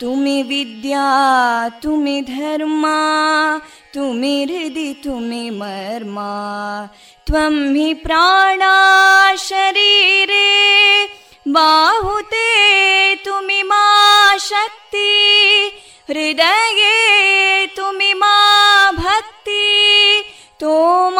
तुमि विद्या तुमि धर्मा तुमि हृदि तुमि मर्मा. त्वं हि प्राणा शरीरे बाहुते तुमि मा शक्ति. हृदये तुमि मा भक्ति. तोमारयी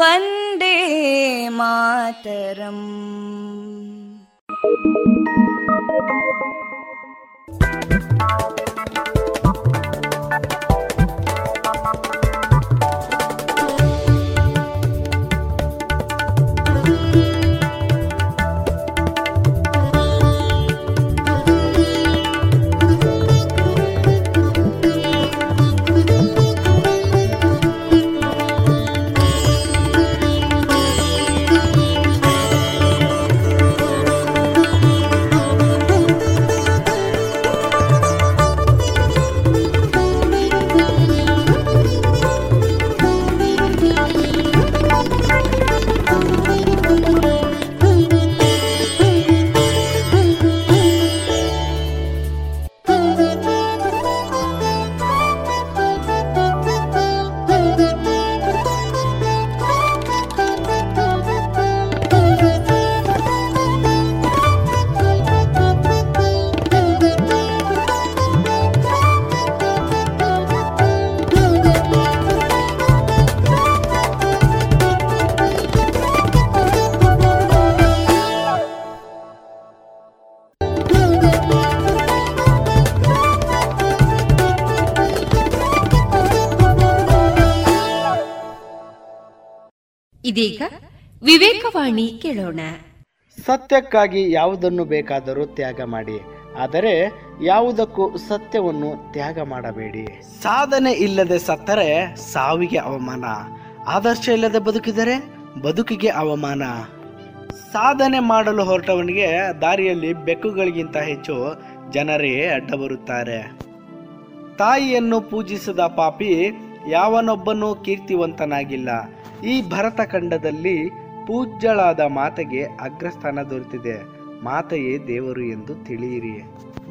वन्दे मातरम् ಇದೀಗ ವಿವೇಕವಾಣಿ ಕೇಳೋಣ. ಸತ್ಯಕ್ಕಾಗಿ ಯಾವುದನ್ನು ಬೇಕಾದರೂ ತ್ಯಾಗ ಮಾಡಿ ಆದರೆ ಯಾವುದಕ್ಕೂ ಸತ್ಯವನ್ನು ತ್ಯಾಗ ಮಾಡಬೇಡಿ. ಸಾಧನೆ ಇಲ್ಲದೆ ಸತ್ತರೆ ಸಾವಿಗೆ ಅವಮಾನ ಆದರ್ಶ ಇಲ್ಲದೆ ಬದುಕಿದರೆ ಬದುಕಿಗೆ ಅವಮಾನ. ಸಾಧನೆ ಮಾಡಲು ಹೊರಟವನಿಗೆ ದಾರಿಯಲ್ಲಿ ಬೆಕ್ಕುಗಳಿಗಿಂತ ಹೆಚ್ಚು ಜನರೇ ಅಡ್ಡ ಬರುತ್ತಾರೆ ತಾಯಿಯನ್ನು ಪೂಜಿಸದ ಪಾಪಿ ಯಾವನೊಬ್ಬನೂ ಕೀರ್ತಿವಂತನಾಗಿಲ್ಲ. ಈ ಭರತ ಖಂಡದಲ್ಲಿ ಪೂಜ್ಯಳಾದ ಮಾತೆಗೆ ಅಗ್ರಸ್ಥಾನ ದೊರೆತಿದೆ. ಮಾತೆಯೇ ದೇವರು ಎಂದು ತಿಳಿಯಿರಿ.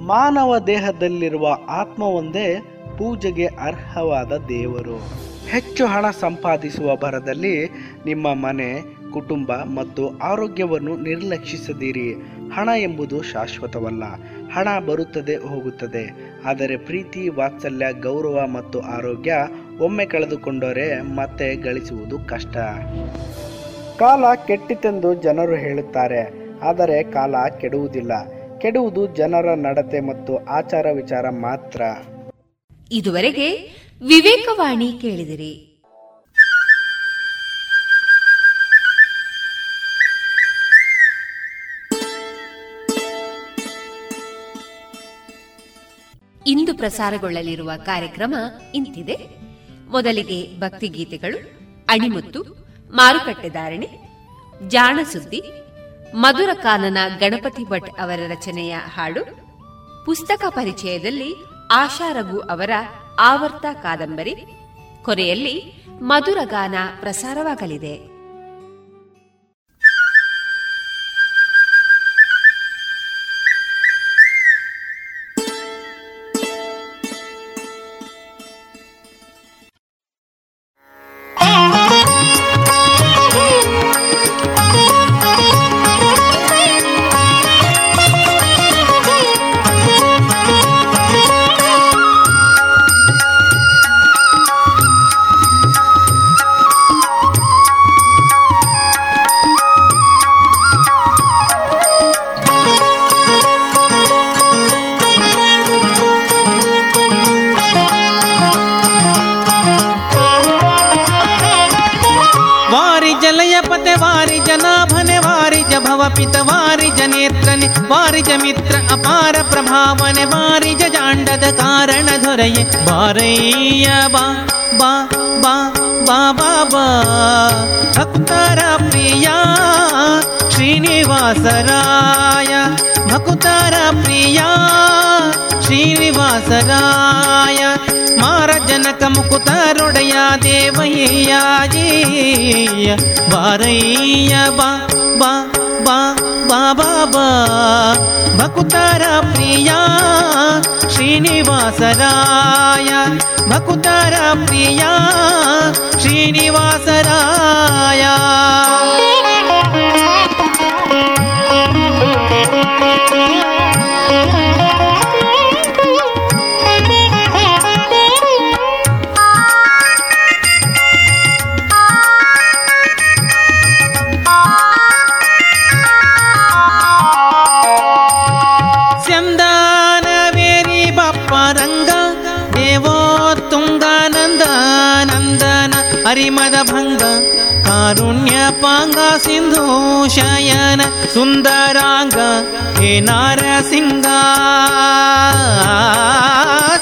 ಮಾನವ ದೇಹದಲ್ಲಿರುವ ಆತ್ಮವೊಂದೇ ಪೂಜೆಗೆ ಅರ್ಹವಾದ ದೇವರು. ಹೆಚ್ಚು ಹಣ ಸಂಪಾದಿಸುವ ಭರದಲ್ಲಿ ನಿಮ್ಮ ಮನೆ, ಕುಟುಂಬ ಮತ್ತು ಆರೋಗ್ಯವನ್ನು ನಿರ್ಲಕ್ಷಿಸದಿರಿ. ಹಣ ಎಂಬುದು ಶಾಶ್ವತವಲ್ಲ. ಹಣ ಬರುತ್ತದೆ, ಹೋಗುತ್ತದೆ. ಆದರೆ ಪ್ರೀತಿ, ವಾತ್ಸಲ್ಯ, ಗೌರವ ಮತ್ತು ಆರೋಗ್ಯ ಒಮ್ಮೆ ಕಳೆದುಕೊಂಡರೆ ಮತ್ತೆ ಗಳಿಸುವುದು ಕಷ್ಟ. ಕಾಲ ಕೆಟ್ಟಿತೆಂದು ಜನರು ಹೇಳುತ್ತಾರೆ, ಆದರೆ ಕಾಲ ಕೆಡುವುದಿಲ್ಲ. ಕೆಡುವುದು ಜನರ ನಡತೆ ಮತ್ತು ಆಚಾರ ವಿಚಾರ ಮಾತ್ರ. ಇದುವರೆಗೆ ವಿವೇಕವಾಣಿ ಕೇಳಿದಿರಿ. ಇಂದು ಪ್ರಸಾರಗೊಳ್ಳಲಿರುವ ಕಾರ್ಯಕ್ರಮ ಇಂತಿದೆ. ಮೊದಲಿಗೆ ಭಕ್ತಿಗೀತೆಗಳು, ಅಣಿಮುತ್ತು, ಮಾರುಕಟ್ಟೆ ಧಾರಣೆ ಜಾಣ ಸುದ್ದಿ ಮಧುರ ಕಾನನ ಗಣಪತಿ ಭಟ್ ಅವರ ರಚನೆಯ ಹಾಡು, ಪುಸ್ತಕ ಪರಿಚಯದಲ್ಲಿ ಆಶಾ ರಘು ಅವರ ಆವರ್ತ ಕಾದಂಬರಿ, ಕೊನೆಯಲ್ಲಿ ಮಧುರ ಗಾನ ಪ್ರಸಾರವಾಗಲಿದೆ. श्रीनिवासराय मकुतरप्रिया श्रीनिवासराय। ಹೇ ನಾರಸಿಂಗ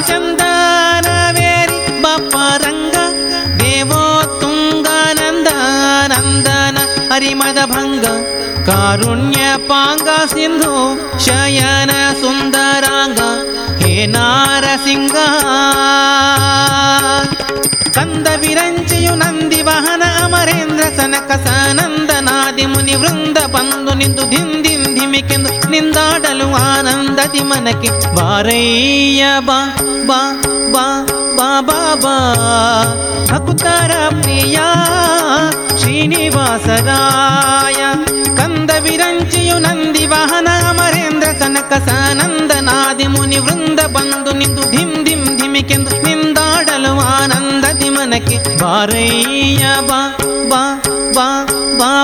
ಚಂದನವೇರಿ ಬಪ್ಪರಂಗ ದೇವೋ ತುಂಗಾನಂದ ನಂದನ ಹರಿಮದ ಭಂಗ ಕಾರುಣ್ಯ ಪಾಂಗ ಸಿಂಧು ಶಯನ ಸುಂದರಾಂಗ ಹೇ ನಾರಸಿಂಗ ಕಂದ ವಿರಂಚಿಯು ನಂದಿ ವಾಹನ ಅಮರೇಂದ್ರ ಸನಕ ಸನಂದನಾದಿ ಮುನಿ ವೃಂದ ಬಂದು ನಿಂದು ಧಿಂದಿಂ ಧಿಮಿಕೆಂದು ನಿಂದಾಡಲು ಆನಂದದಿ ಮನಕ್ಕೆ ಬಾರಯ್ಯ ಬಾ ಬಾ ಬಾ ಬಾ ಬಾ ಬಾ ಭಕ್ತರ ಪ್ರಿಯ ಶ್ರೀನಿವಾಸರಾಯ ಕಂದ ವಿರಂಚಿಯು ನಂದಿ ವಾಹನ ಅಮರೇಂದ್ರ ಸನಕ ಸನಂದನಾದಿ ಮುನಿ ವೃಂದ ಬಂದು ನಿಂದು ಧಿಂ ಧಿಂ ಧಿಮಿಕೆಂದು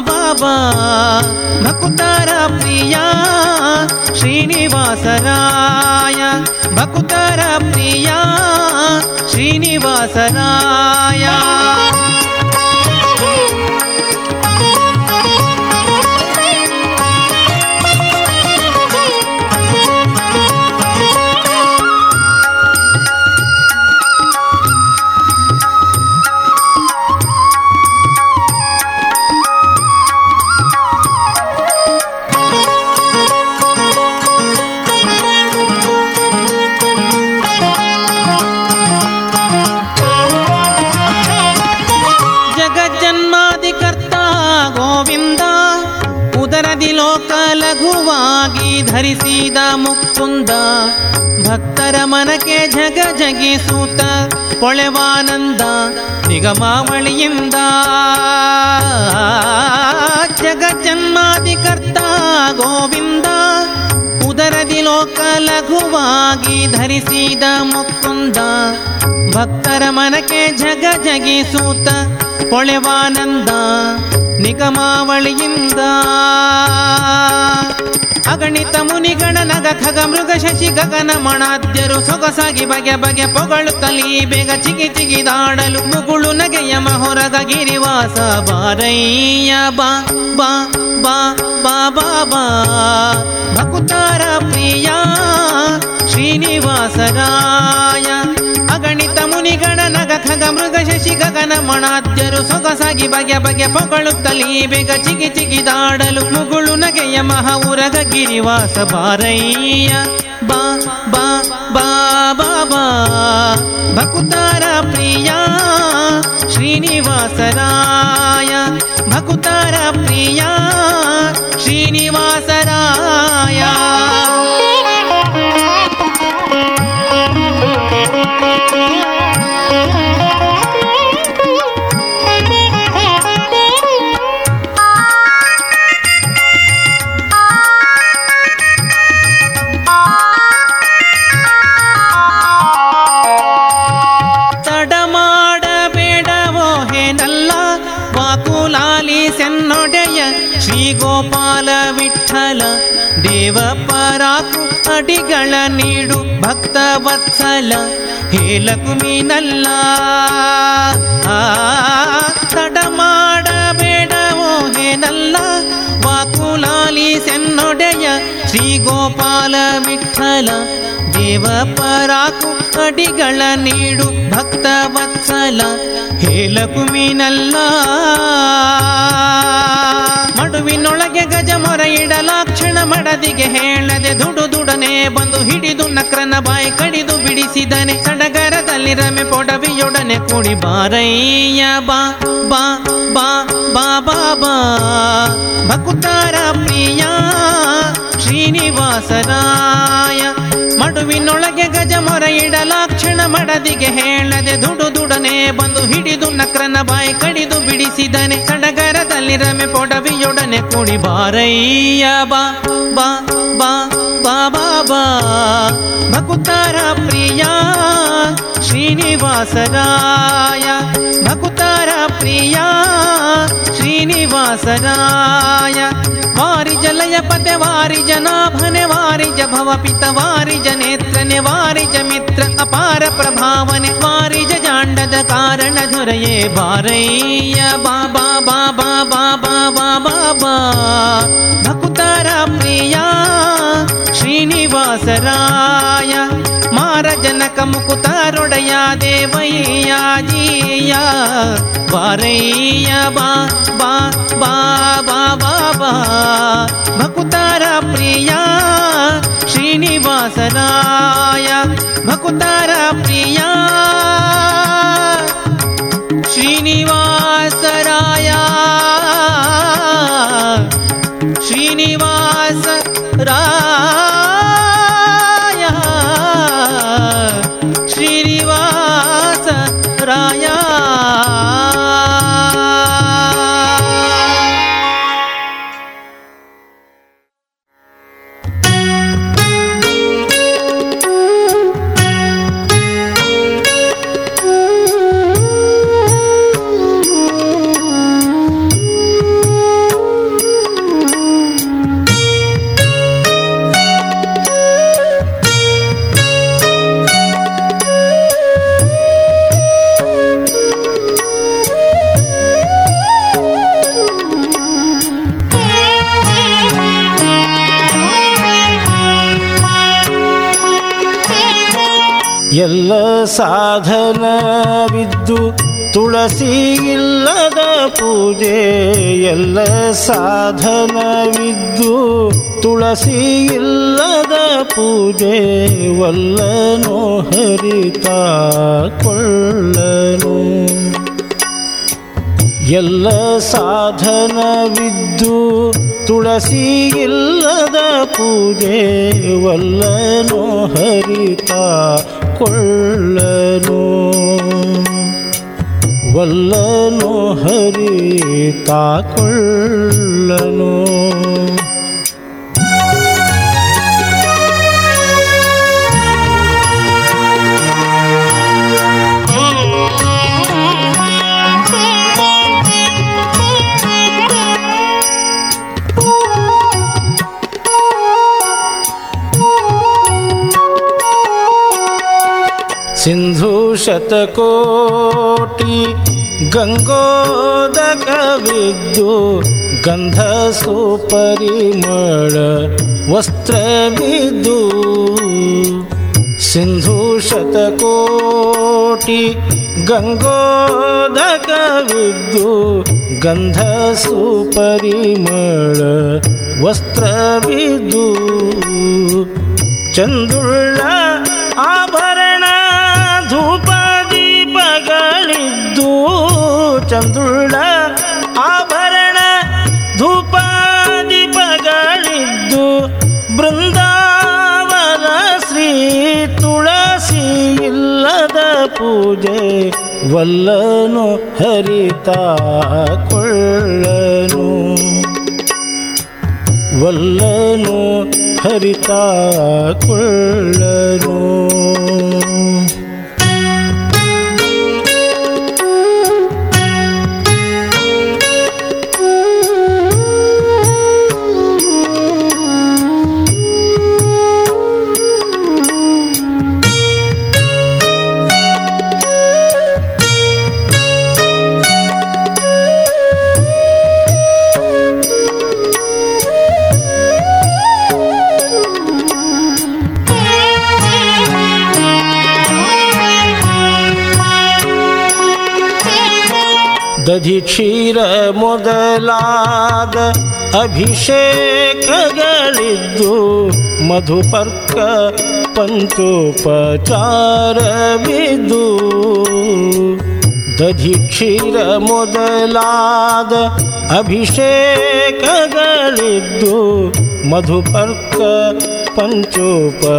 बाबा भक्तार्या श्र श्रीनिवासराया। भक्तर्या श्र श्रीनिवासराया। ಧರಿಸಿದ ಮುಕ್ಕುಂದ ಭಕ್ತರ ಮನಕ್ಕೆ ಜಗ ಜಗಿಸೂತ ಪೊಳೆವಾನಂದ ನಿಗಮಾವಳಿಯಿಂದ. ಜಗಜ್ಜನ್ಮಾದಿಕರ್ತ ಗೋವಿಂದ ಲಘುವಾಗಿ ಧರಿಸಿದ ಮುಕ್ಕುಂದ ಭಕ್ತರ ಮನಕ್ಕೆ ಜಗ ಜಗಿಸೂತ ಪೊಳೆವಾನಂದ ನಿಗಮಾವಳಿಯಿಂದ. ಅಗಣಿತ ಮುನಿಗಣ ನಗ ಖಗ ಮೃಗ ಶಶಿ ಗಗನ ಮಣಾದ್ಯರು ಸೊಗಸಾಗಿ ಬಗೆ ಬಗೆ ಪೊಗಳುತ್ತಲಿ ಬೇಗ ಚಿಗಿ ಚಿಗಿದಾಡಲು ಮುಗುಳು ನಗೆಯ ಮಹೊರಗ ಗಿರಿವಾಸ ಬಾರಯ್ಯ. ಬಾ ಬಾ ಬಾ ಬಾ ಬಾ ಬಾ. ಭಕುತಾರ ಪ್ರಿಯ. ಶ್ರೀನಿವಾಸರಾಯ. ಅಗಣಿತ ಮುನಿಗಣ ನಗ ಖಗ ಮೃಗ ಶಶಿ ಗಗನ ಮಣಾದ್ಯರು ಸೊಗಸಾಗಿ ಬಗೆ ಬಗೆ ಪೊಗಳುತ್ತಲಿ ಬೇಗ ಚಿಗಿ ಚಿಗಿದಾಡಲು ಮುಗುಳು ನಗೆಯ ಮಹ ಉರಗ ಗಿರಿವಾಸ ಬಾರಯ್ಯ. ಬಾ ಬಾ ಬಾ ಬಾ ಬಾ. ಭಕುತಾರ ಪ್ರಿಯ ಶ್ರೀನಿವಾಸರಾಯ. ಭಕುತಾರ ಪ್ರಿಯ ಶ್ರೀನಿವಾಸರಾಯ. ಭಕ್ತ ವತ್ಸಲ ಹೇ ಆ, ತಡ ಮಾಡಬೇಡವೋ ಹೇನಲ್ಲ ವಾಕುಲಾಲಿ ಸೆನ್ನೊಡೆಯ ಶ್ರೀ ಗೋಪಾಲ ವಿಠಲ ದೇವ ಪರಾಕು ಅಡಿಗಳ ನೀಡು ಭಕ್ತ ವತ್ಸಲ ಹೇ ಮೀನಲ್ಲ ಮಡುವಿನೊಳಗೆ ಗಜ ಮೊರ ಇಡಲಾಕ್ಷಣ ಮಡದಿಗೆ ಹೇಳದೆ ದುಡು ಬಂದು ಹಿಡಿದು ನಕ್ರನ ಬಾಯಿ ಕಡಿದು ಬಿಡಿಸಿದನೆ. ಸಡಗರದಲ್ಲಿ ರಮೆ ಪೊಡವಿಯೊಡನೆ ಕೂಡಿ, ಬಾರಯ್ಯ, ಬಾ ಬಾ ಬಾ ಬಾ ಬಾ ಬಾ, ಭಕುತಾರ ಪ್ರಿಯ, ಶ್ರೀನಿವಾಸರಾಯ. ಮಡುವಿನೊಳಗೆ ಗಜ ಮೊರ ಇಡಲಾಕ್ಷಣ ಮಡದಿಗೆ ಹೇಳದೆ ದುಡು बंद हिड़ू नक्रन बाय कड़ी बिड़े सड़गर रमे पोटवियोड़ने भकुतार प्रिया श्रीनिवास राय भकुतारा प्रिया श्रीनिवास राय वारी जलय पते वारी जनाभने वारी ज भव पित वारी ज ने वारी ज मित्र अपार प्रभावने वारी ज ಮಾಡದ ಕಾರಣ ದೊರೆಯೇ ಬಾರಯ್ಯ ಬಾಬಾ ಬಾಬಾ ಬಾಬಾ ಬಾಬಾ ಬಾ ಭಕ್ತರ ಪ್ರಿಯ ಶ್ರೀನಿವಾಸರಾಯ कारण दोरये वारैया भुतारा प्रिया श्रीनिवासराय ಬಾ ಬಾ जीया वारैया ಭಕುತಾರ ಪ್ರಿಯ श्रीनिवासराय भक्कुतारा प्रिया श्रीनिवासराया। श्रीनिवासरा ಎಲ್ಲ ಸಾಧನವಿದ್ದು ತುಳಸಿ ಇಲ್ಲದ ಪೂಜೆ, ಎಲ್ಲ ಸಾಧನವಿದ್ದು ತುಳಸಿ ಇಲ್ಲದ ಪೂಜೆ ವಲ್ಲನೋ ಹರಿತ ಕೊಳ್ಳನು ಎಲ್ಲ ಸಾಧನವಿದ್ದು ತುಳಸಿ ಇಲ್ಲದ ಪೂಜೆ ವಲ್ಲನೋ ಹರಿತ ಕೊಳ್ಳನು ವಲ್ಲನೋ ಹರಿತ ಕೊಳ್ಳನು सिन्धुशतकोटि गङ्गोदकविद्यु गन्धसुपरिमळ वस्त्रविदु गंध सुपरिम वस्त्र विदु चंदुला आभर ಚಂದುಳ್ಳ ಆಭರಣ ಧೂಪ ದೀಪಗಳಿದ್ದು ಬೃಂದಾವನ ಶ್ರೀ ತುಳಸಿ ಇಲ್ಲದ ಪೂಜೆ ವಲ್ಲನು ಹರಿತ ಕೊಳ್ಳನು. ವಲ್ಲನು ಹರಿತ ಕೊಳ್ಳನು. ದಧಿ ಕ್ಷೀರ ಮೊದಲಾದ ಅಭಿಷೇಕಗಳಿದ್ದು ಮಧುಪರ್ಕ ಪಂಚೋಪಚಾರವಿದ್ದು ದಧಿ ಕ್ಷೀರ ಮೊದಲಾದ ಅಭಿಷೇಕಗಳಿದ್ದು ಮಧುಪರ್ಕ ಪಂಚೋಪಚಾರವಿದ್ದು.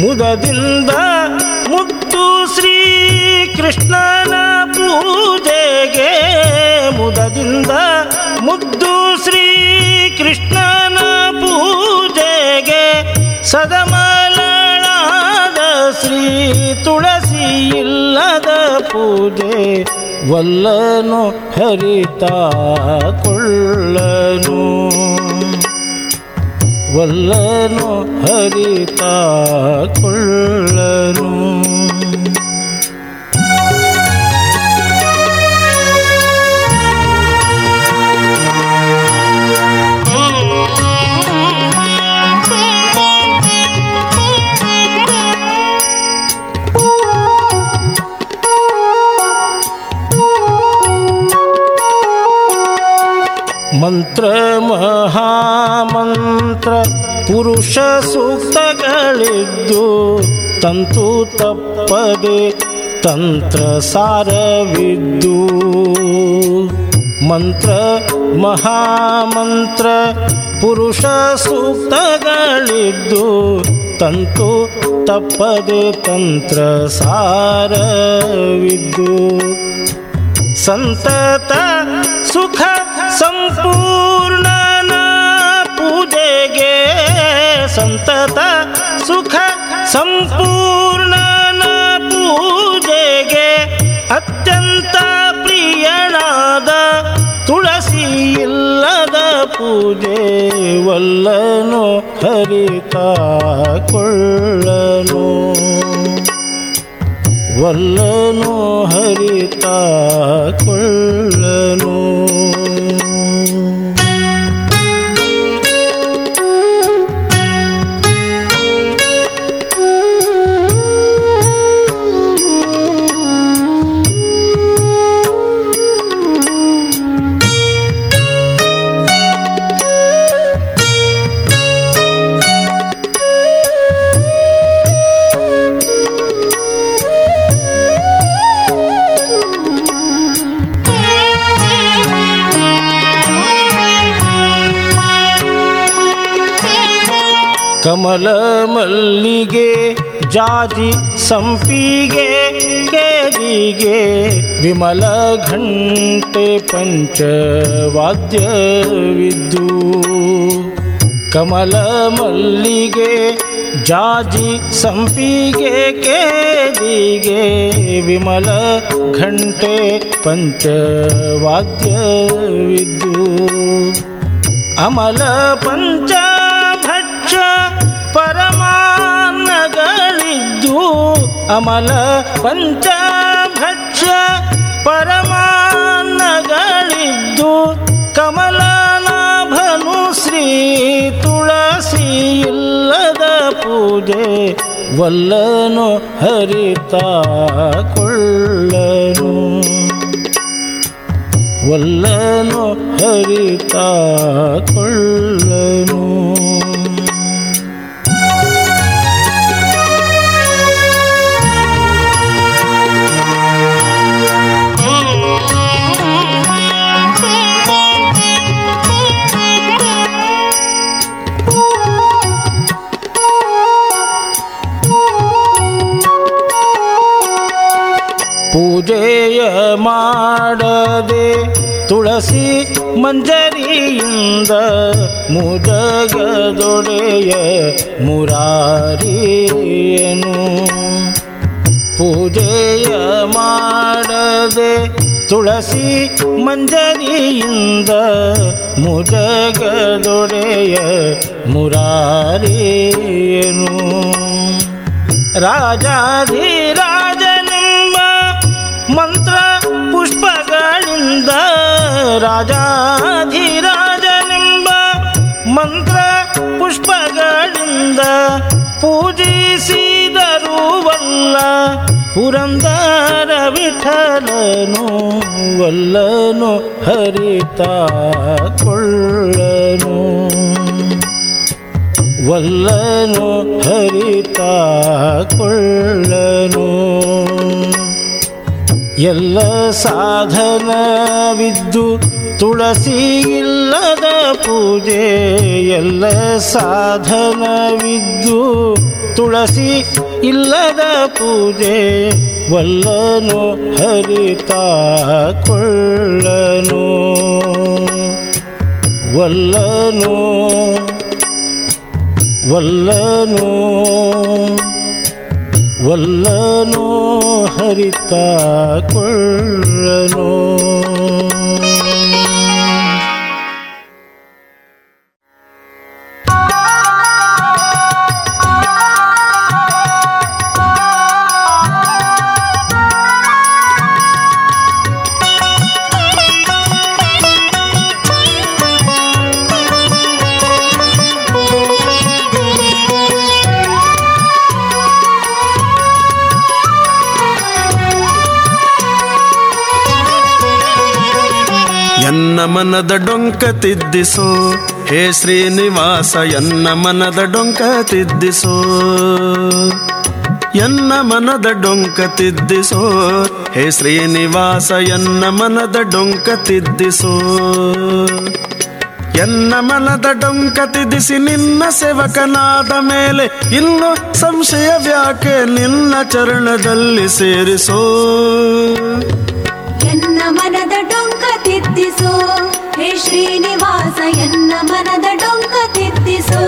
ಮುದದಿಂದ ಕೃಷ್ಣನ ಪೂಜೆಗೆ ಮುದದಿಂದ ಮುದ್ದು ಶ್ರೀ ಕೃಷ್ಣನ ಪೂಜೆಗೆ ಸದಮಲಳಾದ ಶ್ರೀ ತುಳಸಿ ಇಲ್ಲದ ಪೂಜೆ ವಲ್ಲನು ಹರಿತ ಕೊಳ್ಳನು. ವಲ್ಲನು ಹರಿತ ಕೊಳ್ಳನು. ಮಂತ್ರ ಮಹಾಮಂತ್ರ ಪುರುಷ ಸೂಕ್ತಗಳಿದ್ದು ತಂತು ತಪ್ಪದೆ ತಂತ್ರ ಸಾರವಿದ್ದು ಮಂತ್ರ ಮಹಾಮಂತ್ರ ಪುರುಷ ಸೂಕ್ತಗಳಿದ್ದು ತಂತು ತಪ್ಪದೆ ತಂತ್ರ ಸಾರವಿದ್ದು ಸಂತತ ಸುಖ ಸಂಪೂರ್ಣನ ಪೂಜೆಗೆ ಸಂತತ ಸುಖ. ಸಂಪೂರ್ಣನ ಪೂಜೆಗೆ ಅತ್ಯಂತ ಪ್ರಿಯನಾದ ತುಳಸಿ ಇಲ್ಲದ ಪೂಜೆ ವಲ್ಲನು ಹರಿತ ಕೊಳ್ಳನು. ವಲ್ಲನು ಹರಿತ ಕೊಳ್ಳನು. ಜಾಜಿ ಸಂಪಿಗೆ, ಕೇರಿಗೆ, ವಿಮಲ ಘಂಟೆ ಪಂಚವಾದ್ಯವಿದ್ದು ಕಮಲ ಮಲ್ಲಿಗೆ ಜಾಜಿ ಸಂಪಿಗೆ, ಕೇರಿಗೆ, ವಿಮಲ ಘಂಟೆ ಪಂಚವಾದ್ಯವಿದ್ದು ಅಮಲ ಪಂಚಭಕ್ಷ ಪರಮಾನ್ನಗಳಿದ್ದು ಅಮಲ ಪಂಚಭಕ್ಷ ಪರಮಾನ್ನಗಳಿದ್ದು ಕಮಲನಾಭನು ಶ್ರೀ ತುಳಸಿ ಇಲ್ಲದ ಪೂಜೆ ವಲ್ಲನು ಹರಿತಾ ಕೊಳ್ಳನು. ವಲ್ಲನು ಹರಿತಾ ಕೊಳ್ಳನು. ಪೂಜೆಯ ಮಾಡದೆ ತುಳಸಿ ಮಂಜರಿಯಿಂದ ಮುಜಗದೊಡೆಯ ಮುರಾರಿಯನು? ಪೂಜೆಯ ಮಾಡದೆ ತುಳಸಿ ಮಂಜರಿಯಿಂದ ಮುಜಗದೊಡೆಯ ಮುರಾರಿಯನು? ರಾಜಾಧಿರಾಜನೆಂಬ ಪುಷ್ಪಗಳಿಂದ ರಾಜಾಧಿರಾಜನೆಂಬ ಮಂತ್ರ ಪುಷ್ಪಗಳಿಂದ ಪೂಜಿಸಿದರುವಲ್ಲ ಪುರಂದರ ವಿಠಲನು ವಲ್ಲನು ಹರಿತ ಕೊಳ್ಳನು ವಲ್ಲನು ಹರಿತ ಕೊಳ್ಳನು ಎಲ್ಲ ಸಾಧನವಿದ್ದು ತುಳಸಿ ಇಲ್ಲದ ಪೂಜೆ. ಎಲ್ಲ ಸಾಧನವಿದ್ದು ತುಳಸಿ ಇಲ್ಲದ ಪೂಜೆ. ವಲ್ಲನು ಹರಿತಾ ಕೊಳ್ಳನು. ವಲ್ಲನು ವಲ್ಲನು ವಲ್ಲನು ಹರಿತ ಕೊಳ್ಳನು. ಮನದ ಡೊಂಕ ತಿದ್ದಿಸೋ. ಹೇ ಶ್ರೀನಿವಾಸ, ಎನ್ನ ಮನದ ಡೊಂಕ ತಿದ್ದಿಸೋ. ಎನ್ನ ಮನದ ಡೊಂಕ ತಿದ್ದಿಸೋ. ಹೇ ಶ್ರೀನಿವಾಸ, ಎನ್ನ ಮನದ ಡೊಂಕ ತಿದ್ದಿಸೋ. ಎನ್ನ ಮನದ ಡೊಂಕ ತಿದ್ದಿಸಿ ನಿನ್ನ ಸೇವಕನಾದ ಮೇಲೆ ಇನ್ನು ಸಂಶಯ ವ್ಯಾಕೆ ನಿನ್ನ ಚರಣದಲ್ಲಿ ಸೇರಿಸೋ. ಎನ್ನ ಮನದ ಡೊಂಕ ತಿದ್ದಿಸೋ ಹೇ ಶ್ರೀನಿವಾಸ ಎನ್ನ ಮನದ ಡೊಂಕ ತಿದ್ದಿಸೋ.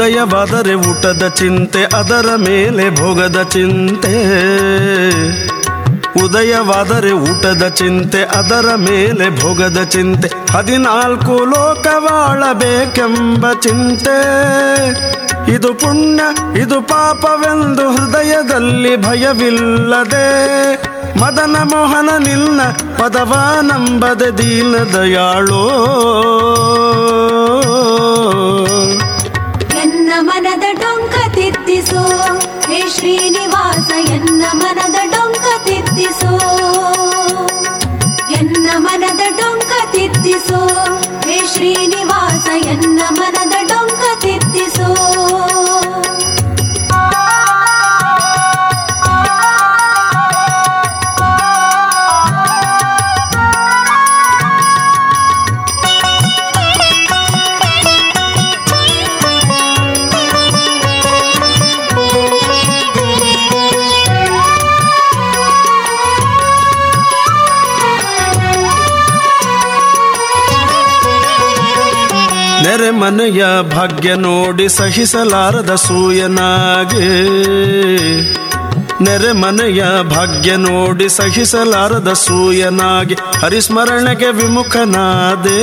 ಉದಯವಾದರೆ ಊಟದ ಚಿಂತೆ, ಅದರ ಮೇಲೆ ಭೋಗದ ಚಿಂತೆ. ಉದಯವಾದರೆ ಊಟದ ಚಿಂತೆ, ಅದರ ಮೇಲೆ ಭೋಗದ ಚಿಂತೆ. ಹದಿನಾಲ್ಕು ಲೋಕವಾಳಬೇಕೆಂಬ ಚಿಂತೆ. ಇದು ಪುಣ್ಯ, ಇದು ಪಾಪವೆಂದು ಹೃದಯದಲ್ಲಿ ಭಯವಿಲ್ಲದೆ. ಮದನ ಮೋಹನ ನಿನ್ನ ಪದವ ನಂಬದ ದೀನ ದಯಾಳೋ ಶ್ರೀನಿವಾಸ ಎನ್ನ ಮನದ ಡೊಂಕ ತಿದ್ದಿಸೋ ಎನ್ನ ಮನದ ಡೊಂಕ ತಿದ್ದಿಸೋ ಹೇ ಶ್ರೀನಿವಾಸ ಎನ್ನ ಮನದ ಮನೆಯ ಭಾಗ್ಯ ನೋಡಿ ಸಹಿಸಲಾರದ ಸೂಯನಾಗೆ. ನೆರೆ ಮನೆಯ ಭಾಗ್ಯ ನೋಡಿ ಸಹಿಸಲಾರದ ಸೂಯನಾಗಿ ಹರಿಸ್ಮರಣೆಗೆ ವಿಮುಖನಾದೆ.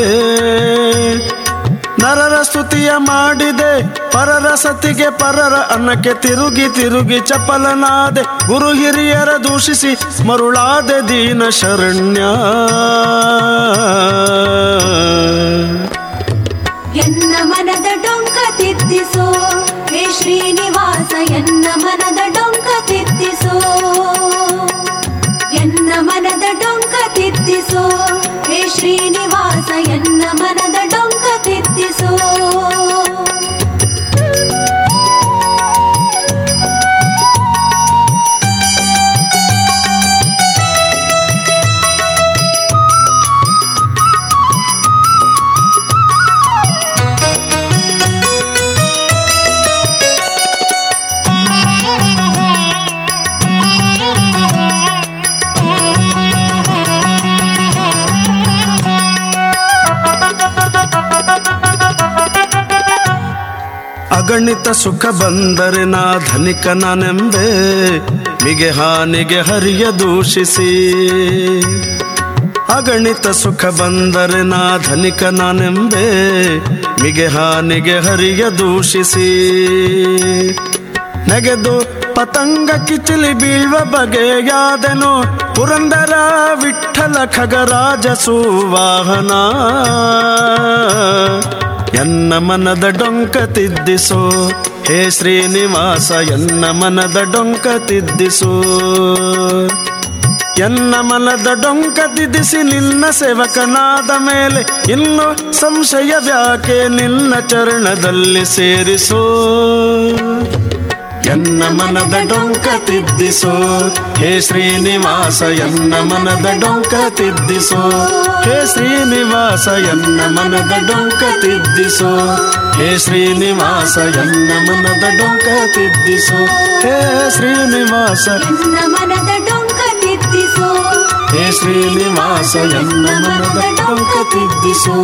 ನರರ ಸ್ತುತಿಯ ಮಾಡಿದೆ, ಪರರ ಸತಿಗೆ ಪರರ ಅನ್ನಕ್ಕೆ ತಿರುಗಿ ತಿರುಗಿ ಚಪಲನಾದೆ. ಗುರು ಹಿರಿಯರ ದೂಷಿಸಿ ಮರುಳಾದೆ ದೀನ ಶರಣ್ಯ ಎನ್ನ ಮನದ ಡೊಂಕ ತಿದ್ದಿಸೋ ಹೇ ಶ್ರೀನಿವಾಸ ಎನ್ನ ಮನದ ಡೊಂಕ ತಿದ್ದಿಸೋ ಎನ್ನ ಮನದ ಡೊಂಕ ತಿದ್ದಿಸೋ ಹೇ ಶ್ರೀನಿವಾಸ ಅಗಣಿತ ಸುಖ ಬಂದರೆ ನಾ ಧನಿಕನನೆಂಬೆ ಮಿಗೆ ಹಾನಿಗೆ ಹರಿಯ ದೂಷಿಸಿ. ಅಗಣಿತ ಸುಖ ಬಂದರೆ ನಾ ಧನಿಕನನೆಂಬೆ ಮಿಗೆ ಹಾನಿಗೆ ಹರಿಯ ದೂಷಿಸಿ. ನೆಗೆದು ಪತಂಗ ಕಿಚಿಲಿ ಬೀಳುವ ಬಗೆಯಾದೆನು. ಪುರಂದರ ವಿಠಲ ಖಗರಾಜ ಸುವಾಹನ. ಎನ್ನ ಮನದ ಡೊಂಕ ತಿದ್ದಿಸೋ. ಹೇ ಶ್ರೀನಿವಾಸ, ಎನ್ನ ಮನದ ಡೊಂಕ ತಿದ್ದಿಸೋ. ಎನ್ನ ಮನದ ಡೊಂಕ ತಿದ್ದಿಸಿ ನಿನ್ನ ಸೇವಕನಾದ ಮೇಲೆ ಇನ್ನು ಸಂಶಯ ವ್ಯಾಕೆ ನಿನ್ನ ಚರಣದಲ್ಲಿ ಸೇರಿಸೋ. ಎನ್ನ ಮನದ ಡೊಂಕ ತಿದ್ದಿಸೋ. ಹೇ ಶ್ರೀನಿವಾಸ ಎನ್ನ ಮನದ ಡೊಂಕ ತಿದ್ದಿಸೋ. ಹೇ ಶ್ರೀನಿವಾಸ ಎನ್ನ ಮನದ ಡೊಂಕ ತಿದ್ದಿಸೋ. ಹೇ ಶ್ರೀನಿವಾಸ ಎನ್ನ ಮನದ ಡೊಂಕ ತಿದ್ದಿಸೋ. ಹೇ ಶ್ರೀನಿವಾಸ ಎನ್ನ ಮನದ ಡೊಂಕ ತಿದ್ದಿಸೋ. ಹೇ ಶ್ರೀನಿವಾಸ ಎನ್ನ ಮನದ ಡೊಂಕ ತಿದ್ದಿಸೋ.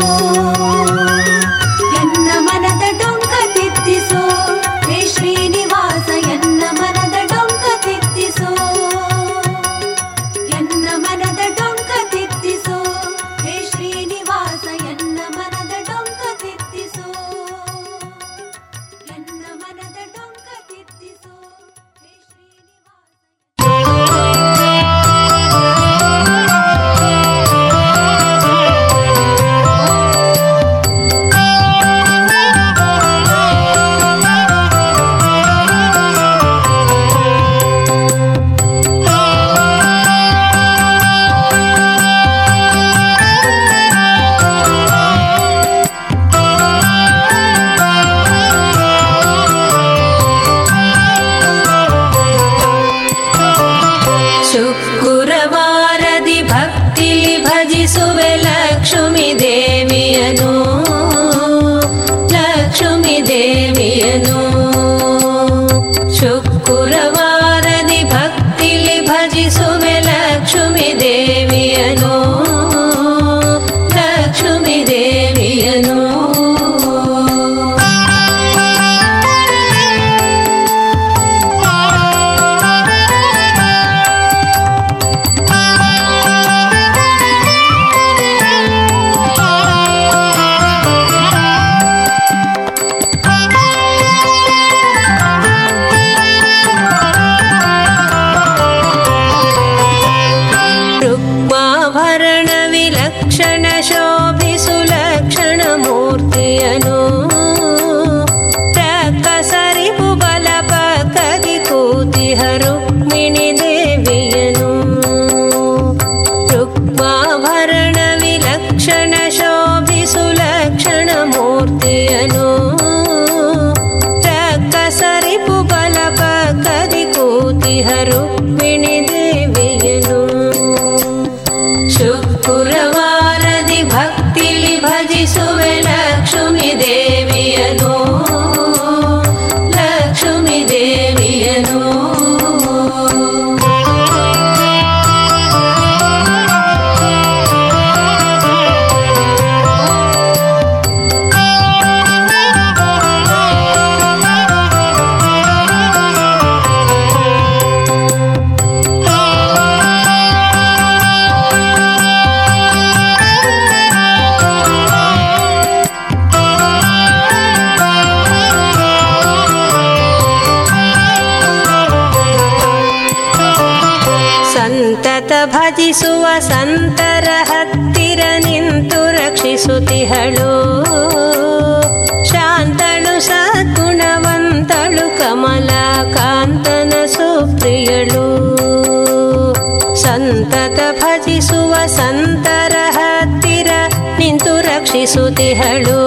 ಸ್ತುತಿಸುತ್ತಿಹಳು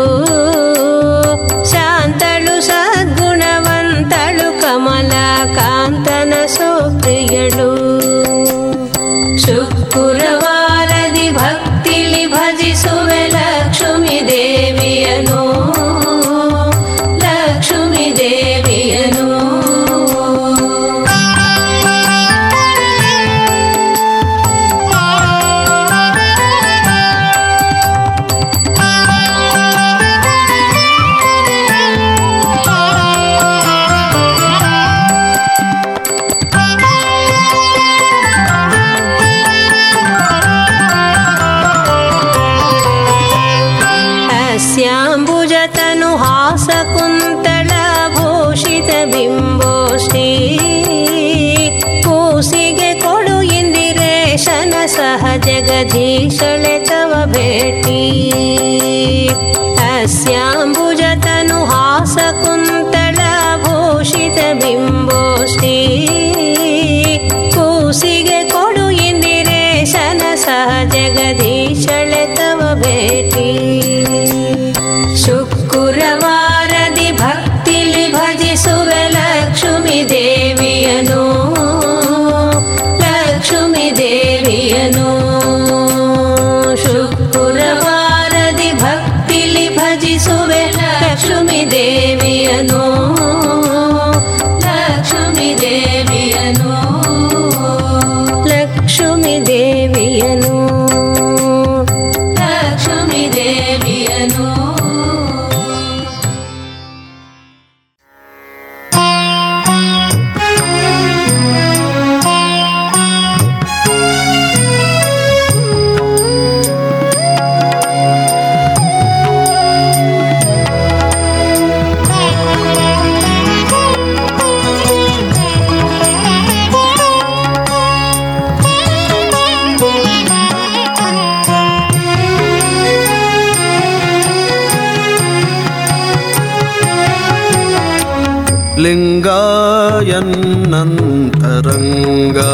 லிங்காயன்னந்தரங்கா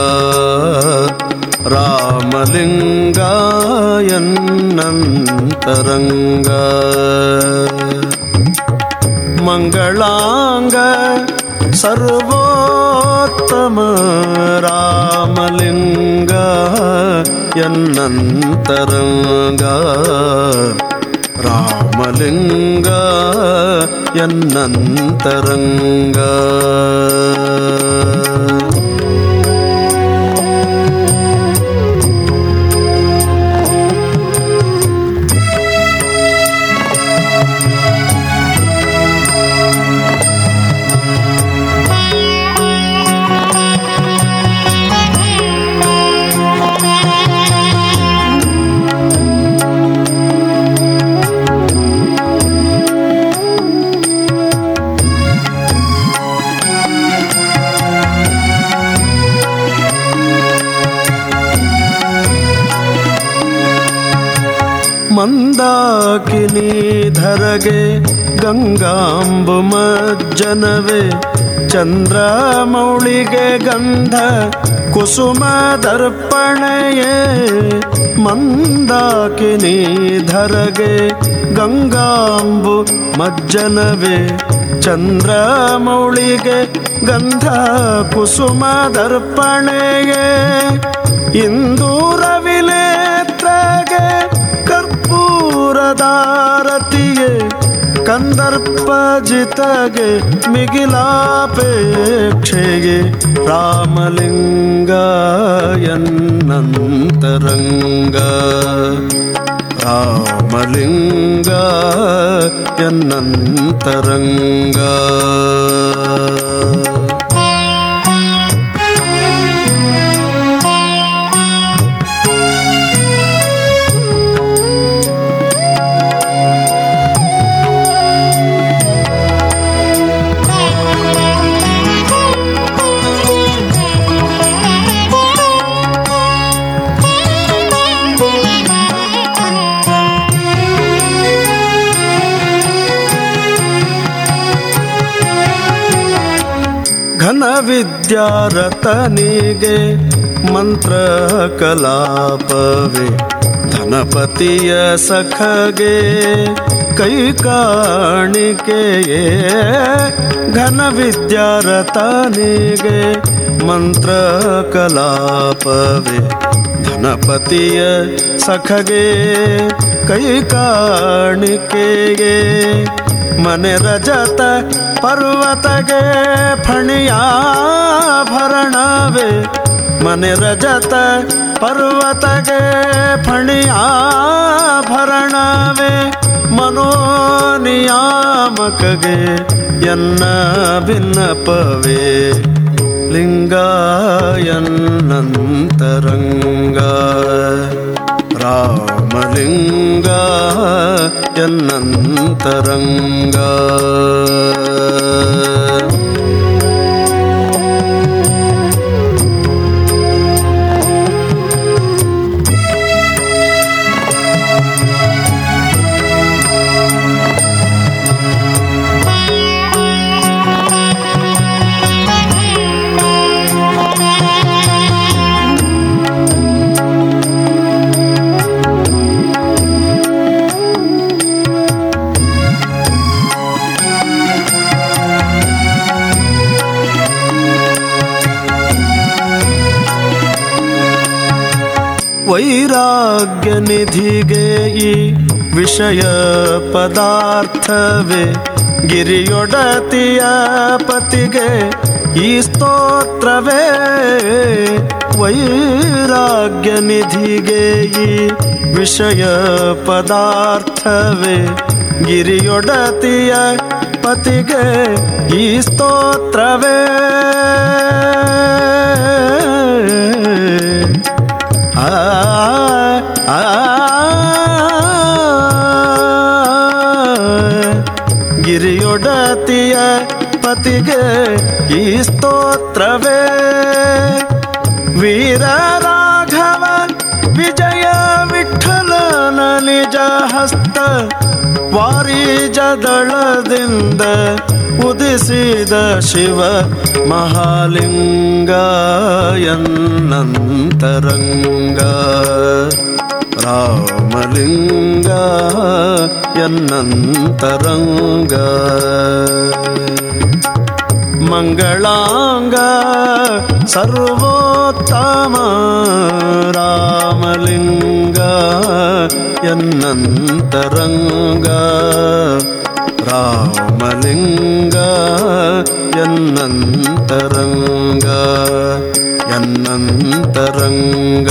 ராமலிங்காயன்னந்தரங்கா மங்களாங்க சர்வோத்தம ராமலிங்கா என்னந்தரங்கா ರಾಮಲಿಂಗ ಎನ್ನಂತರಂಗ. ಧರಗೆ ಗಂಗಾಂಬು ಗಂಗಾಂಬುಮಜ್ಜನವೇ ಚಂದ್ರಮೌಳಿಗೆ ಗಂಧ ಕುಸುಮ ದರ್ಪಣೆಯೇ. ಮಂದಾಕಿನಿ ಧರಗೆ ಗಂಗಾಂಬು ಮಜ್ಜನವೇ. ಚಂದ್ರಮೌಳಿಗೆ ಗಂಧ ಕುಸುಮ ದರ್ಪಣೆಯೇ. ಇಂದೂರ ಕಂದದಾರತಿಗೆ ಕಂದರ್ಪ ಜಿತಗೆ ಮಿಗಿಲಾಪೇಕ್ಷೆಗೆ ರಾಮಲಿಂಗಯನ್ನಂತರಂಗ ರಾಮಲಿಂಗ ಎನ್ನಂತರಂಗ ವಿದ್ಯಾರತನಿಗೆ ಮಂತ್ರ ಕಲಾಪವೇ. ಧನಪತಿಯ ಸಖಗೆ ಕೈ ಕಾಣಿಕೆಯೇ. ಘನ ವಿದ್ಯಾರತನಿಗೆ ಮಂತ್ರ ಕಲಾಪವೇ. ಧನಪತಿಯ ಸಖಗೆ ಕೈ ಕಾಣಿಕೆಗೆ ಮನೆ ರಜತ ಪರ್ವತಗೆ ಫಣಿಯಾಭರಣವೇ ಮನೆ ರಜತ ಪರ್ವತಗೆ ಫಣಿಯಾಭರಣವೇ ಮನೋನಿಯಾಮಕಗೆ ಎನ್ನ ಭಿನ್ನಪವೇ ಲಿಂಗಾಯನ್ನಂತರಂಗ. ರಾಮಲಿಂಗ तन्नन्तरङ्गा ವೈರಾಗ್ಯ ನಿಧಿಗೆ ಈ ವಿಷಯ ಪದಾರ್ಥವೇ ಗಿರಿಯೊಡತಿಯ ಪತಿಗೆ ಈ ಸ್ತೋತ್ರವೇ ವೈರಾಗ್ಯ ನಿಧಿಗೆ ಈ ವಿಷಯ ಪದಾರ್ಥವೇ ಗಿರಿಯೊಡತಿಯ ಪತಿಗೆ ಈ ಸ್ತೋತ್ರವೇ. ವೀರ ರಾಘವ ವಿಜಯ ವಿಠಲನ ನಿಜ ಹಸ್ತ ವಾರಿಜದಳದಿಂದ ಉದಿಸಿದ ಶಿವ ಮಹಾಲಿಂಗ ಎನ್ನಂತರಂಗ ರಾಮಲಿಂಗ ಎನ್ನಂತರಂಗ ಮಂಗಳಾಂಗ ಸರ್ವೋತ್ತಮ ರಾಮಲಿಂಗ ಎನ್ನಂತರಂಗ ರಾಮಲಿಂಗ ಎನ್ನಂತರಂಗ ಎನ್ನಂತರಂಗ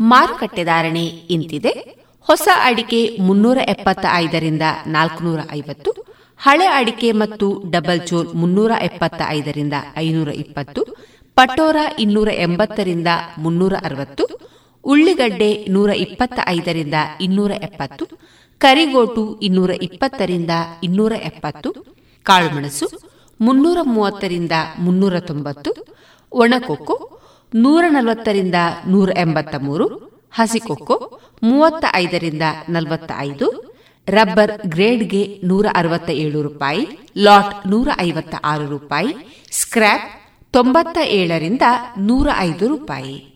ಮಾರುಕಟ್ಟೆ ಧಾರಣೆ ಇಂತಿದೆ. ಹೊಸ ಅಡಿಕೆ ಮುನ್ನೂರ ಎಪ್ಪತ್ತ ಐದರಿಂದ ನಾಲ್ಕುನೂರ ಐವತ್ತು, ಹಳೆ ಅಡಿಕೆ ಮತ್ತು ಡಬಲ್ ಚೋಲ್ ಮುನ್ನೂರ ಎಪ್ಪತ್ತ ಐದರಿಂದ ಐನೂರ ಇಪ್ಪತ್ತು, ಪಟೋರ ಇನ್ನೂರ ಎಂಬತ್ತರಿಂದ ಮುನ್ನೂರ ಅರವತ್ತು, ಉಳ್ಳಿಗಡ್ಡೆ ನೂರ ಇಪ್ಪತ್ತ ಐದರಿಂದ ಇನ್ನೂರ ಎಪ್ಪತ್ತು ಕರಿಗೋಟು ಇನ್ನೂರ ಇಪ್ಪತ್ತರಿಂದ ಇನ್ನೂರ ಎಪ್ಪತ್ತು, ಕಾಳುಮೆಣಸು ಮುನ್ನೂರ ಮೂವತ್ತರಿಂದ ಮುನ್ನೂರ ತೊಂಬತ್ತು, ಒಣಕೊಕ್ಕು ನೂರ ನಲವತ್ತರಿಂದ ನೂರ ಎಂಬತ್ತ ಮೂರು ಹಸಿಕೊಕ್ಕೋ ಮೂವತ್ತ ಐದರಿಂದ ನಲವತ್ತ ಐದು ರಬ್ಬರ್ ಗ್ರೇಡ್ಗೆ ನೂರ ಅರವತ್ತ ಏಳು ರೂಪಾಯಿ, ಲಾಟ್ ನೂರ ಐವತ್ತ ಆರು ರೂಪಾಯಿ, ಸ್ಕ್ರ್ಯಾಪ್ ತೊಂಬತ್ತ ಏಳರಿಂದ ನೂರ ಐದು ರೂಪಾಯಿ.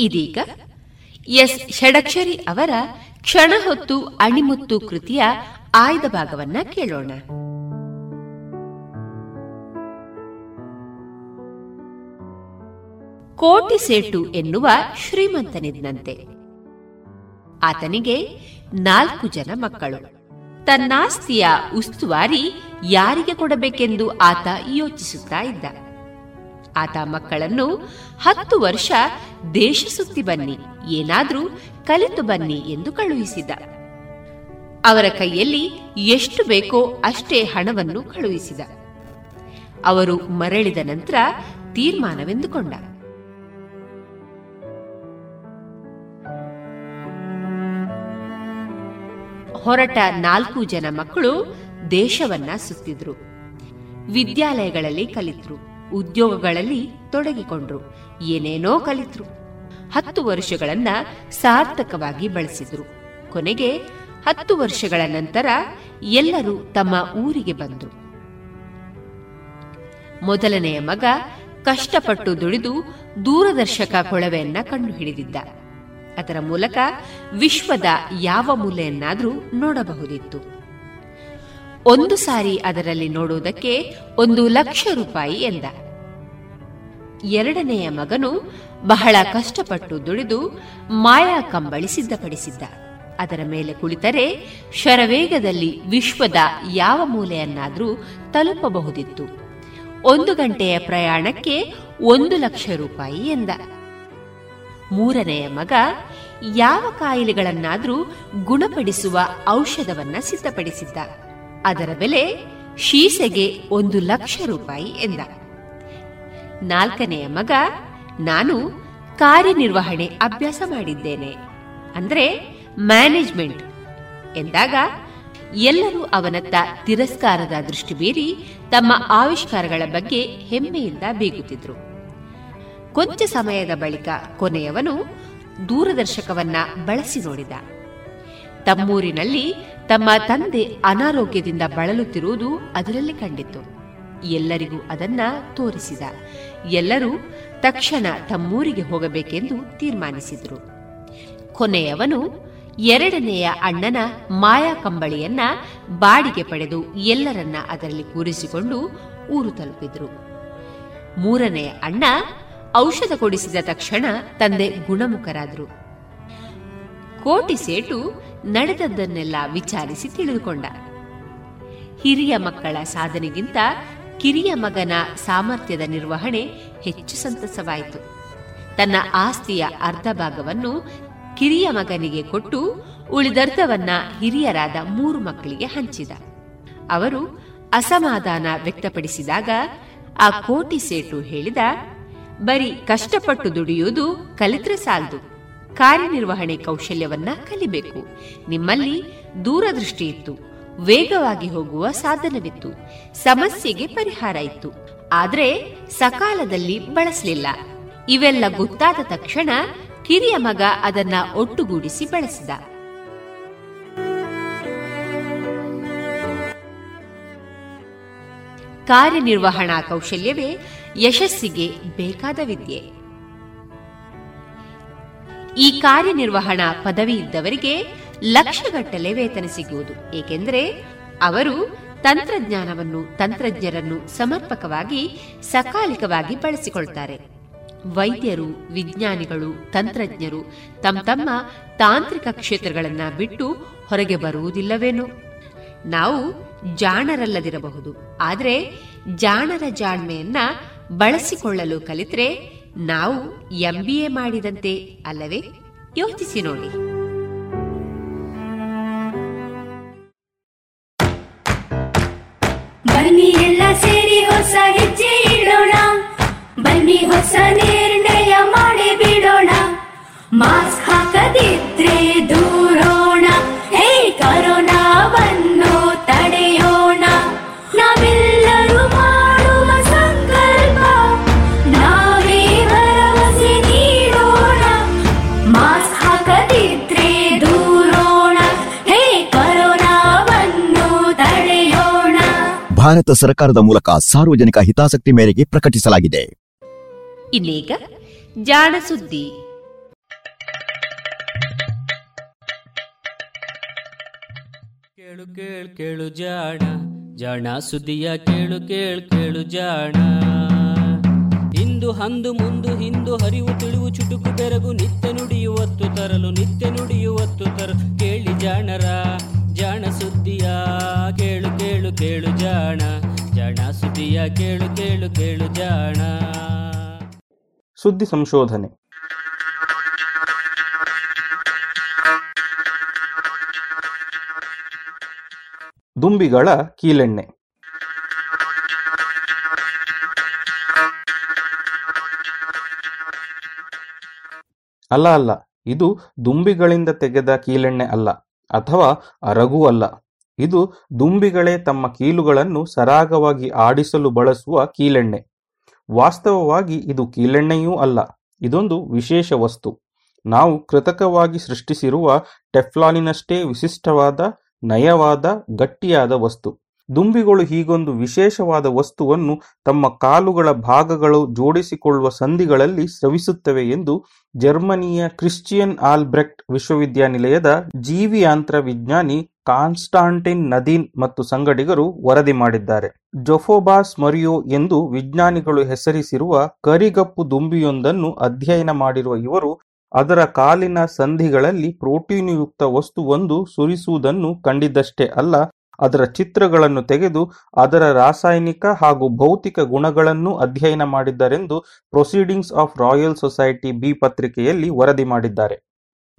ಇದೀಗ ಎಸ್ ಷಡಕ್ಷರಿ ಅವರ ಕ್ಷಣ ಹೊತ್ತು ಅಣಿಮುತ್ತು ಕೃತಿಯ ಆಯ್ದ ಭಾಗವನ್ನ ಕೇಳೋಣ. ಕೋಟಿ ಸೇಟು ಎನ್ನುವ ಶ್ರೀಮಂತನಿದ್ದಂತೆ ಆತನಿಗೆ ನಾಲ್ಕು ಜನ ಮಕ್ಕಳು. ತನ್ನಾಸ್ತಿಯ ಉಸ್ತುವಾರಿ ಯಾರಿಗೆ ಕೊಡಬೇಕೆಂದು ಆತ ಯೋಚಿಸುತ್ತಾ ಇದ್ದ. ಆತ ಮಕ್ಕಳನ್ನು ಹತ್ತು ವರ್ಷ ದೇಶ ಸುತ್ತಿ ಬನ್ನಿ, ಏನಾದ್ರೂ ಕಲಿತು ಬನ್ನಿ ಎಂದು ಕಳುಹಿಸಿದ. ಅವರ ಕೈಯಲ್ಲಿ ಎಷ್ಟು ಬೇಕೋ ಅಷ್ಟೇ ಹಣವನ್ನು ಕಳುಹಿಸಿದ. ಅವರು ಮರಳಿದ ನಂತರ ತೀರ್ಮಾನವೆಂದುಕೊಂಡ. ಹೊರಟ ನಾಲ್ಕು ಜನ ಮಕ್ಕಳು ದೇಶವನ್ನ ಸುತ್ತಿದ್ರು. ವಿದ್ಯಾಲಯಗಳಲ್ಲಿ ಕಲಿತರು. ಉದ್ಯೋಗಗಳಲ್ಲಿ ತೊಡಗಿಕೊಂಡ್ರು. ಏನೇನೋ ಕಲಿತರು. ಹತ್ತು ವರ್ಷಗಳನ್ನ ಸಾರ್ಥಕವಾಗಿ ಬಳಸಿದ್ರು. ಕೊನೆಗೆ ಹತ್ತು ವರ್ಷಗಳ ನಂತರ ಎಲ್ಲರೂ ತಮ್ಮ ಊರಿಗೆ ಬಂದರು. ಮೊದಲನೆಯ ಮಗ ಕಷ್ಟಪಟ್ಟು ದುಡಿದು ದೂರದರ್ಶಕ ಕೊಳವೆಯನ್ನ ಕಂಡುಹಿಡಿದಿದ್ದ. ಅದರ ಮೂಲಕ ವಿಶ್ವದ ಯಾವ ಮೂಲೆಯನ್ನಾದರೂ ನೋಡಬಹುದಿತ್ತು. ಒಂದು ಸಾರಿ ಅದರಲ್ಲಿ ನೋಡುವುದಕ್ಕೆ ಒಂದು ಲಕ್ಷ ರೂಪಾಯಿ ಎಂದ. ಎರಡನೆಯ ಮಗನು ಬಹಳ ಕಷ್ಟಪಟ್ಟು ದುಡಿದು ಮಾಯಾ ಕಂಬಳಿ ಸಿದ್ಧಪಡಿಸಿದ್ದ ಅದರ ಮೇಲೆ ಕುಳಿತರೆ ಶರವೇಗದಲ್ಲಿ ವಿಶ್ವದ ಯಾವ ಮೂಲೆಯನ್ನಾದರೂ ತಲುಪಬಹುದಿತ್ತು. ಒಂದು ಗಂಟೆಯ ಪ್ರಯಾಣಕ್ಕೆ ಒಂದು ಲಕ್ಷ ರೂಪಾಯಿ ಎಂದ. ಮೂರನೆಯ ಮಗ ಯಾವ ಕಾಯಿಲೆಗಳನ್ನಾದರೂ ಗುಣಪಡಿಸುವ ಔಷಧವನ್ನ ಸಿದ್ಧಪಡಿಸಿದ್ದ. ಅದರ ಬೆಲೆ ಶೀಸೆಗೆ ಒಂದು ಲಕ್ಷ ರೂಪಾಯಿ ಎಂದ. ನಾಲ್ಕನೆಯ ಮಗ, ನಾನು ಕಾರ್ಯನಿರ್ವಹಣೆ ಅಭ್ಯಾಸ ಮಾಡಿದ್ದೇನೆ. ಅಂದ್ರೆ ಮ್ಯಾನೇಜ್ಮೆಂಟ್ ಎಂದಾಗ ಎಲ್ಲರೂ ಅವನತ್ತ ತಿರಸ್ಕಾರದ ದೃಷ್ಟಿ ಬೀರಿ ತಮ್ಮ ಆವಿಷ್ಕಾರಗಳ ಬಗ್ಗೆ ಹೆಮ್ಮೆಯಿಂದ ಬೀಗುತ್ತಿದ್ರು. ಕೊಂಚ ಸಮಯದ ಬಳಿಕ ಕೊನೆಯವನು ದೂರದರ್ಶಕವನ್ನ ಬಳಸಿ ನೋಡಿದ. ತಮ್ಮೂರಿನಲ್ಲಿ ತಮ್ಮ ತಂದೆ ಅನಾರೋಗ್ಯದಿಂದ ಬಳಲುತ್ತಿರುವುದು ಅದರಲ್ಲಿ ಕಂಡಿತು ಎಲ್ಲರಿಗೂ ಅದನ್ನ ತೋರಿಸಿದ. ಎಲ್ಲರೂ ತಕ್ಷಣ ತಮ್ಮೂರಿಗೆ ಹೋಗಬೇಕೆಂದು ತೀರ್ಮಾನಿಸಿದರು. ಕೊನೆಯವನು ಎರಡನೆಯ ಅಣ್ಣನ ಮಾಯಾ ಕಂಬಳಿಯನ್ನ ಬಾಡಿಗೆ ಪಡೆದು ಎಲ್ಲರನ್ನ ಅದರಲ್ಲಿ ಕೂರಿಸಿಕೊಂಡು ಊರು ತಲುಪಿದ್ರು. ಮೂರನೆಯ ಅಣ್ಣ ಔಷಧ ಕೊಡಿಸಿದ ತಕ್ಷಣ ತಂದೆ ಗುಣಮುಖರಾದರು. ಕೋಟಿ ಸೇಟು ನಡೆದದ್ದನ್ನೆಲ್ಲ ವಿಚಾರಿಸಿ ತಿಳಿದುಕೊಂಡ. ಹಿರಿಯ ಮಕ್ಕಳ ಸಾಧನೆಗಿಂತ ಕಿರಿಯ ಮಗನ ಸಾಮರ್ಥ್ಯದ ನಿರ್ವಹಣೆ ಹೆಚ್ಚು ಸಂತಸವಾಯಿತು. ತನ್ನ ಆಸ್ತಿಯ ಅರ್ಧ ಭಾಗವನ್ನು ಕಿರಿಯ ಮಗನಿಗೆ ಕೊಟ್ಟು ಉಳಿದರ್ಧವನ್ನ ಹಿರಿಯರಾದ ಮೂರು ಮಕ್ಕಳಿಗೆ ಹಂಚಿದ. ಅವರು ಅಸಮಾಧಾನ ವ್ಯಕ್ತಪಡಿಸಿದಾಗ ಆ ಕೋಟಿ ಸೇಟು ಹೇಳಿದ, ಬರೀ ಕಷ್ಟಪಟ್ಟು ದುಡಿಯುವುದು ಕಲಿತ್ರೆ ಸಾಲದು. ಕಾರ್ಯನಿರ್ವಹಣೆ ಕೌಶಲ್ಯವನ್ನ ಕಲಿಬೇಕು. ನಿಮ್ಮಲ್ಲಿ ದೂರದೃಷ್ಟಿ ಇತ್ತು. ವೇಗವಾಗಿ ಹೋಗುವ ಸಾಧನವಿತ್ತು. ಸಮಸ್ಯೆಗೆ ಪರಿಹಾರ ಇತ್ತು. ಆದ್ರೆ ಸಕಾಲದಲ್ಲಿ ಬಳಸಲಿಲ್ಲ. ಇವೆಲ್ಲ ಗೊತ್ತಾದ ತಕ್ಷಣ ಕಿರಿಯ ಮಗ ಅದನ್ನ ಒಟ್ಟುಗೂಡಿಸಿ ಬಳಸಿದ. ಕಾರ್ಯನಿರ್ವಹಣಾ ಕೌಶಲ್ಯವೇ ಯಶಸ್ಸಿಗೆ ಬೇಕಾದ ವಿದ್ಯೆ. ಈ ಕಾರ್ಯನಿರ್ವಹಣಾ ಪದವಿ ಇದ್ದವರಿಗೆ ಲಕ್ಷಗಟ್ಟಲೆ ವೇತನ ಸಿಗುವುದು. ಏಕೆಂದರೆ ಅವರು ತಂತ್ರಜ್ಞಾನವನ್ನು, ತಂತ್ರಜ್ಞರನ್ನು ಸಮರ್ಪಕವಾಗಿ, ಸಕಾಲಿಕವಾಗಿ ಬಳಸಿಕೊಳ್ತಾರೆ. ವೈದ್ಯರು, ವಿಜ್ಞಾನಿಗಳು, ತಂತ್ರಜ್ಞರು ತಮ್ಮ ತಮ್ಮ ತಾಂತ್ರಿಕ ಕ್ಷೇತ್ರಗಳನ್ನ ಬಿಟ್ಟು ಹೊರಗೆ ಬರುವುದಿಲ್ಲವೇನು. ನಾವು ಜಾಣರಲ್ಲದಿರಬಹುದು. ಆದರೆ ಜಾಣರ ಜಾಣ್ಮೆಯನ್ನ ಬಳಸಿಕೊಳ್ಳಲು ಕಲಿತ್ರೆ ನಾವು ಎಂಬಿಎ ಮಾಡಿದಂತೆ ಅಲ್ಲವೇ? ಯೋಚಿಸಿ ನೋಡಿ. ಬನ್ನಿ ಎಲ್ಲ ಸೇರಿ ಹೊಸ ಹೆಜ್ಜೆ ಇಡೋಣ. ಬನ್ನಿ ಹೊಸ ನಿರ್ಣಯ ಮಾಡಿ ಬಿಡೋಣ. ಮಾಸ್ಕ್ ಹಾಕದಿದ್ರೆ ದೂರೋಣ ಭಾರತ ಸರ್ಕಾರದ ಮೂಲಕ ಸಾರ್ವಜನಿಕ ಹಿತಾಸಕ್ತಿ ಮೇರೆಗೆ ಪ್ರಕಟಿಸಲಾಗಿದೆ. ಇನ್ನೀಗ ಜಾಣ ಸುದ್ದಿ. ಕೇಳು ಕೇಳು ಕೇಳು ಜಾಣ ಜಾಣ ಸುದ್ದಿಯ ಕೇಳು ಕೇಳು ಕೇಳು ಜಾಣ. ಇಂದು ಹಂದು ಮುಂದು ಹಿಂದು ಹರಿವು ತಿಳಿವು ಚುಟುಕು ತೆರಗು ನಿತ್ಯ ನುಡಿಯುವತ್ತು ತರಲು ನಿತ್ಯ ನುಡಿಯುವತ್ತು ತರಲು ಕೇಳಿ ಜಾಣರ. ಕೇಳು ಜಾಣ ಜಾಣ ಸುದ್ದಿಯ ಕೇಳು ಕೇಳು ಕೇಳು ಜಾಣ. ಸುದ್ದಿ ಸಂಶೋಧನೆ. ದುಂಬಿಗಳ ಕೀಲೆಣ್ಣೆ. ಅಲ್ಲ ಅಲ್ಲ, ಇದು ದುಂಬಿಗಳಿಂದ ತೆಗೆದ ಕೀಲೆಣ್ಣೆ ಅಲ್ಲ, ಅಥವಾ ಅರಗೂ ಅಲ್ಲ. ಇದು ದುಂಬಿಗಳೇ ತಮ್ಮ ಕೀಲುಗಳನ್ನು ಸರಾಗವಾಗಿ ಆಡಿಸಲು ಬಳಸುವ ಕೀಲೆಣ್ಣೆ. ವಾಸ್ತವವಾಗಿ ಇದು ಕೀಲೆಣ್ಣೆಯೂ ಅಲ್ಲ, ಇದೊಂದು ವಿಶೇಷ ವಸ್ತು. ನಾವು ಕೃತಕವಾಗಿ ಸೃಷ್ಟಿಸಿರುವ ಟೆಫ್ಲಾನಿನಷ್ಟೇ ವಿಶಿಷ್ಟವಾದ, ನಯವಾದ, ಗಟ್ಟಿಯಾದ ವಸ್ತು. ದುಂಬಿಗಳು ಹೀಗೊಂದು ವಿಶೇಷವಾದ ವಸ್ತುವನ್ನು ತಮ್ಮ ಕಾಲುಗಳ ಭಾಗಗಳು ಜೋಡಿಸಿಕೊಳ್ಳುವ ಸಂಧಿಗಳಲ್ಲಿ ಸ್ರವಿಸುತ್ತವೆ ಎಂದು ಜರ್ಮನಿಯ ಕ್ರಿಶ್ಚಿಯನ್ ಆಲ್ಬ್ರೆಕ್ಟ್ ವಿಶ್ವವಿದ್ಯಾನಿಲಯದ ಜೀವಿಯಾಂತ್ರ ವಿಜ್ಞಾನಿ ಕಾನ್ಸ್ಟಾಂಟಿನ್, ನದೀನ್ ಮತ್ತು ಸಂಗಡಿಗರು ವರದಿ ಮಾಡಿದ್ದಾರೆ. ಜೊಫೋಬಾಸ್ ಮರಿಯೋ ಎಂದು ವಿಜ್ಞಾನಿಗಳು ಹೆಸರಿಸಿರುವ ಕರಿಗಪ್ಪು ದುಂಬಿಯೊಂದನ್ನು ಅಧ್ಯಯನ ಮಾಡಿರುವ ಇವರು, ಅದರ ಕಾಲಿನ ಸಂಧಿಗಳಲ್ಲಿ ಪ್ರೋಟೀನುಯುಕ್ತ ವಸ್ತುವೊಂದು ಸುರಿಸುವುದನ್ನು ಕಂಡಿದ್ದಷ್ಟೇ ಅಲ್ಲ, ಅದರ ಚಿತ್ರಗಳನ್ನು ತೆಗೆದು ಅದರ ರಾಸಾಯನಿಕ ಹಾಗೂ ಭೌತಿಕ ಗುಣಗಳನ್ನು ಅಧ್ಯಯನ ಮಾಡಿದ್ದಾರೆಂದು Proceedings of Royal Society B ಪತ್ರಿಕೆಯಲ್ಲಿ ವರದಿ ಮಾಡಿದ್ದಾರೆ.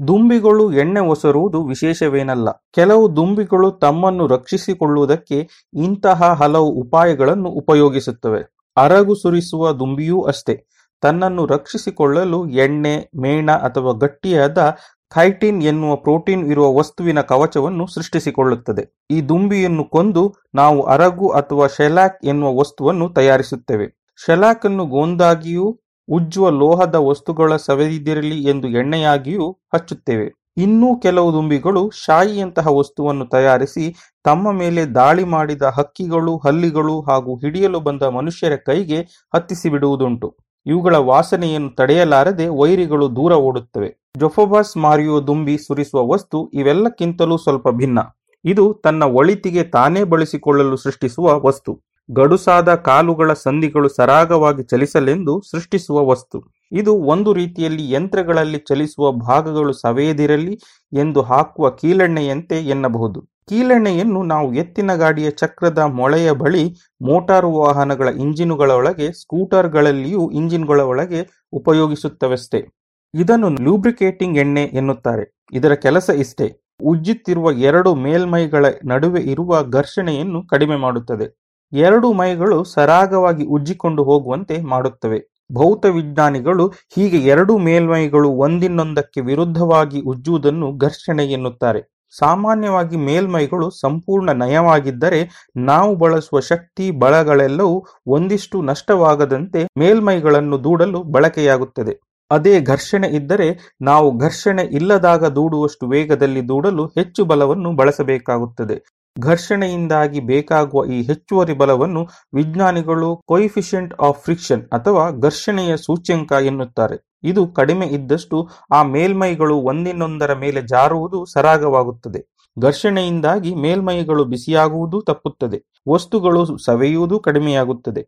ದುಂಬಿಗಳು ಎಣ್ಣೆ ಒಸರುವುದು ವಿಶೇಷವೇನಲ್ಲ. ಕೆಲವು ದುಂಬಿಗಳು ತಮ್ಮನ್ನು ರಕ್ಷಿಸಿಕೊಳ್ಳುವುದಕ್ಕೆ ಇಂತಹ ಹಲವು ಉಪಾಯಗಳನ್ನು ಉಪಯೋಗಿಸುತ್ತವೆ. ಅರಗು ಸುರಿಸುವ ದುಂಬಿಯೂ ಅಷ್ಟೇ. ತನ್ನನ್ನು ರಕ್ಷಿಸಿಕೊಳ್ಳಲು ಎಣ್ಣೆ, ಮೇಣ ಅಥವಾ ಗಟ್ಟಿಯಾದ ಕೈಟಿನ್ ಎನ್ನುವ ಪ್ರೋಟೀನ್ ಇರುವ ವಸ್ತುವಿನ ಕವಚವನ್ನು ಸೃಷ್ಟಿಸಿಕೊಳ್ಳುತ್ತದೆ. ಈ ದುಂಬಿಯನ್ನು ಕೊಂದು ನಾವು ಅರಗು ಅಥವಾ ಶೆಲಾಕ್ ಎನ್ನುವ ವಸ್ತುವನ್ನು ತಯಾರಿಸುತ್ತೇವೆ. ಶೆಲಾಕ್ ಅನ್ನು ಗೋಂದಾಗಿಯೂ ಉಜ್ಜುವ ಲೋಹದ ವಸ್ತುಗಳ ಸವೆದಿದ್ದಿರಲಿ ಎಂದು ಎಣ್ಣೆಯಾಗಿಯೂ ಹಚ್ಚುತ್ತೇವೆ. ಇನ್ನೂ ಕೆಲವು ದುಂಬಿಗಳು ಶಾಯಿಯಂತಹ ವಸ್ತುವನ್ನು ತಯಾರಿಸಿ ತಮ್ಮ ಮೇಲೆ ದಾಳಿ ಮಾಡಿದ ಹಕ್ಕಿಗಳು, ಹಲ್ಲಿಗಳು ಹಾಗೂ ಹಿಡಿಯಲು ಬಂದ ಮನುಷ್ಯರ ಕೈಗೆ ಹತ್ತಿಸಿ ಬಿಡುವುದುಂಟು ಇವುಗಳ ವಾಸನೆಯನ್ನು ತಡೆಯಲಾರದೆ ವೈರಿಗಳು ದೂರ ಓಡುತ್ತವೆ. ಜೊಫೋಬಾಸ್ ಮಾರಿಯೋ ದುಂಬಿ ಸುರಿಸುವ ವಸ್ತು ಇವೆಲ್ಲಕ್ಕಿಂತಲೂ ಸ್ವಲ್ಪ ಭಿನ್ನ. ಇದು ತನ್ನ ಒಳಿತಿಗೆ ತಾನೇ ಬಳಸಿಕೊಳ್ಳಲು ಸೃಷ್ಟಿಸುವ ವಸ್ತು. ಗಡುಸಾದ ಕಾಲುಗಳ ಸಂಧಿಗಳು ಸರಾಗವಾಗಿ ಚಲಿಸಲೆಂದು ಸೃಷ್ಟಿಸುವ ವಸ್ತು. ಇದು ಒಂದು ರೀತಿಯಲ್ಲಿ ಯಂತ್ರಗಳಲ್ಲಿ ಚಲಿಸುವ ಭಾಗಗಳು ಸವೆಯದಿರಲಿ ಎಂದು ಹಾಕುವ ಕೀಲೆಣ್ಣೆಯಂತೆ ಎನ್ನಬಹುದು. ಕೀಲೆಣ್ಣೆಯನ್ನು ನಾವು ಎತ್ತಿನ ಗಾಡಿಯ ಚಕ್ರದ ಮೊಳೆಯ ಬಳಿ ಮೋಟಾರು ವಾಹನಗಳ ಇಂಜಿನುಗಳ ಒಳಗೆ, ಸ್ಕೂಟರ್ಗಳಲ್ಲಿಯೂ ಇಂಜಿನ್ಗಳ ಒಳಗೆ ಉಪಯೋಗಿಸುತ್ತವೆಷ್ಟೇ. ಇದನ್ನು ಲೂಬ್ರಿಕೇಟಿಂಗ್ ಎಣ್ಣೆ ಎನ್ನುತ್ತಾರೆ. ಇದರ ಕೆಲಸ ಇಷ್ಟೇ. ಉಜ್ಜುತ್ತಿರುವ ಎರಡು ಮೇಲ್ಮೈಗಳ ನಡುವೆ ಇರುವ ಘರ್ಷಣೆಯನ್ನು ಕಡಿಮೆ ಮಾಡುತ್ತದೆ. ಎರಡು ಮೈಗಳು ಸರಾಗವಾಗಿ ಉಜ್ಜಿಕೊಂಡು ಹೋಗುವಂತೆ ಮಾಡುತ್ತವೆ. ಭೌತ ವಿಜ್ಞಾನಿಗಳು ಹೀಗೆ ಎರಡು ಮೇಲ್ಮೈಗಳು ಒಂದಿನ್ನೊಂದಕ್ಕೆ ವಿರುದ್ಧವಾಗಿ ಉಜ್ಜುವುದನ್ನು ಘರ್ಷಣೆ ಎನ್ನುತ್ತಾರೆ. ಸಾಮಾನ್ಯವಾಗಿ ಮೇಲ್ಮೈಗಳು ಸಂಪೂರ್ಣ ನಯವಾಗಿದ್ದರೆ ನಾವು ಬಳಸುವ ಶಕ್ತಿ ಬಳಗಳೆಲ್ಲವೂ ಒಂದಿಷ್ಟು ನಷ್ಟವಾಗದಂತೆ ಮೇಲ್ಮೈಗಳನ್ನು ದೂಡಲು ಬಳಕೆಯಾಗುತ್ತದೆ. ಅದೇ ಘರ್ಷಣೆ ಇದ್ದರೆ ನಾವು ಘರ್ಷಣೆ ಇಲ್ಲದಾಗ ದೂಡುವಷ್ಟು ವೇಗದಲ್ಲಿ ದೂಡಲು ಹೆಚ್ಚು ಬಲವನ್ನು ಬಳಸಬೇಕಾಗುತ್ತದೆ. ಘರ್ಷಣೆಯಿಂದಾಗಿ ಬೇಕಾಗುವ ಈ ಹೆಚ್ಚುವರಿ ಬಲವನ್ನು ವಿಜ್ಞಾನಿಗಳು ಕೊಯಿಫಿಷಿಯಂಟ್ ಆಫ್ ಫ್ರಿಕ್ಷನ್ ಅಥವಾ ಘರ್ಷಣೆಯ ಸೂಚ್ಯಂಕ ಎನ್ನುತ್ತಾರೆ. ಇದು ಕಡಿಮೆ ಇದ್ದಷ್ಟು ಆ ಮೇಲ್ಮೈಗಳು ಒಂದಿನೊಂದರ ಮೇಲೆ ಜಾರುವುದು ಸರಾಗವಾಗುತ್ತದೆ. ಘರ್ಷಣೆಯಿಂದಾಗಿ ಮೇಲ್ಮೈಗಳು ಬಿಸಿಯಾಗುವುದು ತಪ್ಪುತ್ತದೆ. ವಸ್ತುಗಳು ಸವೆಯುವುದು ಕಡಿಮೆಯಾಗುತ್ತದೆ.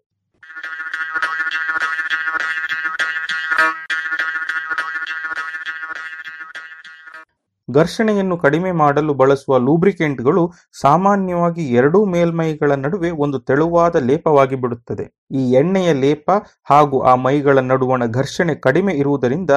ಘರ್ಷಣೆಯನ್ನು ಕಡಿಮೆ ಮಾಡಲು ಬಳಸುವ ಲೂಬ್ರಿಕೆಂಟ್ಗಳು ಸಾಮಾನ್ಯವಾಗಿ ಎರಡೂ ಮೇಲ್ಮೈಗಳ ನಡುವೆ ಒಂದು ತೆಳುವಾದ ಲೇಪವಾಗಿ ಬಿಡುತ್ತದೆ. ಈ ಎಣ್ಣೆಯ ಲೇಪ ಹಾಗೂ ಆ ಮೈಗಳ ನಡುವಣ ಘರ್ಷಣೆ ಕಡಿಮೆ ಇರುವುದರಿಂದ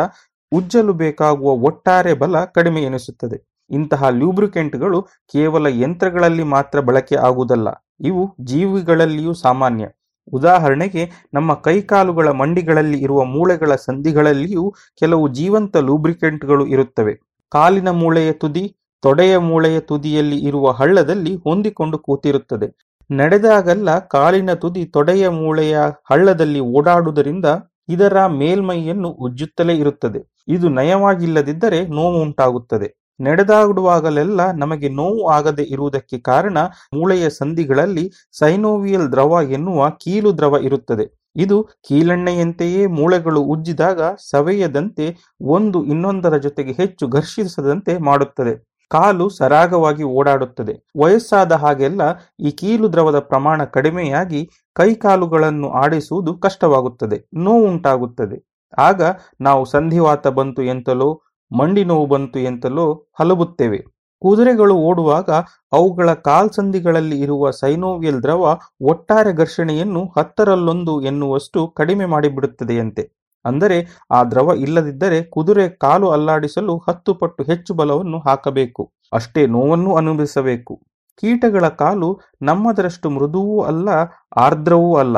ಉಜ್ಜಲು ಬೇಕಾಗುವ ಒಟ್ಟಾರೆ ಬಲ ಕಡಿಮೆ ಎನಿಸುತ್ತದೆ. ಇಂತಹ ಲೂಬ್ರಿಕೆಂಟ್ಗಳು ಕೇವಲ ಯಂತ್ರಗಳಲ್ಲಿ ಮಾತ್ರ ಬಳಕೆ ಆಗುವುದಲ್ಲ, ಇವು ಜೀವಿಗಳಲ್ಲಿಯೂ ಸಾಮಾನ್ಯ. ಉದಾಹರಣೆಗೆ, ನಮ್ಮ ಕೈಕಾಲುಗಳ ಮಂಡಿಗಳಲ್ಲಿ ಇರುವ ಮೂಳೆಗಳ ಸಂಧಿಗಳಲ್ಲಿಯೂ ಕೆಲವು ಜೀವಂತ ಲೂಬ್ರಿಕೆಂಟ್ಗಳು ಇರುತ್ತವೆ. ಕಾಲಿನ ಮೂಳೆಯ ತುದಿ, ತೊಡೆಯ ಮೂಳೆಯ ತುದಿಯಲ್ಲಿ ಇರುವ ಹಳ್ಳದಲ್ಲಿ ಹೊಂದಿಕೊಂಡು ಕೂತಿರುತ್ತದೆ. ನಡೆದಾಗಲ್ಲ ಕಾಲಿನ ತುದಿ ತೊಡೆಯ ಮೂಳೆಯ ಹಳ್ಳದಲ್ಲಿ ಓಡಾಡುವುದರಿಂದ ಇದರ ಮೇಲ್ಮೈಯನ್ನು ಉಜ್ಜುತ್ತಲೇ ಇರುತ್ತದೆ. ಇದು ನಯವಾಗಿಲ್ಲದಿದ್ದರೆ ನೋವು ಉಂಟಾಗುತ್ತದೆ. ನಡೆದಾಡುವಾಗಲೆಲ್ಲ ನಮಗೆ ನೋವು ಆಗದೆ ಇರುವುದಕ್ಕೆ ಕಾರಣ ಮೂಳೆಯ ಸಂಧಿಗಳಲ್ಲಿ ಸೈನೋವಿಯಲ್ ದ್ರವ ಎನ್ನುವ ಕೀಲು ದ್ರವ ಇರುತ್ತದೆ. ಇದು ಕೀಲೆಣ್ಣೆಯಂತೆಯೇ ಮೂಳೆಗಳು ಉಜ್ಜಿದಾಗ ಸವೆಯದಂತೆ ಒಂದು ಇನ್ನೊಂದರ ಜೊತೆಗೆ ಹೆಚ್ಚು ಘರ್ಷಿಸದಂತೆ ಮಾಡುತ್ತದೆ. ಕಾಲು ಸರಾಗವಾಗಿ ಓಡಾಡುತ್ತದೆ. ವಯಸ್ಸಾದ ಹಾಗೆಲ್ಲ ಈ ಕೀಲು ದ್ರವದ ಪ್ರಮಾಣ ಕಡಿಮೆಯಾಗಿ ಕೈಕಾಲುಗಳನ್ನು ಆಡಿಸುವುದು ಕಷ್ಟವಾಗುತ್ತದೆ, ನೋವುಂಟಾಗುತ್ತದೆ. ಆಗ ನಾವು ಸಂಧಿವಾತ ಬಂತು ಎಂತಲೋ, ಮಂಡಿ ನೋವು ಬಂತು ಎಂತಲೋ ಹಲಬುತ್ತೇವೆ. ಕುದುರೆಗಳು ಓಡುವಾಗ ಅವುಗಳ ಕಾಲ್ಸಂಧಿಗಳಲ್ಲಿ ಇರುವ ಸೈನೋವಿಯಲ್ ದ್ರವ ಒಟ್ಟಾರೆ ಘರ್ಷಣೆಯನ್ನು ಹತ್ತರಲ್ಲೊಂದು ಎನ್ನುವಷ್ಟು ಕಡಿಮೆ ಮಾಡಿಬಿಡುತ್ತದೆಯಂತೆ. ಅಂದರೆ ಆ ದ್ರವ ಇಲ್ಲದಿದ್ದರೆ ಕುದುರೆ ಕಾಲು ಅಲ್ಲಾಡಿಸಲು ಹತ್ತು ಪಟ್ಟು ಹೆಚ್ಚು ಬಲವನ್ನು ಹಾಕಬೇಕು. ಅಷ್ಟೇ ನೋವನ್ನು ಅನುಭವಿಸಬೇಕು. ಕೀಟಗಳ ಕಾಲು ನಮ್ಮದರಷ್ಟು ಮೃದುವೂ ಅಲ್ಲ, ಆರ್ದ್ರವೂ ಅಲ್ಲ.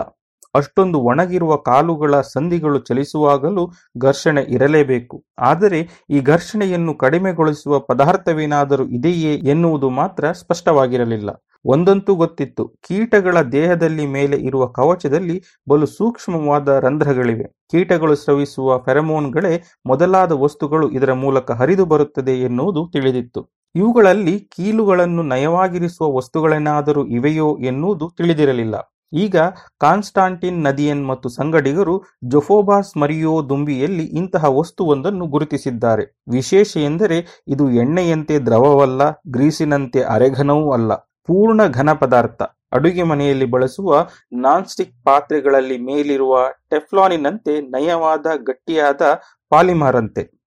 ಅಷ್ಟೊಂದು ಒಣಗಿರುವ ಕಾಲುಗಳ ಸಂಧಿಗಳು ಚಲಿಸುವಾಗಲೂ ಘರ್ಷಣೆ ಇರಲೇಬೇಕು. ಆದರೆ ಈ ಘರ್ಷಣೆಯನ್ನು ಕಡಿಮೆಗೊಳಿಸುವ ಪದಾರ್ಥವೇನಾದರೂ ಇದೆಯೇ ಎನ್ನುವುದು ಮಾತ್ರ ಸ್ಪಷ್ಟವಾಗಿರಲಿಲ್ಲ. ಒಂದಂತೂ ಗೊತ್ತಿತ್ತು, ಕೀಟಗಳ ದೇಹದಲ್ಲಿ ಮೇಲೆ ಇರುವ ಕವಚದಲ್ಲಿ ಬಲು ಸೂಕ್ಷ್ಮವಾದ ರಂಧ್ರಗಳಿವೆ. ಕೀಟಗಳು ಸ್ರವಿಸುವ ಫೆರಮೋನ್ಗಳೇ ಮೊದಲಾದ ವಸ್ತುಗಳು ಇದರ ಮೂಲಕ ಹರಿದು ಬರುತ್ತದೆ ಎನ್ನುವುದು ತಿಳಿದಿತ್ತು. ಇವುಗಳಲ್ಲಿ ಕೀಲುಗಳನ್ನು ನಯವಾಗಿರಿಸುವ ವಸ್ತುಗಳೇನಾದರೂ ಇವೆಯೋ ಎನ್ನುವುದು ತಿಳಿದಿರಲಿಲ್ಲ. ಈಗ ಕಾನ್ಸ್ಟಾಂಟಿನ್ ನದಿಯನ್ ಮತ್ತು ಸಂಗಡಿಗರು ಜೊಫೋಬಾಸ್ ಮರಿಯೋ ದುಂಬಿಯಲ್ಲಿ ಇಂತಹ ವಸ್ತುವೊಂದನ್ನು ಗುರುತಿಸಿದ್ದಾರೆ. ವಿಶೇಷ ಎಂದರೆ ಇದು ಎಣ್ಣೆಯಂತೆ ದ್ರವವಲ್ಲ, ಗ್ರೀಸಿನಂತೆ ಅರೆಘನವೂ ಅಲ್ಲ, ಪೂರ್ಣ ಘನ ಪದಾರ್ಥ. ಅಡುಗೆ ಮನೆಯಲ್ಲಿ ಬಳಸುವ ನಾನ್ ಸ್ಟಿಕ್ ಪಾತ್ರೆಗಳಲ್ಲಿ ಮೇಲಿರುವ ಟೆಫ್ಲಾನಿನಂತೆ ನಯವಾದ ಗಟ್ಟಿಯಾದ ಪಾಲಿಮಾರಂತೆ.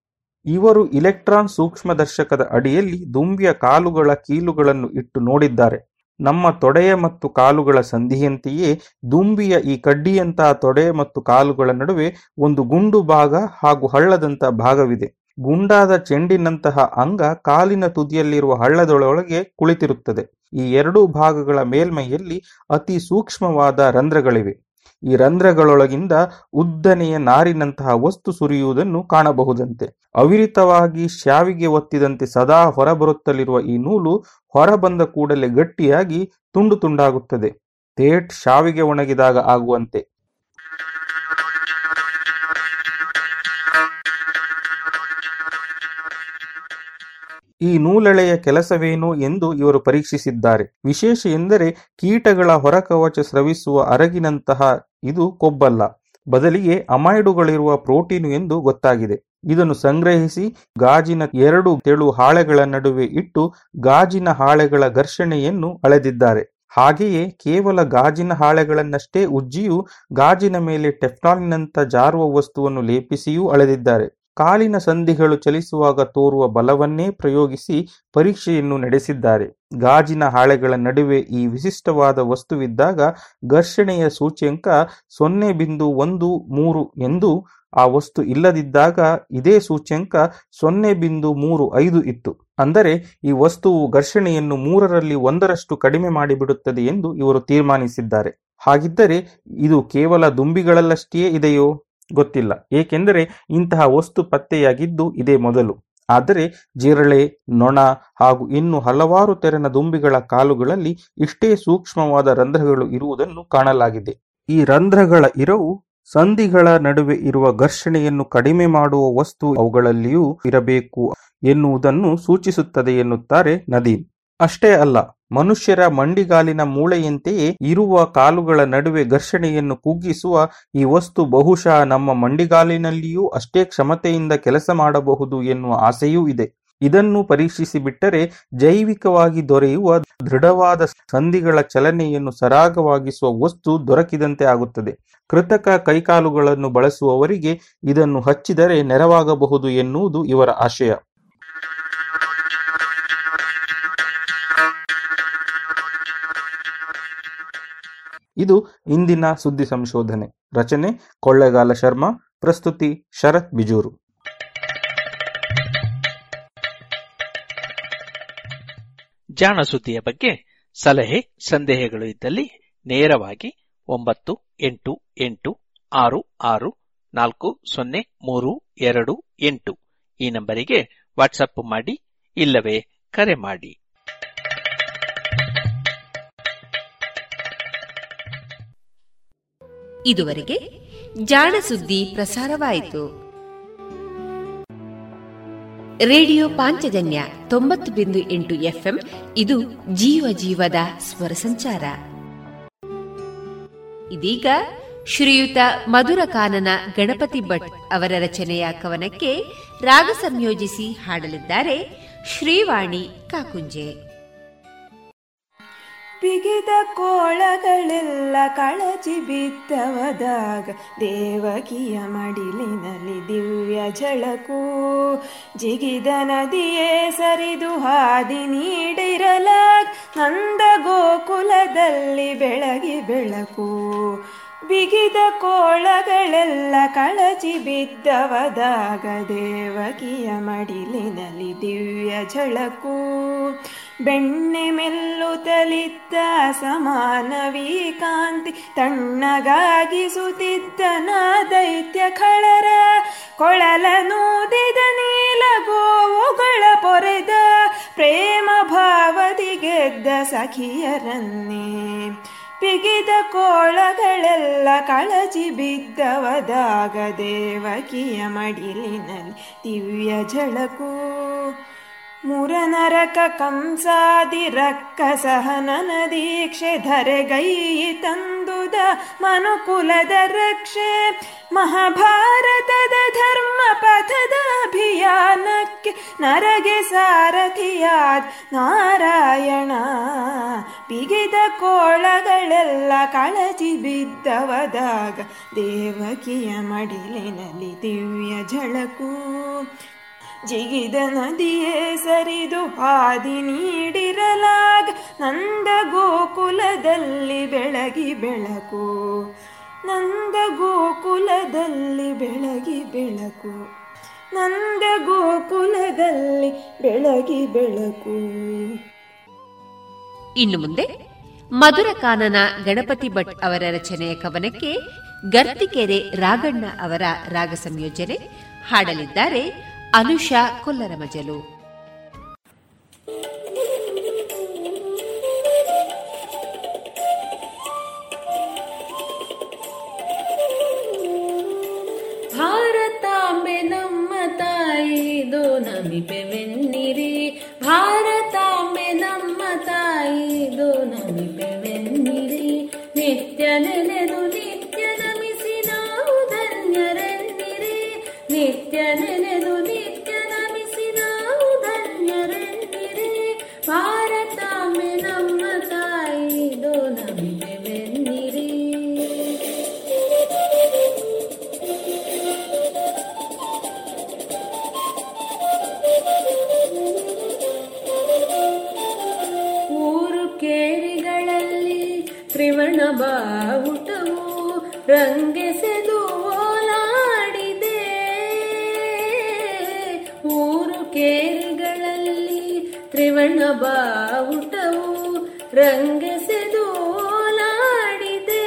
ಇವರು ಇಲೆಕ್ಟ್ರಾನ್ ಸೂಕ್ಷ್ಮದರ್ಶಕದ ಅಡಿಯಲ್ಲಿ ದುಂಬಿಯ ಕಾಲುಗಳ ಕೀಲುಗಳನ್ನು ಇಟ್ಟು ನೋಡಿದ್ದಾರೆ. ನಮ್ಮ ತೊಡೆಯ ಮತ್ತು ಕಾಲುಗಳ ಸಂಧಿಯಂತೆಯೇ ದುಂಬಿಯ ಈ ಕಡ್ಡಿಯಂತಹ ತೊಡೆ ಮತ್ತು ಕಾಲುಗಳ ನಡುವೆ ಒಂದು ಗುಂಡು ಭಾಗ ಹಾಗೂ ಹಳ್ಳದಂತಹ ಭಾಗವಿದೆ. ಗುಂಡಾದ ಚೆಂಡಿನಂತಹ ಅಂಗ ಕಾಲಿನ ತುದಿಯಲ್ಲಿರುವ ಹಳ್ಳದೊಳಗೆ ಕುಳಿತಿರುತ್ತದೆ. ಈ ಎರಡೂ ಭಾಗಗಳ ಮೇಲ್ಮೈಯಲ್ಲಿ ಅತಿ ಸೂಕ್ಷ್ಮವಾದ ರಂಧ್ರಗಳಿವೆ. ಈ ರಂಧ್ರಗಳೊಳಗಿಂದ ಉದ್ದನೆಯ ನಾರಿನಂತಹ ವಸ್ತು ಸುರಿಯುವುದನ್ನು ಕಾಣಬಹುದಂತೆ. ಅವಿರಿತವಾಗಿ ಶಾವಿಗೆ ಒತ್ತಿದಂತೆ ಸದಾ ಹೊರಬರುತ್ತಲಿರುವ ಈ ನೂಲು ಹೊರಬಂದ ಕೂಡಲೇ ಗಟ್ಟಿಯಾಗಿ ತುಂಡು ತುಂಡಾಗುತ್ತದೆ. ತೇಟ್ ಶಾವಿಗೆ ಒಣಗಿದಾಗ ಆಗುವಂತೆ. ಈ ನೂಲೆಳೆಯ ಕೆಲಸವೇನು ಎಂದು ಇವರು ಪರೀಕ್ಷಿಸಿದ್ದಾರೆ. ವಿಶೇಷ ಎಂದರೆ ಕೀಟಗಳ ಹೊರಕವಚ ಸ್ರವಿಸುವ ಅರಗಿನಂತಹ ಇದು ಕೊಬ್ಬಲ್ಲ. ಬದಲಿಗೆ ಅಮೈಡುಗಳಿರುವ ಪ್ರೋಟೀನು ಎಂದು ಗೊತ್ತಾಗಿದೆ. ಇದನ್ನು ಸಂಗ್ರಹಿಸಿ ಗಾಜಿನ ಎರಡು ತೆಳು ಹಾಳೆಗಳ ನಡುವೆ ಇಟ್ಟು ಗಾಜಿನ ಹಾಳೆಗಳ ಘರ್ಷಣೆಯನ್ನು ಅಳೆದಿದ್ದಾರೆ. ಹಾಗೆಯೇ ಕೇವಲ ಗಾಜಿನ ಹಾಳೆಗಳನ್ನಷ್ಟೇ ಉಜ್ಜಿಯೂ ಗಾಜಿನ ಮೇಲೆ ಟೆಫ್ಲಾನಿನಂತ ಜಾರುವ ವಸ್ತುವನ್ನು ಲೇಪಿಸಿಯೂ ಅಳೆದಿದ್ದಾರೆ. ಕಾಲಿನ ಸಂಧಿಗಳು ಚಲಿಸುವಾಗ ತೋರುವ ಬಲವನ್ನೇ ಪ್ರಯೋಗಿಸಿ ಪರೀಕ್ಷೆಯನ್ನು ನಡೆಸಿದ್ದಾರೆ. ಗಾಜಿನ ಹಾಳೆಗಳ ನಡುವೆ ಈ ವಿಶಿಷ್ಟವಾದ ವಸ್ತುವಿದ್ದಾಗ ಘರ್ಷಣೆಯ ಸೂಚ್ಯಂಕ ಸೊನ್ನೆ ಬಿಂದು ಒಂದು ಮೂರು ಎಂದು ಆ ವಸ್ತು ಇಲ್ಲದಿದ್ದಾಗ ಇದೇ ಸೂಚ್ಯಂಕ ಸೊನ್ನೆ ಬಿಂದು ಮೂರು ಐದು ಇತ್ತು. ಅಂದರೆ ಈ ವಸ್ತುವು ಘರ್ಷಣೆಯನ್ನು ಮೂರರಲ್ಲಿ ಒಂದರಷ್ಟು ಕಡಿಮೆ ಮಾಡಿಬಿಡುತ್ತದೆ ಎಂದು ಇವರು ತೀರ್ಮಾನಿಸಿದ್ದಾರೆ. ಹಾಗಿದ್ದರೆ ಇದು ಕೇವಲ ದುಂಬಿಗಳಲ್ಲಷ್ಟೇ ಇದೆಯೋ? ಗೊತ್ತಿಲ್ಲ. ಏಕೆಂದರೆ ಇಂತಹ ವಸ್ತು ಪತ್ತೆಯಾಗಿದ್ದು ಇದೇ ಮೊದಲು. ಆದರೆ ಜಿರಳೆ, ನೊಣ ಹಾಗೂ ಇನ್ನು ಹಲವಾರು ತೆರನ ದುಂಬಿಗಳ ಕಾಲುಗಳಲ್ಲಿ ಇಷ್ಟೇ ಸೂಕ್ಷ್ಮವಾದ ರಂಧ್ರಗಳು ಇರುವುದನ್ನು ಕಾಣಲಾಗಿದೆ. ಈ ರಂಧ್ರಗಳ ಇರವು ಸಂಧಿಗಳ ನಡುವೆ ಇರುವ ಘರ್ಷಣೆಯನ್ನು ಕಡಿಮೆ ಮಾಡುವ ವಸ್ತು ಅವುಗಳಲ್ಲಿಯೂ ಇರಬೇಕು ಎನ್ನುವುದನ್ನು ಸೂಚಿಸುತ್ತದೆ ಎನ್ನುತ್ತಾರೆ ನದೀಮ್. ಅಷ್ಟೇ ಅಲ್ಲ, ಮನುಷ್ಯರ ಮಂಡಿಗಾಲಿನ ಮೂಳೆಯಂತೆಯೇ ಇರುವ ಕಾಲುಗಳ ನಡುವೆ ಘರ್ಷಣೆಯನ್ನು ಕುಗ್ಗಿಸುವ ಈ ವಸ್ತು ಬಹುಶಃ ನಮ್ಮ ಮಂಡಿಗಾಲಿನಲ್ಲಿಯೂ ಅಷ್ಟೇ ಕ್ಷಮತೆಯಿಂದ ಕೆಲಸ ಮಾಡಬಹುದು ಎನ್ನುವ ಆಸೆಯೂ ಇದೆ. ಇದನ್ನು ಪರೀಕ್ಷಿಸಿ ಬಿಟ್ಟರೆ ಜೈವಿಕವಾಗಿ ದೊರೆಯುವ ದೃಢವಾದ ಸಂಧಿಗಳ ಚಲನೆಯನ್ನು ಸರಾಗವಾಗಿಸುವ ವಸ್ತು ದೊರಕಿದಂತೆ ಆಗುತ್ತದೆ. ಕೃತಕ ಕೈಕಾಲುಗಳನ್ನು ಬಳಸುವವರಿಗೆ ಇದನ್ನು ಹಚ್ಚಿದರೆ ನೆರವಾಗಬಹುದು ಎನ್ನುವುದು ಇವರ ಆಶಯ. ಇದು ಇಂದಿನ ಸುದ್ದಿ ಸಂಶೋಧನೆ. ರಚನೆ ಕೊಳ್ಳೆಗಾಲ ಶರ್ಮಾ, ಪ್ರಸ್ತುತಿ ಶರತ್ ಬಿಜೂರು. ಜಾಣ ಸುದ್ದಿಯ ಬಗ್ಗೆ ಸಲಹೆ, ಸಂದೇಹಗಳು ಇದ್ದಲ್ಲಿ ನೇರವಾಗಿ ಒಂಬತ್ತು, ಎಂಟು ಎಂಟು, ಆರು ಆರು, ನಾಲ್ಕು, ಸೊನ್ನೆ, ಮೂರು, ಎರಡು, ಎಂಟು ಈ ನಂಬರಿಗೆ ವಾಟ್ಸಪ್ ಮಾಡಿ ಇಲ್ಲವೇ ಕರೆ ಮಾಡಿ. ಇದುವರೆಗೆ ಜಾಣ ಸುದ್ದಿ ಪ್ರಸಾರವಾಯಿತು. ರೇಡಿಯೋ ಪಾಂಚಜನ್ಯ ತೊಂಬತ್ತು ಬಿಂದು ಎಂಟು ಎಫ್ಎಂ, ಇದು ಜೀವ ಜೀವದ ಸ್ವರ ಸಂಚಾರ. ಇದೀಗ ಶ್ರೀಯುತ ಮಧುರ ಕಾನನ ಗಣಪತಿ ಭಟ್ ಅವರ ರಚನೆಯ ಕವನಕ್ಕೆ ರಾಗ ಸಂಯೋಜಿಸಿ ಹಾಡಲಿದ್ದಾರೆ ಶ್ರೀವಾಣಿ ಕಾಕುಂಜೆ. ಬಿಗಿದ ಕೋಳಗಳೆಲ್ಲ ಕಳಚಿ ಬಿದ್ದವದಾಗ ದೇವಕಿಯ ಮಡಿಲಿನಲ್ಲಿ ದಿವ್ಯ ಝಳಕು. ಜಿಗಿದ ನದಿಯೇ ಸರಿದು ಹಾದಿ ನೀಡಿರಲ ನಂದ ಗೋಕುಲದಲ್ಲಿ ಬೆಳಗಿ ಬೆಳಕು. ಬಿಗಿದ ಕೋಳಗಳೆಲ್ಲ ಕಳಚಿ ಬಿದ್ದವದಾಗ ದೇವಕಿಯ ಮಡಿಲಿನಲ್ಲಿ ದಿವ್ಯ ಝಳಕು. ಬೆಣ್ಣೆ ಮೆಲ್ಲುತ್ತಲಿದ್ದ ಸಮಾನವೀ ಕಾಂತಿ ತಣ್ಣಗಾಗಿಸುತ್ತಿದ್ದನ ದೈತ್ಯ ಖಳರ. ಕೊಳಲನೂದಿದ ನೀಲ ಗೋವುಗಳ ಪೊರೆದ, ಪ್ರೇಮ ಭಾವದಿ ಗೆದ್ದ ಸಖಿಯರನ್ನೇ. ಬಿಗಿದ ಕೋಳಗಳೆಲ್ಲ ಕಳಚಿ ಬಿದ್ದವದಾಗ ದೇವಕಿಯ ಮಡಿಲಿನಲ್ಲಿ ದಿವ್ಯ ಝಳಕು. ಮುರನರಕ ಕಂಸಾದಿ ರಕ್ಕ ಸಹನನ ದೀಕ್ಷೆ ಧರೆಗೈ ತಂದುದ ಮನುಕುಲದ ರಕ್ಷೆ ಮಹಾಭಾರತದ ಧರ್ಮ ಪಥದ ಅಭಿಯಾನಕ್ಕೆ ನರಗೆ ಸಾರಥಿಯಾದ ನಾರಾಯಣ. ಬಿಗಿದ ಕೋಳಗಳೆಲ್ಲ ಕಳಚಿ ಬಿದ್ದವದಾಗ ದೇವಕಿಯ ಮಡಿಲಿನಲ್ಲಿ ದಿವ್ಯ ಝಳಕು ಜಿಗಿದ ನದಿಯೇ ಸರಿದು ಹಾದಿ ನೀಡಿರಲಾಗ ನಂದ ಗೋಕುಲದಲ್ಲಿ ಬೆಳಗಿ ಬೆಳಕು. ನಂದ ಗೋಕುಲದಲ್ಲಿ ಬೆಳಗಿ ಬೆಳಕು. ನಂದ ಗೋಕುಲದಲ್ಲಿ ಬೆಳಗಿ ಬೆಳಕು. ಇನ್ನು ಮುಂದೆ ಮಧುರ ಕಾನನ ಗಣಪತಿ ಭಟ್ ಅವರ ರಚನೆಯ ಕವನಕ್ಕೆ ಗರ್ತಿಕೆರೆ ರಾಗಣ್ಣ ಅವರ ರಾಗ ಸಂಯೋಜನೆ ಹಾಡಲಿದ್ದಾರೆ ಅನುಷಾ ಕೊಲ್ಲರಮಜಲು. ಬಾವುಟವು ರಂಗೆಸೆದು ಓಲಾಡಿದೆ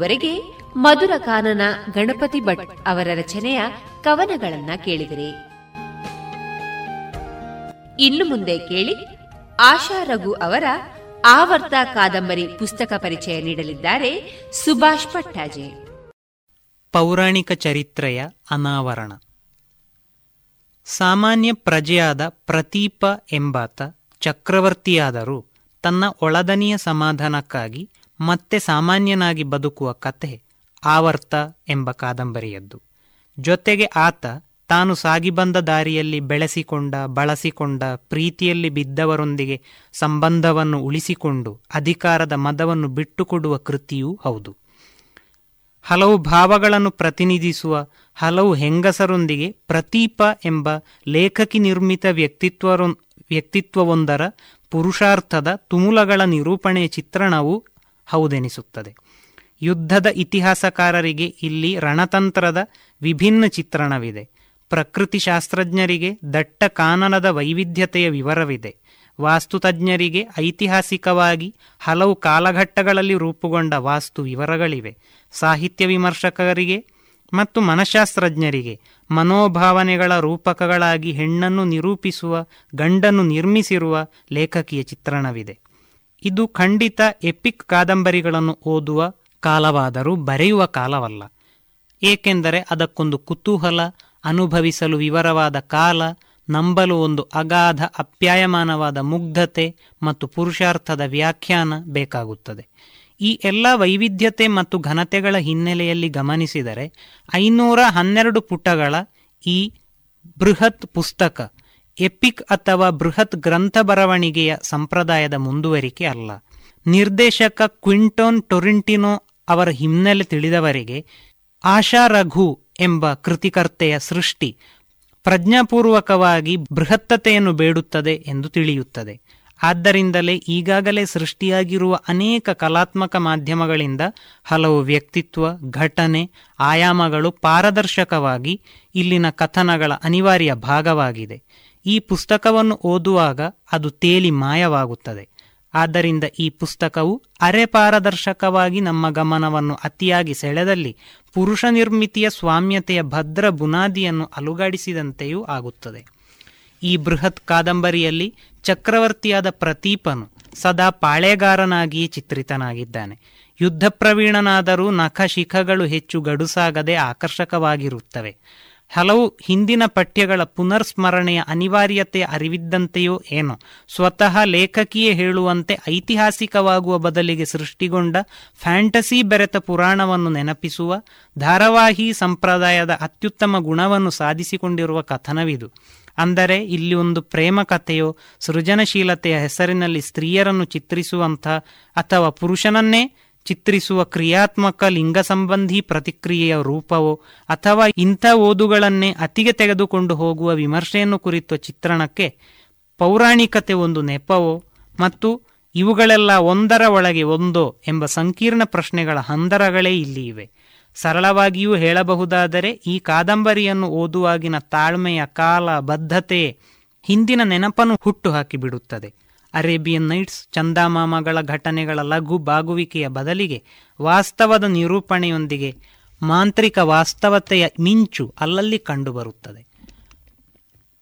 ಇದುವರೆಗೆ ಮಧುರ ಕಾನನ ಗಣಪತಿ ಭಟ್ ಅವರ ರಚನೆಯ ಕವನಗಳನ್ನ ಕೇಳಿದಿರಿ. ಇನ್ನು ಮುಂದೆ ಕೇಳಿ ಆಶಾ ರಘು ಅವರ ಆವರ್ತ ಕಾದಂಬರಿ ಪುಸ್ತಕ ಪರಿಚಯ ನೀಡಲಿದ್ದಾರೆ ಸುಭಾಷ್ ಪಟ್ಟಾಜೆ ಪೌರಾಣಿಕ ಚರಿತ್ರೆಯ ಅನಾವರಣ. ಸಾಮಾನ್ಯ ಪ್ರಜೆಯಾದ ಪ್ರತೀಪ ಎಂಬಾತ ಚಕ್ರವರ್ತಿಯಾದರೂ ತನ್ನ ಒಳದನಿಯ ಸಮಾಧಾನಕ್ಕಾಗಿ ಮತ್ತೆ ಸಾಮಾನ್ಯನಾಗಿ ಬದುಕುವ ಕತೆ ಆವರ್ತ ಎಂಬ ಕಾದಂಬರಿಯದ್ದು. ಜೊತೆಗೆ ಆತ ತಾನು ಸಾಗಿ ಬಂದ ದಾರಿಯಲ್ಲಿ ಬೆಳೆಸಿಕೊಂಡ, ಬಳಸಿಕೊಂಡ, ಪ್ರೀತಿಯಲ್ಲಿ ಬಿದ್ದವರೊಂದಿಗೆ ಸಂಬಂಧವನ್ನು ಉಳಿಸಿಕೊಂಡು ಅಧಿಕಾರದ ಮದವನ್ನು ಬಿಟ್ಟುಕೊಡುವ ಕೃತಿಯೂ ಹೌದು. ಹಲವು ಭಾವಗಳನ್ನು ಪ್ರತಿನಿಧಿಸುವ, ಹಲವು ಹೆಂಗಸರೊಂದಿಗೆ ಪ್ರತೀಪ ಎಂಬ ಲೇಖಕಿ ನಿರ್ಮಿತ ವ್ಯಕ್ತಿತ್ವ ವ್ಯಕ್ತಿತ್ವವೊಂದರ ಪುರುಷಾರ್ಥದ ತುಮುಲಗಳ ನಿರೂಪಣೆಯ ಚಿತ್ರಣವೂ ಹೌದೆನಿಸುತ್ತದೆ. ಯುದ್ಧದ ಇತಿಹಾಸಕಾರರಿಗೆ ಇಲ್ಲಿ ರಣತಂತ್ರದ ವಿಭಿನ್ನ ಚಿತ್ರಣವಿದೆ. ಪ್ರಕೃತಿಶಾಸ್ತ್ರಜ್ಞರಿಗೆ ದಟ್ಟ ಕಾನನದ ವೈವಿಧ್ಯತೆಯ ವಿವರವಿದೆ. ವಾಸ್ತುತಜ್ಞರಿಗೆ ಐತಿಹಾಸಿಕವಾಗಿ ಹಲವು ಕಾಲಘಟ್ಟಗಳಲ್ಲಿ ರೂಪುಗೊಂಡ ವಾಸ್ತು ವಿವರಗಳಿವೆ. ಸಾಹಿತ್ಯ ವಿಮರ್ಶಕರಿಗೆ ಮತ್ತು ಮನಃಶಾಸ್ತ್ರಜ್ಞರಿಗೆ ಮನೋಭಾವನೆಗಳ ರೂಪಕಗಳಾಗಿ ಹೆಣ್ಣನ್ನು ನಿರೂಪಿಸುವ, ಗಂಡನ್ನು ನಿರ್ಮಿಸಿರುವ ಲೇಖಕಿಯ ಚಿತ್ರಣವಿದೆ. ಇದು ಖಂಡಿತ ಎಪಿಕ್ ಕಾದಂಬರಿಗಳನ್ನು ಓದುವ ಕಾಲವಾದರೂ ಬರೆಯುವ ಕಾಲವಲ್ಲ. ಏಕೆಂದರೆ ಅದಕ್ಕೊಂದು ಕುತೂಹಲ, ಅನುಭವಿಸಲು ವಿವರವಾದ ಕಾಲ, ನಂಬಲು ಒಂದು ಅಗಾಧ, ಅಪ್ಯಾಯಮಾನವಾದ ಮುಗ್ಧತೆ ಮತ್ತು ಪುರುಷಾರ್ಥದ ವ್ಯಾಖ್ಯಾನ ಬೇಕಾಗುತ್ತದೆ. ಈ ಎಲ್ಲ ವೈವಿಧ್ಯತೆ ಮತ್ತು ಘನತೆಗಳ ಹಿನ್ನೆಲೆಯಲ್ಲಿ ಗಮನಿಸಿದರೆ ಐನೂರ ಹನ್ನೆರಡು ಪುಟಗಳ ಈ ಬೃಹತ್ ಪುಸ್ತಕ ಎಪಿಕ್ ಅಥವಾ ಬೃಹತ್ ಗ್ರಂಥ ಬರವಣಿಗೆಯ ಸಂಪ್ರದಾಯದ ಮುಂದುವರಿಕೆ ಅಲ್ಲ. ನಿರ್ದೇಶಕ ಕ್ವಿಂಟೋನ್ ಟೊರಿಂಟಿನೋ ಅವರ ಹಿನ್ನೆಲೆ ತಿಳಿದವರಿಗೆ ಆಶಾ ರಘು ಎಂಬ ಕೃತಿಕರ್ತೆಯ ಸೃಷ್ಟಿ ಪ್ರಜ್ಞಾಪೂರ್ವಕವಾಗಿ ಬೃಹತ್ತತೆಯನ್ನು ಬೇಡುತ್ತದೆ ಎಂದು ತಿಳಿಯುತ್ತದೆ. ಆದ್ದರಿಂದಲೇ ಈಗಾಗಲೇ ಸೃಷ್ಟಿಯಾಗಿರುವ ಅನೇಕ ಕಲಾತ್ಮಕ ಮಾಧ್ಯಮಗಳಿಂದ ಹಲವು ವ್ಯಕ್ತಿತ್ವ, ಘಟನೆ, ಆಯಾಮಗಳು ಪಾರದರ್ಶಕವಾಗಿ ಇಲ್ಲಿನ ಕಥನಗಳ ಅನಿವಾರ್ಯ ಭಾಗವಾಗಿದೆ. ಈ ಪುಸ್ತಕವನ್ನು ಓದುವಾಗ ಅದು ತೇಲಿ ಮಾಯವಾಗುತ್ತದೆ. ಆದ್ದರಿಂದ ಈ ಪುಸ್ತಕವು ಅರೆ ಪಾರದರ್ಶಕವಾಗಿ ನಮ್ಮ ಗಮನವನ್ನು ಅತಿಯಾಗಿ ಸೆಳೆದಲ್ಲಿ ಪುರುಷ ನಿರ್ಮಿತಿಯ ಸ್ವಾಮ್ಯತೆಯ ಭದ್ರ ಬುನಾದಿಯನ್ನು ಅಲುಗಾಡಿಸಿದಂತೆಯೂ ಆಗುತ್ತದೆ. ಈ ಬೃಹತ್ ಕಾದಂಬರಿಯಲ್ಲಿ ಚಕ್ರವರ್ತಿಯಾದ ಪ್ರತೀಪನು ಸದಾ ಪಾಳೆಗಾರನಾಗಿಯೇ ಚಿತ್ರಿತನಾಗಿದ್ದಾನೆ. ಯುದ್ಧ ಪ್ರವೀಣನಾದರೂ ನಖ ಶಿಖಗಳು ಹೆಚ್ಚು ಗಡುಸಾಗದೆ ಆಕರ್ಷಕವಾಗಿರುತ್ತವೆ. ಹಲವು ಹಿಂದಿನ ಪಠ್ಯಗಳ ಪುನರ್ಸ್ಮರಣೆಯ ಅನಿವಾರ್ಯತೆಯ ಅರಿವಿದ್ದಂತೆಯೋ ಏನೋ. ಸ್ವತಃ ಲೇಖಕಿಯೇ ಹೇಳುವಂತೆ ಐತಿಹಾಸಿಕವಾಗುವ ಬದಲಿಗೆ ಸೃಷ್ಟಿಗೊಂಡ ಫ್ಯಾಂಟಸಿ ಬೆರೆತ ಪುರಾಣವನ್ನು ನೆನಪಿಸುವ, ಧಾರಾವಾಹಿ ಸಂಪ್ರದಾಯದ ಅತ್ಯುತ್ತಮ ಗುಣವನ್ನು ಸಾಧಿಸಿಕೊಂಡಿರುವ ಕಥನವಿದು. ಅಂದರೆ ಇಲ್ಲಿ ಒಂದು ಪ್ರೇಮ ಕಥೆಯೋ, ಸೃಜನಶೀಲತೆಯ ಹೆಸರಿನಲ್ಲಿ ಸ್ತ್ರೀಯರನ್ನು ಚಿತ್ರಿಸುವಂಥ ಅಥವಾ ಪುರುಷನನ್ನೇ ಚಿತ್ರಿಸುವ ಕ್ರಿಯಾತ್ಮಕ ಲಿಂಗ ಸಂಬಂಧಿ ಪ್ರತಿಕ್ರಿಯೆಯ ರೂಪವೋ ಅಥವಾ ಇಂಥ ಓದುಗಳನ್ನೇ ಅತಿಗೆ ತೆಗೆದುಕೊಂಡು ಹೋಗುವ ವಿಮರ್ಶೆಯನ್ನು ಕುರಿತ ಚಿತ್ರಣಕ್ಕೆ ಪೌರಾಣಿಕತೆ ಒಂದು ನೆಪವೋ ಮತ್ತು ಇವುಗಳೆಲ್ಲ ಒಂದರ ಒಳಗೆ ಒಂದೋ ಎಂಬ ಸಂಕೀರ್ಣ ಪ್ರಶ್ನೆಗಳ ಹಂದರಗಳೇ ಇಲ್ಲಿ ಇವೆ. ಸರಳವಾಗಿಯೂ ಹೇಳಬಹುದಾದರೆ ಈ ಕಾದಂಬರಿಯನ್ನು ಓದುವಾಗಿನ ತಾಳ್ಮೆಯ ಕಾಲ ಬದ್ಧತೆ ಹಿಂದಿನ ನೆನಪನ್ನು ಹುಟ್ಟು ಹಾಕಿಬಿಡುತ್ತದೆ. ಅರೇಬಿಯನ್ ನೈಟ್ಸ್, ಚಂದಾಮಾಮಗಳ ಘಟನೆಗಳ ಲಘು ಬಾಗುವಿಕೆಯ ಬದಲಿಗೆ ವಾಸ್ತವದ ನಿರೂಪಣೆಯೊಂದಿಗೆ ಮಾಂತ್ರಿಕ ವಾಸ್ತವತೆಯ ಮಿಂಚು ಅಲ್ಲಲ್ಲಿ ಕಂಡುಬರುತ್ತದೆ.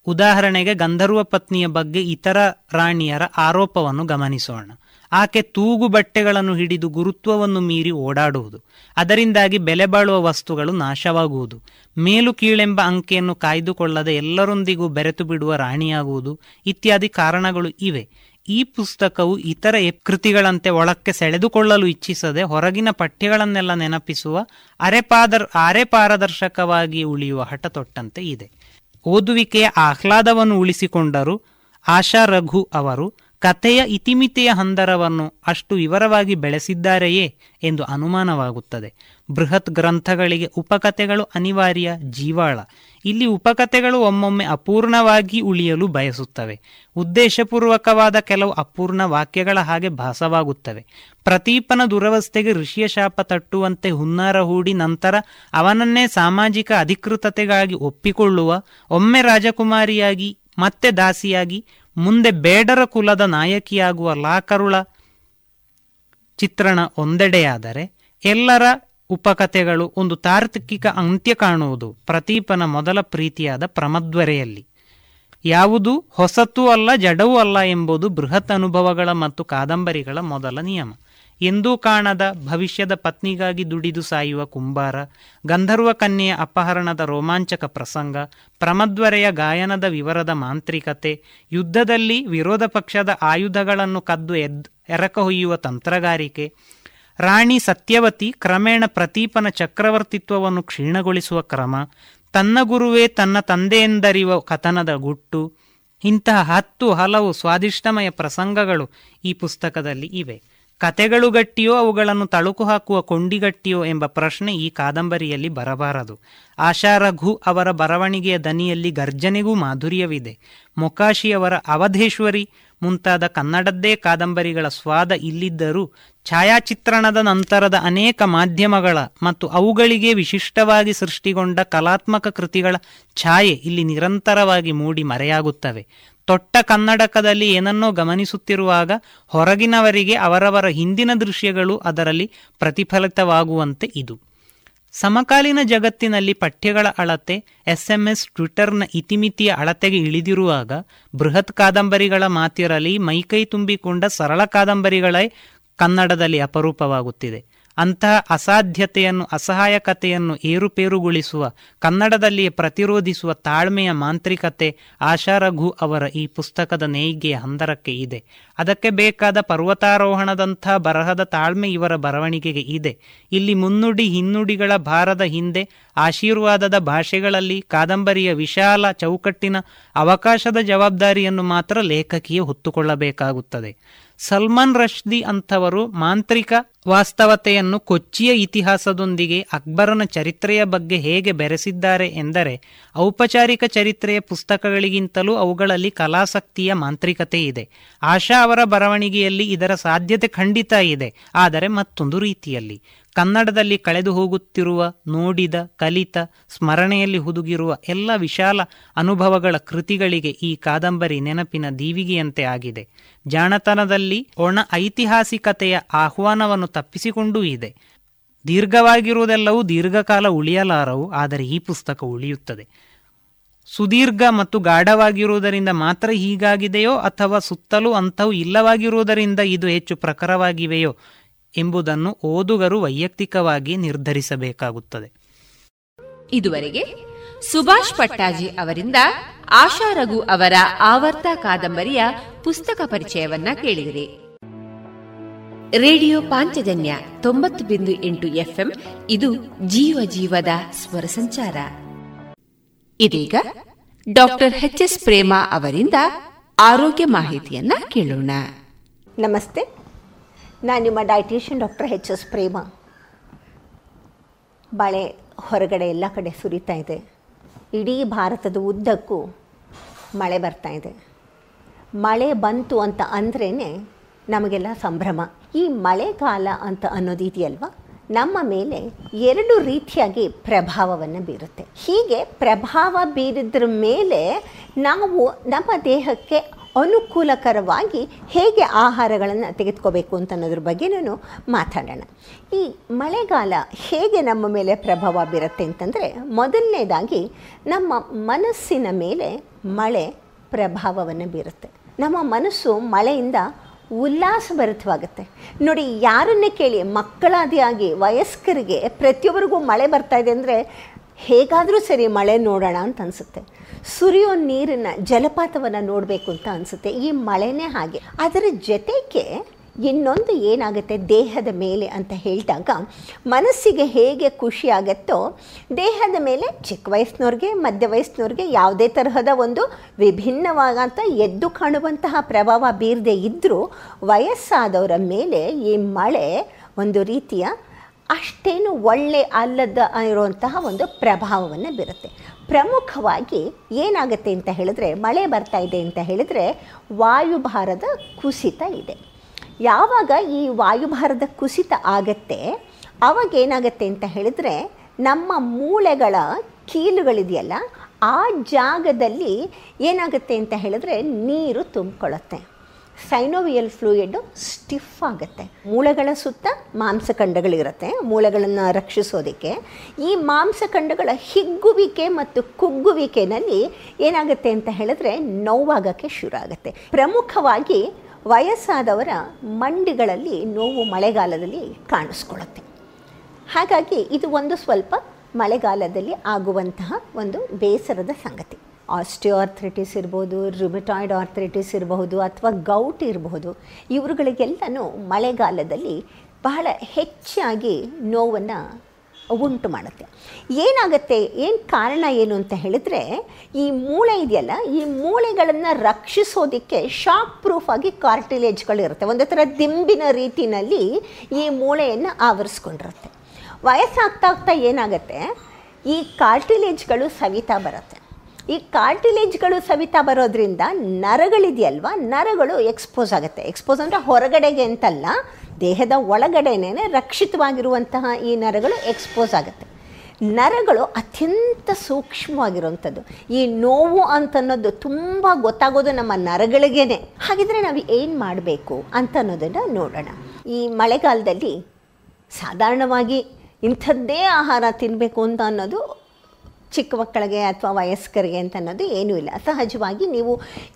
ಉದಾಹರಣೆಗೆ ಗಂಧರ್ವ ಪತ್ನಿಯ ಬಗ್ಗೆ ಇತರ ರಾಣಿಯರ ಆರೋಪವನ್ನು ಗಮನಿಸೋಣ. ಆಕೆ ತೂಗು ಬಟ್ಟೆಗಳನ್ನು ಹಿಡಿದು ಗುರುತ್ವವನ್ನು ಮೀರಿ ಓಡಾಡುವುದು. ಅದರಿಂದಾಗಿ ಬೆಲೆ ಬಾಳುವ ವಸ್ತುಗಳು ನಾಶವಾಗುವುದು. ಮೇಲು ಕೀಳೆಂಬ ಅಂಕೆಯನ್ನು ಕಾಯ್ದುಕೊಳ್ಳದೆ ಎಲ್ಲರೊಂದಿಗೂ ಬೆರೆತು ಬಿಡುವ ರಾಣಿಯಾಗುವುದು ಇತ್ಯಾದಿ ಕಾರಣಗಳು ಇವೆ. ಈ ಪುಸ್ತಕವು ಇತರ ಕೃತಿಗಳಂತೆ ಒಳಕ್ಕೆ ಸೆಳೆದುಕೊಳ್ಳಲು ಇಚ್ಛಿಸದೆ ಹೊರಗಿನ ಪಠ್ಯಗಳನ್ನೆಲ್ಲ ನೆನಪಿಸುವ ಅರೆಪಾದರ್ ಅರೆ ಪಾರದರ್ಶಕವಾಗಿ ಉಳಿಯುವ ಹಠ ತೊಟ್ಟಂತೆ ಇದೆ. ಓದುವಿಕೆಯ ಆಹ್ಲಾದವನ್ನು ಉಳಿಸಿಕೊಂಡರು ಆಶಾ ರಘು ಅವರು. ಕಥೆಯ ಇತಿಮಿತಿಯ ಹಂದರವನ್ನು ಅಷ್ಟು ವಿವರವಾಗಿ ಬೆಳೆಸಿದ್ದಾರೆಯೇ ಎಂದು ಅನುಮಾನವಾಗುತ್ತದೆ. ಬೃಹತ್ ಗ್ರಂಥಗಳಿಗೆ ಉಪಕಥೆಗಳು ಅನಿವಾರ್ಯ ಜೀವಾಳ. ಇಲ್ಲಿ ಉಪಕಥೆಗಳು ಒಮ್ಮೊಮ್ಮೆ ಅಪೂರ್ಣವಾಗಿ ಉಳಿಯಲು ಬಯಸುತ್ತವೆ. ಉದ್ದೇಶಪೂರ್ವಕವಾದ ಕೆಲವು ಅಪೂರ್ಣ ವಾಕ್ಯಗಳ ಹಾಗೆ ಭಾಸವಾಗುತ್ತವೆ. ಪ್ರತೀಪನ ದುರವಸ್ಥೆಗೆ ಋಷಿಯ ಶಾಪ ತಟ್ಟುವಂತೆ ಹುನ್ನಾರ ಹೂಡಿ ನಂತರ ಅವನನ್ನೇ ಸಾಮಾಜಿಕ ಅಧಿಕೃತತೆಗಾಗಿ ಒಪ್ಪಿಕೊಳ್ಳುವ ಒಮ್ಮೆ ರಾಜಕುಮಾರಿಯಾಗಿ ಮತ್ತೆ ದಾಸಿಯಾಗಿ ಮುಂದೆ ಬೇಡರ ಕುಲದ ನಾಯಕಿಯಾಗುವ ಲಾಕರುಳ ಚಿತ್ರಣ ಒಂದೆಡೆಯಾದರೆ ಎಲ್ಲರ ಉಪಕಥೆಗಳು ಒಂದು ತಾರ್ಕಿಕ ಅಂತ್ಯ ಕಾಣುವುದು ಪ್ರತೀಪನ ಮೊದಲ ಪ್ರೀತಿಯಾದ ಪ್ರಮದ್ವರೆಯಲ್ಲಿ. ಯಾವುದು ಹೊಸತೂ ಅಲ್ಲ, ಜಡವೂ ಅಲ್ಲ ಎಂಬುದು ಬೃಹತ್ ಅನುಭವಗಳ ಮತ್ತು ಕಾದಂಬರಿಗಳ ಮೊದಲ ನಿಯಮ. ಎಂದೂ ಕಾಣದ ಭವಿಷ್ಯದ ಪತ್ನಿಗಾಗಿ ದುಡಿದು ಸಾಯುವ ಕುಂಬಾರ, ಗಂಧರ್ವ ಕನ್ಯೆಯ ಅಪಹರಣದ ರೋಮಾಂಚಕ ಪ್ರಸಂಗ, ಪ್ರಮದ್ವರೆಯ ಗಾಯನದ ವಿವರದ ಮಾಂತ್ರಿಕತೆ, ಯುದ್ಧದಲ್ಲಿ ವಿರೋಧ ಪಕ್ಷದ ಆಯುಧಗಳನ್ನು ಕದ್ದು ಎದ್, ಎರಕ ಹೊಯ್ಯುವ ತಂತ್ರಗಾರಿಕೆ, ರಾಣಿ ಸತ್ಯವತಿ ಕ್ರಮೇಣ ಪ್ರತೀಪನ ಚಕ್ರವರ್ತಿತ್ವವನ್ನು ಕ್ಷೀಣಗೊಳಿಸುವ ಕ್ರಮ, ತನ್ನ ಗುರುವೇ ತನ್ನ ತಂದೆಯೆಂದರಿವ ಕಥನದ ಗುಟ್ಟು, ಇಂತಹ ಹತ್ತು ಹಲವು ಸ್ವಾದಿಷ್ಟಮಯ ಪ್ರಸಂಗಗಳು ಈ ಪುಸ್ತಕದಲ್ಲಿ ಇವೆ. ಕತೆಗಳು ಗಟ್ಟಿಯೋ ಅವುಗಳನ್ನು ತಳುಕು ಹಾಕುವ ಕೊಂಡಿಗಟ್ಟಿಯೋ ಎಂಬ ಪ್ರಶ್ನೆ ಈ ಕಾದಂಬರಿಯಲ್ಲಿ ಬರಬಾರದು. ಆಶಾ ರಘು ಅವರ ಬರವಣಿಗೆಯ ದನಿಯಲ್ಲಿ ಗರ್ಜನೆಗೂ ಮಾಧುರ್ಯವಿದೆ. ಮೊಕಾಶಿಯವರ ಅವಧೇಶ್ವರಿ ಮುಂತಾದ ಕನ್ನಡದ್ದೇ ಕಾದಂಬರಿಗಳ ಸ್ವಾದ ಇಲ್ಲಿದ್ದರೂ ಛಾಯಾಚಿತ್ರಣದ ನಂತರದ ಅನೇಕ ಮಾಧ್ಯಮಗಳ ಮತ್ತು ಅವುಗಳಿಗೆ ವಿಶಿಷ್ಟವಾಗಿ ಸೃಷ್ಟಿಗೊಂಡ ಕಲಾತ್ಮಕ ಕೃತಿಗಳ ಛಾಯೆ ಇಲ್ಲಿ ನಿರಂತರವಾಗಿ ಮೂಡಿ ಮರೆಯಾಗುತ್ತವೆ. ತೊಟ್ಟ ಕನ್ನಡಕದಲ್ಲಿ ಏನನ್ನೋ ಗಮನಿಸುತ್ತಿರುವಾಗ ಹೊರಗಿನವರಿಗೆ ಅವರವರ ಹಿಂದಿನ ದೃಶ್ಯಗಳು ಅದರಲ್ಲಿ ಪ್ರತಿಫಲಿತವಾಗುವಂತೆ ಇದು. ಸಮಕಾಲೀನ ಜಗತ್ತಿನಲ್ಲಿ ಪಠ್ಯಗಳ ಅಳತೆ, ಎಸ್ಎಂಎಸ್, ಟ್ವಿಟರ್ನ ಇತಿಮಿತಿಯ ಅಳತೆಗೆ ಇಳಿದಿರುವಾಗ ಬೃಹತ್ ಕಾದಂಬರಿಗಳ ಮಾತಿರಲಿ ಮೈಕೈ ತುಂಬಿಕೊಂಡ ಸರಳ ಕಾದಂಬರಿಗಳೇ ಕನ್ನಡದಲ್ಲಿ ಅಪರೂಪವಾಗುತ್ತಿದೆ. ಅಂತಹ ಅಸಾಧ್ಯತೆಯನ್ನು, ಅಸಹಾಯಕತೆಯನ್ನು ಏರುಪೇರುಗೊಳಿಸುವ, ಕನ್ನಡದಲ್ಲಿಯೇ ಪ್ರತಿರೋಧಿಸುವ ತಾಳ್ಮೆಯ ಮಾಂತ್ರಿಕತೆ ಆಶಾರಘು ಅವರ ಈ ಪುಸ್ತಕದ ನೇಯ್ಗೆಯ ಹಂದರಕ್ಕೆ ಇದೆ. ಅದಕ್ಕೆ ಬೇಕಾದ ಪರ್ವತಾರೋಹಣದಂಥ ಬರಹದ ತಾಳ್ಮೆ ಇವರ ಬರವಣಿಗೆಗೆ ಇದೆ. ಇಲ್ಲಿ ಮುನ್ನುಡಿ, ಹಿನ್ನುಡಿಗಳ ಭಾರದ ಹಿಂದೆ, ಆಶೀರ್ವಾದದ ಭಾಷೆಗಳಲ್ಲಿ ಕಾದಂಬರಿಯ ವಿಶಾಲ ಚೌಕಟ್ಟಿನ ಅವಕಾಶದ ಜವಾಬ್ದಾರಿಯನ್ನು ಮಾತ್ರ ಲೇಖಕಿಯೇ ಹೊತ್ತುಕೊಳ್ಳಬೇಕಾಗುತ್ತದೆ. ಸಲ್ಮಾನ್ ರಶ್ದಿ ಅಂಥವರು ಮಾಂತ್ರಿಕ ವಾಸ್ತವತೆಯನ್ನು ಕೊಚ್ಚಿಯ ಇತಿಹಾಸದೊಂದಿಗೆ ಅಕ್ಬರನ ಚರಿತ್ರೆಯ ಬಗ್ಗೆ ಹೇಗೆ ಬೆರೆಸಿದ್ದಾರೆ ಎಂದರೆ, ಔಪಚಾರಿಕ ಚರಿತ್ರೆಯ ಪುಸ್ತಕಗಳಿಗಿಂತಲೂ ಅವುಗಳಲ್ಲಿ ಕಲಾಸಕ್ತಿಯ ಮಾಂತ್ರಿಕತೆ ಇದೆ. ಆಶಾ ಅವರ ಬರವಣಿಗೆಯಲ್ಲಿ ಇದರ ಸಾಧ್ಯತೆ ಖಂಡಿತ ಇದೆ, ಆದರೆ ಮತ್ತೊಂದು ರೀತಿಯಲ್ಲಿ. ಕನ್ನಡದಲ್ಲಿ ಕಳೆದು ಹೋಗುತ್ತಿರುವ, ನೋಡಿದ, ಕಲಿತ, ಸ್ಮರಣೆಯಲ್ಲಿ ಹುದುಗಿರುವ ಎಲ್ಲ ವಿಶಾಲ ಅನುಭವಗಳ ಕೃತಿಗಳಿಗೆ ಈ ಕಾದಂಬರಿ ನೆನಪಿನ ದೀವಿಗೆಯಂತೆ ಆಗಿದೆ. ಜಾಣತನದಲ್ಲಿ ಒಣ ಐತಿಹಾಸಿಕತೆಯ ಆಹ್ವಾನವನ್ನು ತಪ್ಪಿಸಿಕೊಂಡೂ ಇದೆ. ದೀರ್ಘವಾಗಿರುವುದೆಲ್ಲವೂ ದೀರ್ಘಕಾಲ ಉಳಿಯಲಾರವು, ಆದರೆ ಈ ಪುಸ್ತಕ ಉಳಿಯುತ್ತದೆ. ಸುದೀರ್ಘ ಮತ್ತು ಗಾಢವಾಗಿರುವುದರಿಂದ ಮಾತ್ರ ಹೀಗಾಗಿದೆಯೋ ಅಥವಾ ಸುತ್ತಲೂ ಅಂಥವು ಇಲ್ಲವಾಗಿರುವುದರಿಂದ ಇದು ಹೆಚ್ಚು ಪ್ರಖರವಾಗಿವೆಯೋ ಎಂಬುದನ್ನು ಓದುಗರು ವೈಯಕ್ತಿಕವಾಗಿ ನಿರ್ಧರಿಸಬೇಕಾಗುತ್ತದೆ. ಇದುವರೆಗೆ ಸುಭಾಷ್ ಪಟ್ಟಾಜಿ ಅವರಿಂದ ಆಶಾ ರಘು ಅವರ ಆವರ್ತ ಕಾದಂಬರಿಯ ಪುಸ್ತಕ ಪರಿಚಯವನ್ನ ಕೇಳಿದಿರಿ. ರೇಡಿಯೋ ಪಾಂಚಜನ್ಯ ತೊಂಬತ್ತು ಬಿಂದು ಎಂಟು ಎಫ್ಎಂ ಇದು ಜೀವ ಜೀವದ ಸ್ವರ ಸಂಚಾರ. ಇದೀಗ ಡಾಕ್ಟರ್ ಎಚ್ ಎಸ್ ಪ್ರೇಮ ಅವರಿಂದ ಆರೋಗ್ಯ ಮಾಹಿತಿಯನ್ನ ಕೇಳೋಣ. ನಮಸ್ತೆ. ನಾನು ನಿಮ್ಮ dietician doctor H S Prema ಮಳೆ ಹೊರಗಡೆ ಎಲ್ಲ ಕಡೆ ಸುರಿತಾ ಇದೆ. ಇಡೀ ಭಾರತದ ಉದ್ದಕ್ಕೂ ಮಳೆ ಬರ್ತಾ ಇದೆ. ಮಳೆ ಬಂತು ಅಂತ ಅಂದ್ರೇ ನಮಗೆಲ್ಲ ಸಂಭ್ರಮ. ಈ ಮಳೆಗಾಲ ಅಂತ ಅನ್ನೋದಿದೆಯಲ್ವ ನಮ್ಮ ಮೇಲೆ ಎರಡು ರೀತಿಯಾಗಿ ಪ್ರಭಾವವನ್ನು ಬೀರುತ್ತೆ. ಹೀಗೆ ಪ್ರಭಾವ ಬೀರಿದ್ರ ಮೇಲೆ ನಾವು ನಮ್ಮ ದೇಹಕ್ಕೆ ಅನುಕೂಲಕರವಾಗಿ ಹೇಗೆ ಆಹಾರಗಳನ್ನು ತೆಗೆದುಕೋಬೇಕು ಅಂತ ಅನ್ನೋದ್ರ ಬಗ್ಗೆ ನಾನು ಮಾತಾಡೋಣ. ಈ ಮಳೆಗಾಲ ಹೇಗೆ ನಮ್ಮ ಮೇಲೆ ಪ್ರಭಾವ ಬೀರುತ್ತೆ ಅಂತಂದರೆ ಮೊದಲನೇದಾಗಿ ನಮ್ಮ ಮನಸ್ಸಿನ ಮೇಲೆ ಮಳೆ ಪ್ರಭಾವವನ್ನು ಬೀರುತ್ತೆ. ನಮ್ಮ ಮನಸ್ಸು ಮಳೆಯಿಂದ ಉಲ್ಲಾಸಭರಿತವಾಗುತ್ತೆ ನೋಡಿ, ಯಾರನ್ನೇ ಕೇಳಿ ಮಕ್ಕಳಾದಿಯಾಗಿ ವಯಸ್ಕರಿಗೆ ಪ್ರತಿಯೊಬ್ಬರಿಗೂ ಮಳೆ ಬರ್ತಾ ಇದೆ ಅಂದರೆ ಹೇಗಾದರೂ ಸರಿ ಮಳೆ ನೋಡೋಣ ಅಂತ ಅನಿಸುತ್ತೆ. ಸುರಿಯೋ ನೀರನ್ನು ಜಲಪಾತವನ್ನು ನೋಡಬೇಕು ಅಂತ ಅನಿಸುತ್ತೆ. ಈ ಮಳೆನೇ ಹಾಗೆ. ಅದರ ಜೊತೆಗೆ ಇನ್ನೊಂದು ಏನಾಗುತ್ತೆ? ದೇಹದ ಮೇಲೆ ಅಂತ ಹೇಳಿದಾಗ ಮನಸ್ಸಿಗೆ ಹೇಗೆ ಖುಷಿ ದೇಹದ ಮೇಲೆ ಚಿಕ್ಕ ವಯಸ್ಸಿನವ್ರಿಗೆ, ಮಧ್ಯ ವಯಸ್ಸಿನವ್ರಿಗೆ ಯಾವುದೇ ತರಹದ ಒಂದು ವಿಭಿನ್ನವಾದಂಥ ಎದ್ದು ಕಾಣುವಂತಹ ಪ್ರಭಾವ ಬೀರದೆ ಇದ್ದರೂ ವಯಸ್ಸಾದವರ ಮೇಲೆ ಈ ಮಳೆ ಒಂದು ರೀತಿಯ ಅಷ್ಟೇನು ಒಳ್ಳೆ ಅಲ್ಲದ ಇರುವಂತಹ ಒಂದು ಪ್ರಭಾವವನ್ನು ಬೀರುತ್ತೆ. ಪ್ರಮುಖವಾಗಿ ಏನಾಗುತ್ತೆ ಅಂತ ಹೇಳಿದ್ರೆ, ಮಳೆ ಬರ್ತಾ ಇದೆ ಅಂತ ಹೇಳಿದರೆ ವಾಯುಭಾರದ ಕುಸಿತ ಇದೆ. ಯಾವಾಗ ಈ ವಾಯುಭಾರದ ಕುಸಿತ ಆಗತ್ತೆ, ಅವಾಗ ಏನಾಗುತ್ತೆ ಅಂತ ಹೇಳಿದ್ರೆ ನಮ್ಮ ಮೂಳೆಗಳ ಕೀಲುಗಳಿದೆಯಲ್ಲ, ಆ ಜಾಗದಲ್ಲಿ ಏನಾಗುತ್ತೆ ಅಂತ ಹೇಳಿದ್ರೆ ನೀರು ತುಂಬಿಕೊಳ್ಳುತ್ತೆ. ಸೈನೋವಿಯಲ್ ಫ್ಲೂಯಿಡ್ ಸ್ಟಿಫ್ ಆಗುತ್ತೆ. ಮೂಳೆಗಳ ಸುತ್ತ ಮಾಂಸಖಂಡಗಳಿರುತ್ತೆ. ಮೂಳೆಗಳನ್ನು ರಕ್ಷಿಸೋದಕ್ಕೆ. ಈ ಮಾಂಸಖಂಡಗಳ ಹಿಗ್ಗುವಿಕೆ ಮತ್ತು ಕುಗ್ಗುವಿಕೆನಲ್ಲಿ ಏನಾಗುತ್ತೆ ಅಂತ ಹೇಳಿದ್ರೆ ನೋವಾಗಕ್ಕೆ ಶುರು ಆಗುತ್ತೆ ಪ್ರಮುಖವಾಗಿ ವಯಸ್ಸಾದವರ ಮಂಡಿಗಳಲ್ಲಿ ನೋವು ಮಳೆಗಾಲದಲ್ಲಿ ಕಾಣಿಸ್ಕೊಳ್ಳುತ್ತೆ. ಹಾಗಾಗಿ ಇದು ಒಂದು ಸ್ವಲ್ಪ ಮಳೆಗಾಲದಲ್ಲಿ ಆಗುವಂತಹ ಒಂದು ಬೇಸರದ ಸಂಗತಿ. ಆಸ್ಟಿಯೋಆರ್ಥ್ರಿಟಿಸ್ ಇರ್ಬೋದು ರುಮಿಟಾಯ್ಡ್ ಆರ್ಥ್ರೈಟಿಸ್ ಇರಬಹುದು ಅಥವಾ ಗೌಟ್ ಇರಬಹುದು, ಇವರುಗಳಿಗೆಲ್ಲನೂ ಮಳೆಗಾಲದಲ್ಲಿ ಬಹಳ ಹೆಚ್ಚಾಗಿ ನೋವನ್ನು ಉಂಟು ಮಾಡುತ್ತೆ. ಏನಾಗುತ್ತೆ, ಏನು ಕಾರಣ ಏನು ಅಂತ ಹೇಳಿದ್ರೆ, ಈ ಮೂಳೆ ಇದೆಯಲ್ಲ, ಈ ಮೂಳೆಗಳನ್ನು ರಕ್ಷಿಸೋದಕ್ಕೆ ಶಾಕ್ ಪ್ರೂಫ್ ಆಗಿ ಕಾರ್ಟಿಲೇಜ್ಗಳಿರುತ್ತೆ ಒಂದು ಥರ ದಿಂಬಿನ ರೀತಿಯಲ್ಲಿ ಈ ಮೂಳೆಯನ್ನು ಆವರಿಸ್ಕೊಂಡಿರುತ್ತೆ. ವಯಸ್ಸಾಗ್ತಾ ಆಗ್ತಾ ಏನಾಗುತ್ತೆ, ಈ ಕಾರ್ಟಿಲೇಜ್ಗಳು ಸವಿತಾ ಬರುತ್ತೆ. ಈ ಕಾರ್ಟಿಲೇಜ್ಗಳು ಸವಿತಾ ಬರೋದ್ರಿಂದ ನರಗಳಿದೆಯಲ್ವಾ? ನರಗಳು ಎಕ್ಸ್ಪೋಸ್ ಆಗುತ್ತೆ. ಎಕ್ಸ್ಪೋಸ್ ಅಂದರೆ ಹೊರಗಡೆಗೆ ಅಂತಲ್ಲ, ದೇಹದ ಒಳಗಡೆನೇ ರಕ್ಷಿತವಾಗಿರುವಂತಹ ಈ ನರಗಳು ಎಕ್ಸ್ಪೋಸ್ ಆಗುತ್ತೆ. ನರಗಳು ಅತ್ಯಂತ ಸೂಕ್ಷ್ಮವಾಗಿರುವಂಥದ್ದು. ಈ ನೋವು ಅಂತನ್ನೋದು ತುಂಬ ಗೊತ್ತಾಗೋದು ನಮ್ಮ ನರಗಳಿಗೇನೆ. ಹಾಗಿದ್ರೆ ನಾವು ಏನು ಮಾಡಬೇಕು ಅಂತ ಅನ್ನೋದನ್ನು ನೋಡೋಣ. ಈ ಮಳೆಗಾಲದಲ್ಲಿ ಸಾಧಾರಣವಾಗಿ ಇಂಥದ್ದೇ ಆಹಾರ ತಿನ್ನಬೇಕು ಅಂತ ಅನ್ನೋದು ಚಿಕ್ಕ ಮಕ್ಕಳಿಗೆ ಅಥವಾ ವಯಸ್ಕರಿಗೆ ಅಂತ ಅನ್ನೋದು ಏನೂ ಇಲ್ಲ. ಸಹಜವಾಗಿ ನೀವು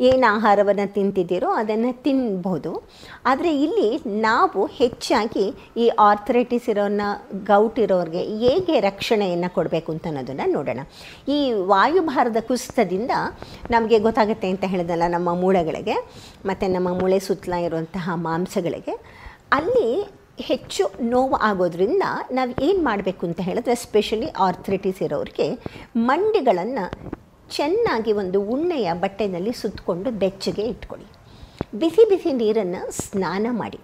ಏನು ಆಹಾರವನ್ನು ತಿಂತಿದ್ದೀರೋ ಅದನ್ನು ತಿನ್ಬೋದು. ಆದರೆ ಇಲ್ಲಿ ನಾವು ಹೆಚ್ಚಾಗಿ ಈ ಆರ್ಥರೈಟಿಸ್ ಇರೋನ ಗೌಟ್ ಇರೋರಿಗೆ ಹೇಗೆ ರಕ್ಷಣೆಯನ್ನು ಕೊಡಬೇಕು ಅಂತ ಅನ್ನೋದನ್ನು ನೋಡೋಣ. ಈ ವಾಯುಭಾರದ ಕುಸಿತದಿಂದ ನಮಗೆ ಗೊತ್ತಾಗುತ್ತೆ ಅಂತ ಹೇಳಿದಲ್ಲ ನಮ್ಮ ಮೂಳೆಗಳಿಗೆ, ಮತ್ತು ನಮ್ಮ ಮೂಳೆ ಸುತ್ತಲ ಇರುವಂತಹ ಮಾಂಸಗಳಿಗೆ. ಅಲ್ಲಿ ಹೆಚ್ಚು ನೋವು ಆಗೋದ್ರಿಂದ ನಾವು ಏನು ಮಾಡಬೇಕು ಅಂತ ಹೇಳಿದ್ರೆ ಸ್ಪೆಷಲಿ ಆರ್ಥ್ರೈಟಿಸ್ ಇರೋರಿಗೆ, ಮಂಡಿಗಳನ್ನು ಚೆನ್ನಾಗಿ ಒಂದು ಉಣ್ಣೆಯ ಬಟ್ಟೆನಲ್ಲಿ ಸುತ್ತಕೊಂಡು ಬೆಚ್ಚಗೆ ಇಟ್ಕೊಳ್ಳಿ. ಬಿಸಿ ಬಿಸಿ ನೀರನ್ನು ಸ್ನಾನ ಮಾಡಿ.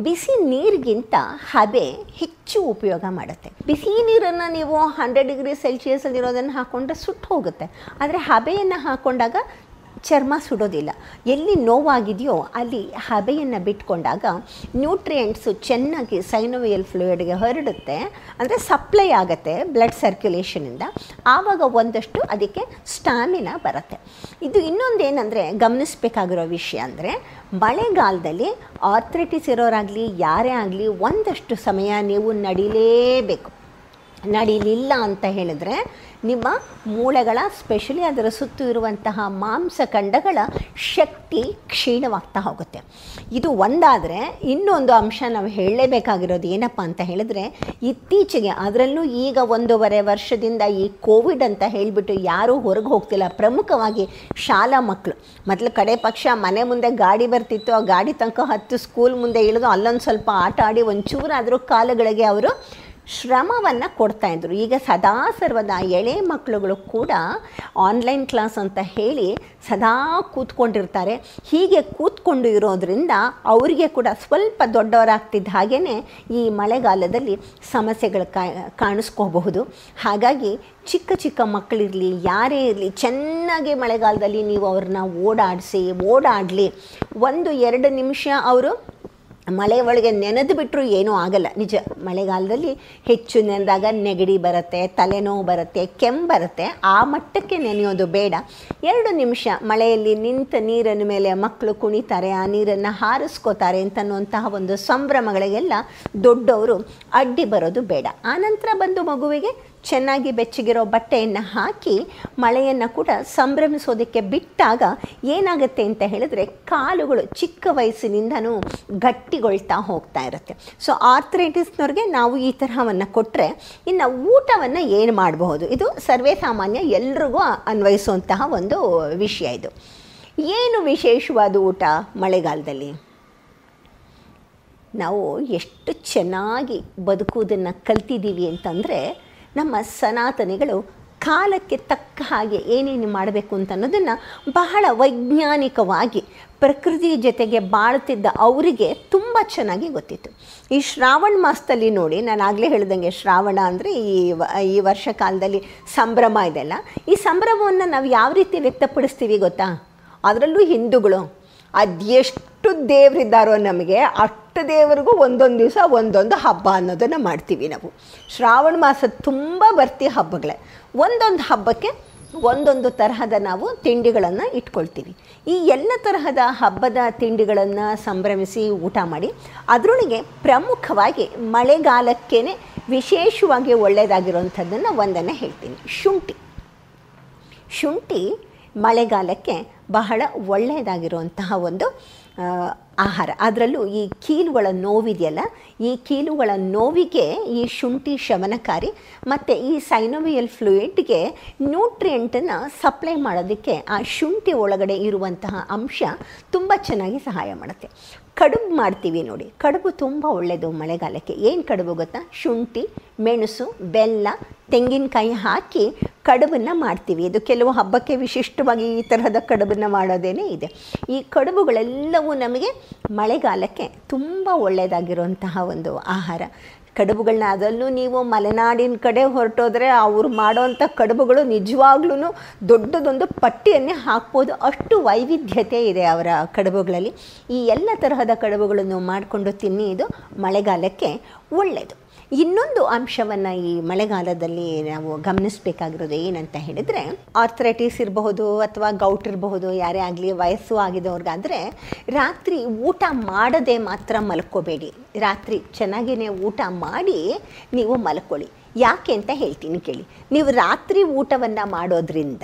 ಬಿಸಿ ನೀರಿಗಿಂತ ಹಬೆ ಹೆಚ್ಚು ಉಪಯೋಗ ಮಾಡುತ್ತೆ. ಬಿಸಿ ನೀರನ್ನು ನೀವು ಹಂಡ್ರೆಡ್ ಡಿಗ್ರಿ ಸೆಲ್ಸಿಯಸಲ್ಲಿರೋದನ್ನು ಹಾಕ್ಕೊಂಡ್ರೆ ಸುಟ್ಟು ಹೋಗುತ್ತೆ. ಆದರೆ ಹಬೆಯನ್ನು ಹಾಕ್ಕೊಂಡಾಗ ಚರ್ಮ ಸುಡೋದಿಲ್ಲ. ಎಲ್ಲಿ ನೋವಾಗಿದೆಯೋ ಅಲ್ಲಿ ಹಬೆಯನ್ನು ಬಿಟ್ಕೊಂಡಾಗ ನ್ಯೂಟ್ರಿಯೆಂಟ್ಸು ಚೆನ್ನಾಗಿ ಸೈನೋವಿಯಲ್ ಫ್ಲೂಯಿಡ್ಗೆ ಹರಡುತ್ತೆ. ಅಂದರೆ ಸಪ್ಲೈ ಆಗುತ್ತೆ ಬ್ಲಡ್ ಸರ್ಕ್ಯುಲೇಷನಿಂದ ಆವಾಗ ಒಂದಷ್ಟು ಅದಕ್ಕೆ ಸ್ಟ್ಯಾಮಿನಾ ಬರುತ್ತೆ. ಇದು ಇನ್ನೊಂದೇನೆಂದರೆ ಗಮನಿಸಬೇಕಾಗಿರೋ ವಿಷಯ ಅಂದರೆ ಮಳೆಗಾಲದಲ್ಲಿ ಆರ್ಥ್ರೈಟಿಸ್ ಇರೋರಾಗಲಿ, ಯಾರೇ ಆಗಲಿ ಒಂದಷ್ಟು ಸಮಯ ನೀವು ನಡಿಲೇಬೇಕು. ನಡೀಲಿಲ್ಲ ಅಂತ ಹೇಳಿದ್ರೆ ನಿಮ್ಮ ಮೂಳೆಗಳ ಸ್ಪೆಷಲಿ ಅದರ ಸುತ್ತು ಇರುವಂತಹ ಮಾಂಸಖಂಡಗಳ ಶಕ್ತಿ ಕ್ಷೀಣವಾಗ್ತಾ ಹೋಗುತ್ತೆ. ಇದು ಒಂದಾದರೆ ಇನ್ನೊಂದು ಅಂಶ ನಾವು ಹೇಳಲೇಬೇಕಾಗಿರೋದು ಏನಪ್ಪ ಅಂತ ಹೇಳಿದ್ರೆ ಇತ್ತೀಚೆಗೆ ಅದರಲ್ಲೂ ಈಗ ಒಂದೂವರೆ ವರ್ಷದಿಂದ ಈ ಕೋವಿಡ್ ಅಂತ ಹೇಳಿಬಿಟ್ಟು ಯಾರೂ ಹೊರಗೆ ಹೋಗ್ತಿಲ್ಲ. ಪ್ರಮುಖವಾಗಿ ಶಾಲಾ ಮಕ್ಕಳು ಮೊದಲು ಕಡೆ ಪಕ್ಷ ಮನೆ ಮುಂದೆ ಗಾಡಿ ಬರ್ತಿತ್ತು, ಆ ಗಾಡಿ ತನಕ ಹತ್ತು ಸ್ಕೂಲ್ ಮುಂದೆ ಇಳಿದು ಅಲ್ಲೊಂದು ಸ್ವಲ್ಪ ಆಟ ಆಡಿ ಒಂಚೂರಾದರೂ ಕಾಲುಗಳಿಗೆ ಅವರು ಶ್ರಮವನ್ನು ಕೊಡ್ತಾ ಇದ್ರು. ಈಗ ಸದಾ ಸರ್ವದ ಎಳೆ ಮಕ್ಕಳುಗಳು ಕೂಡ ಆನ್ಲೈನ್ ಕ್ಲಾಸ್ ಅಂತ ಹೇಳಿ ಸದಾ ಕೂತ್ಕೊಂಡಿರ್ತಾರೆ. ಹೀಗೆ ಕೂತ್ಕೊಂಡು ಇರೋದ್ರಿಂದ ಅವರಿಗೆ ಕೂಡ ಸ್ವಲ್ಪ ದೊಡ್ಡವರಾಗ್ತಿದ್ದ ಹಾಗೇ ಈ ಮಳೆಗಾಲದಲ್ಲಿ ಸಮಸ್ಯೆಗಳು ಕಾಣಿಸ್ಕೋಬಹುದು. ಹಾಗಾಗಿ ಚಿಕ್ಕ ಚಿಕ್ಕ ಮಕ್ಕಳಿರಲಿ ಯಾರೇ ಇರಲಿ, ಚೆನ್ನಾಗಿ ಮಳೆಗಾಲದಲ್ಲಿ ನೀವು ಅವ್ರನ್ನ ಓಡಾಡಿಸಿ, ಓಡಾಡಲಿ. ಒಂದು ಎರಡು ನಿಮಿಷ ಅವರು ಮಳೆ ಒಳಗೆ ನೆನೆದು ಬಿಟ್ಟರು ಏನೂ ಆಗಲ್ಲ. ನಿಜ, ಮಳೆಗಾಲದಲ್ಲಿ ಹೆಚ್ಚು ನೆನೆದಾಗ ನೆಗಡಿ ಬರುತ್ತೆ, ತಲೆನೋವು ಬರುತ್ತೆ, ಕೆಮ್ಮು ಬರುತ್ತೆ. ಆ ಮಟ್ಟಕ್ಕೆ ನೆನೆಯೋದು ಬೇಡ. ಎರಡು ನಿಮಿಷ ಮಳೆಯಲ್ಲಿ ನಿಂತ ನೀರಿನ ಮೇಲೆ ಮಕ್ಕಳು ಕುಣಿತಾರೆ, ಆ ನೀರನ್ನು ಹಾರಿಸ್ಕೋತಾರೆ ಅಂತನ್ನುವಂತಹ ಒಂದು ಸಂಭ್ರಮಗಳಿಗೆಲ್ಲ ದೊಡ್ಡವರು ಅಡ್ಡಿ ಬರೋದು ಬೇಡ. ಆನಂತರ ಬಂದು ಮಗುವಿಗೆ ಚೆನ್ನಾಗಿ ಬೆಚ್ಚಗಿರೋ ಬಟ್ಟೆಯನ್ನು ಹಾಕಿ ಮಳೆಯನ್ನು ಕೂಡ ಸಂಭ್ರಮಿಸೋದಕ್ಕೆ ಬಿಟ್ಟಾಗ ಏನಾಗುತ್ತೆ ಅಂತ ಹೇಳಿದ್ರೆ ಕಾಲುಗಳು ಚಿಕ್ಕ ವಯಸ್ಸಿನಿಂದನೂ ಗಟ್ಟಿಗೊಳ್ತಾ ಹೋಗ್ತಾ ಇರುತ್ತೆ. ಸೊ ಆರ್ಥರೈಟಿಸ್ನವ್ರಿಗೆ ನಾವು ಈ ತರಹವನ್ನು ಕೊಟ್ಟರೆ ಇನ್ನು ಊಟವನ್ನು ಏನು ಮಾಡಬಹುದು? ಇದು ಸರ್ವೇ ಸಾಮಾನ್ಯ ಎಲ್ರಿಗೂ ಅನ್ವಯಿಸುವಂತಹ ಒಂದು ವಿಷಯ ಇದು. ಏನು ವಿಶೇಷವಾದ ಊಟ ಮಳೆಗಾಲದಲ್ಲಿ? ನಾವು ಎಷ್ಟು ಚೆನ್ನಾಗಿ ಬದುಕುವುದನ್ನು ಕಲ್ತಿದ್ದೀವಿ ಅಂತಂದರೆ ನಮ್ಮ ಸನಾತನಿಗಳು ಕಾಲಕ್ಕೆ ತಕ್ಕ ಹಾಗೆ ಏನೇನು ಮಾಡಬೇಕು ಅಂತ ಅನ್ನೋದನ್ನು ಬಹಳ ವೈಜ್ಞಾನಿಕವಾಗಿ ಪ್ರಕೃತಿ ಜೊತೆಗೆ ಬಾಳ್ತಿದ್ದ ಅವರಿಗೆ ತುಂಬ ಚೆನ್ನಾಗಿ ಗೊತ್ತಿತ್ತು. ಈ ಶ್ರಾವಣ ಮಾಸದಲ್ಲಿ ನೋಡಿ ನಾನು ಆಗಲೇ ಹೇಳ್ದಂಗೆ ಶ್ರಾವಣ ಅಂದರೆ ಈ ಈ ವರ್ಷ ಕಾಲದಲ್ಲಿ ಸಂಭ್ರಮ ಇದೆಲ್ಲ. ಈ ಸಂಭ್ರಮವನ್ನು ನಾವು ಯಾವ ರೀತಿ ವ್ಯಕ್ತಪಡಿಸ್ತೀವಿ ಗೊತ್ತಾ? ಅದರಲ್ಲೂ ಹಿಂದೂಗಳು. ಅದೆಷ್ಟು ದೇವರಿದ್ದಾರೋ ನಮಗೆ ಅಷ್ಟು ದೇವರಿಗೂ ಒಂದೊಂದು ದಿವಸ ಒಂದೊಂದು ಹಬ್ಬ ಅನ್ನೋದನ್ನು ಮಾಡ್ತೀವಿ ನಾವು. ಶ್ರಾವಣ ಮಾಸದ ತುಂಬ ಬರ್ತಿ ಹಬ್ಬಗಳೇ. ಒಂದೊಂದು ಹಬ್ಬಕ್ಕೆ ಒಂದೊಂದು ತರಹದ ನಾವು ತಿಂಡಿಗಳನ್ನು ಇಟ್ಕೊಳ್ತೀವಿ. ಈ ಎಲ್ಲ ತರಹದ ಹಬ್ಬದ ತಿಂಡಿಗಳನ್ನು ಸಂಭ್ರಮಿಸಿ ಊಟ ಮಾಡಿ, ಅದರೊಳಗೆ ಪ್ರಮುಖವಾಗಿ ಮಳೆಗಾಲಕ್ಕೇ ವಿಶೇಷವಾಗಿ ಒಳ್ಳೆಯದಾಗಿರುವಂಥದ್ದನ್ನು ಒಂದನ್ನು ಹೇಳ್ತೀನಿ. ಶುಂಠಿ. ಶುಂಠಿ ಮಳೆಗಾಲಕ್ಕೆ ಬಹಳ ಒಳ್ಳೆಯದಾಗಿರುವಂತಹ ಒಂದು ಆಹಾರ. ಅದರಲ್ಲೂ ಈ ಕೀಲುಗಳ ನೋವಿದೆಯಲ್ಲ, ಈ ಕೀಲುಗಳ ನೋವಿಗೆ ಈ ಶುಂಠಿ ಶಮನಕಾರಿ ಮತ್ತು ಈ ಸೈನೋವಿಯಲ್ ಫ್ಲೂಯಿಡ್ಗೆ ನ್ಯೂಟ್ರಿಯೆಂಟನ್ನು ಸಪ್ಲೈ ಮಾಡೋದಕ್ಕೆ ಆ ಶುಂಠಿ ಒಳಗಡೆ ಇರುವಂತಹ ಅಂಶ ತುಂಬ ಚೆನ್ನಾಗಿ ಸಹಾಯ ಮಾಡುತ್ತೆ. ಕಡುಬು ಮಾಡ್ತೀವಿ ನೋಡಿ. ಕಡುಬು ತುಂಬ ಒಳ್ಳೆಯದು ಮಳೆಗಾಲಕ್ಕೆ. ಏನು ಕಡುಬು ಗೊತ್ತಾ? ಶುಂಠಿ, ಮೆಣಸು, ಬೆಲ್ಲ, ತೆಂಗಿನಕಾಯಿ ಹಾಕಿ ಕಡುಬನ್ನು ಮಾಡ್ತೀವಿ. ಇದು ಕೆಲವು ಹಬ್ಬಕ್ಕೆ ವಿಶಿಷ್ಟವಾಗಿ ಈ ತರಹದ ಕಡುಬನ್ನು ಮಾಡೋದೇನೆ ಇದೆ. ಈ ಕಡುಬುಗಳೆಲ್ಲವೂ ನಮಗೆ ಮಳೆಗಾಲಕ್ಕೆ ತುಂಬ ಒಳ್ಳೆಯದಾಗಿರುವಂತಹ ಒಂದು ಆಹಾರ. ಕಡುಬುಗಳನ್ನ ಅದರಲ್ಲೂ ನೀವು ಮಲೆನಾಡಿನ ಕಡೆ ಹೊರಟೋದ್ರೆ ಅವ್ರು ಮಾಡೋವಂಥ ಕಡುಬುಗಳು ನಿಜವಾಗ್ಲೂ ದೊಡ್ಡದೊಂದು ಪಟ್ಟಿಯನ್ನೇ ಹಾಕ್ಬೋದು. ಅಷ್ಟು ವೈವಿಧ್ಯತೆ ಇದೆ ಅವರ ಕಡುಬುಗಳಲ್ಲಿ. ಈ ಎಲ್ಲ ತರಹದ ಕಡುಬುಗಳನ್ನು ಮಾಡಿಕೊಂಡು ತಿನ್ನಿ, ಇದು ಮಳೆಗಾಲಕ್ಕೆ ಒಳ್ಳೆಯದು ಇನ್ನೊಂದು ಅಂಶವನ್ನು ಈ ಮಳೆಗಾಲದಲ್ಲಿ ನಾವು ಗಮನಿಸಬೇಕಾಗಿರೋದು ಏನಂತ ಹೇಳಿದರೆ ಆರ್ಥರೈಟಿಸ್ ಇರಬಹುದು ಅಥವಾ ಗೌಟ್ ಇರಬಹುದು, ಯಾರೇ ಆಗಲಿ ವಯಸ್ಸು ಆಗಿದವ್ರಿಗಾದರೆ ರಾತ್ರಿ ಊಟ ಮಾಡದೆ ಮಾತ್ರ ಮಲ್ಕೋಬೇಡಿ. ರಾತ್ರಿ ಚೆನ್ನಾಗಿಯೇ ಊಟ ಮಾಡಿ ನೀವು ಮಲ್ಕೊಳ್ಳಿ. ಯಾಕೆ ಅಂತ ಹೇಳ್ತೀನಿ ಕೇಳಿ. ನೀವು ರಾತ್ರಿ ಊಟವನ್ನು ಮಾಡೋದ್ರಿಂದ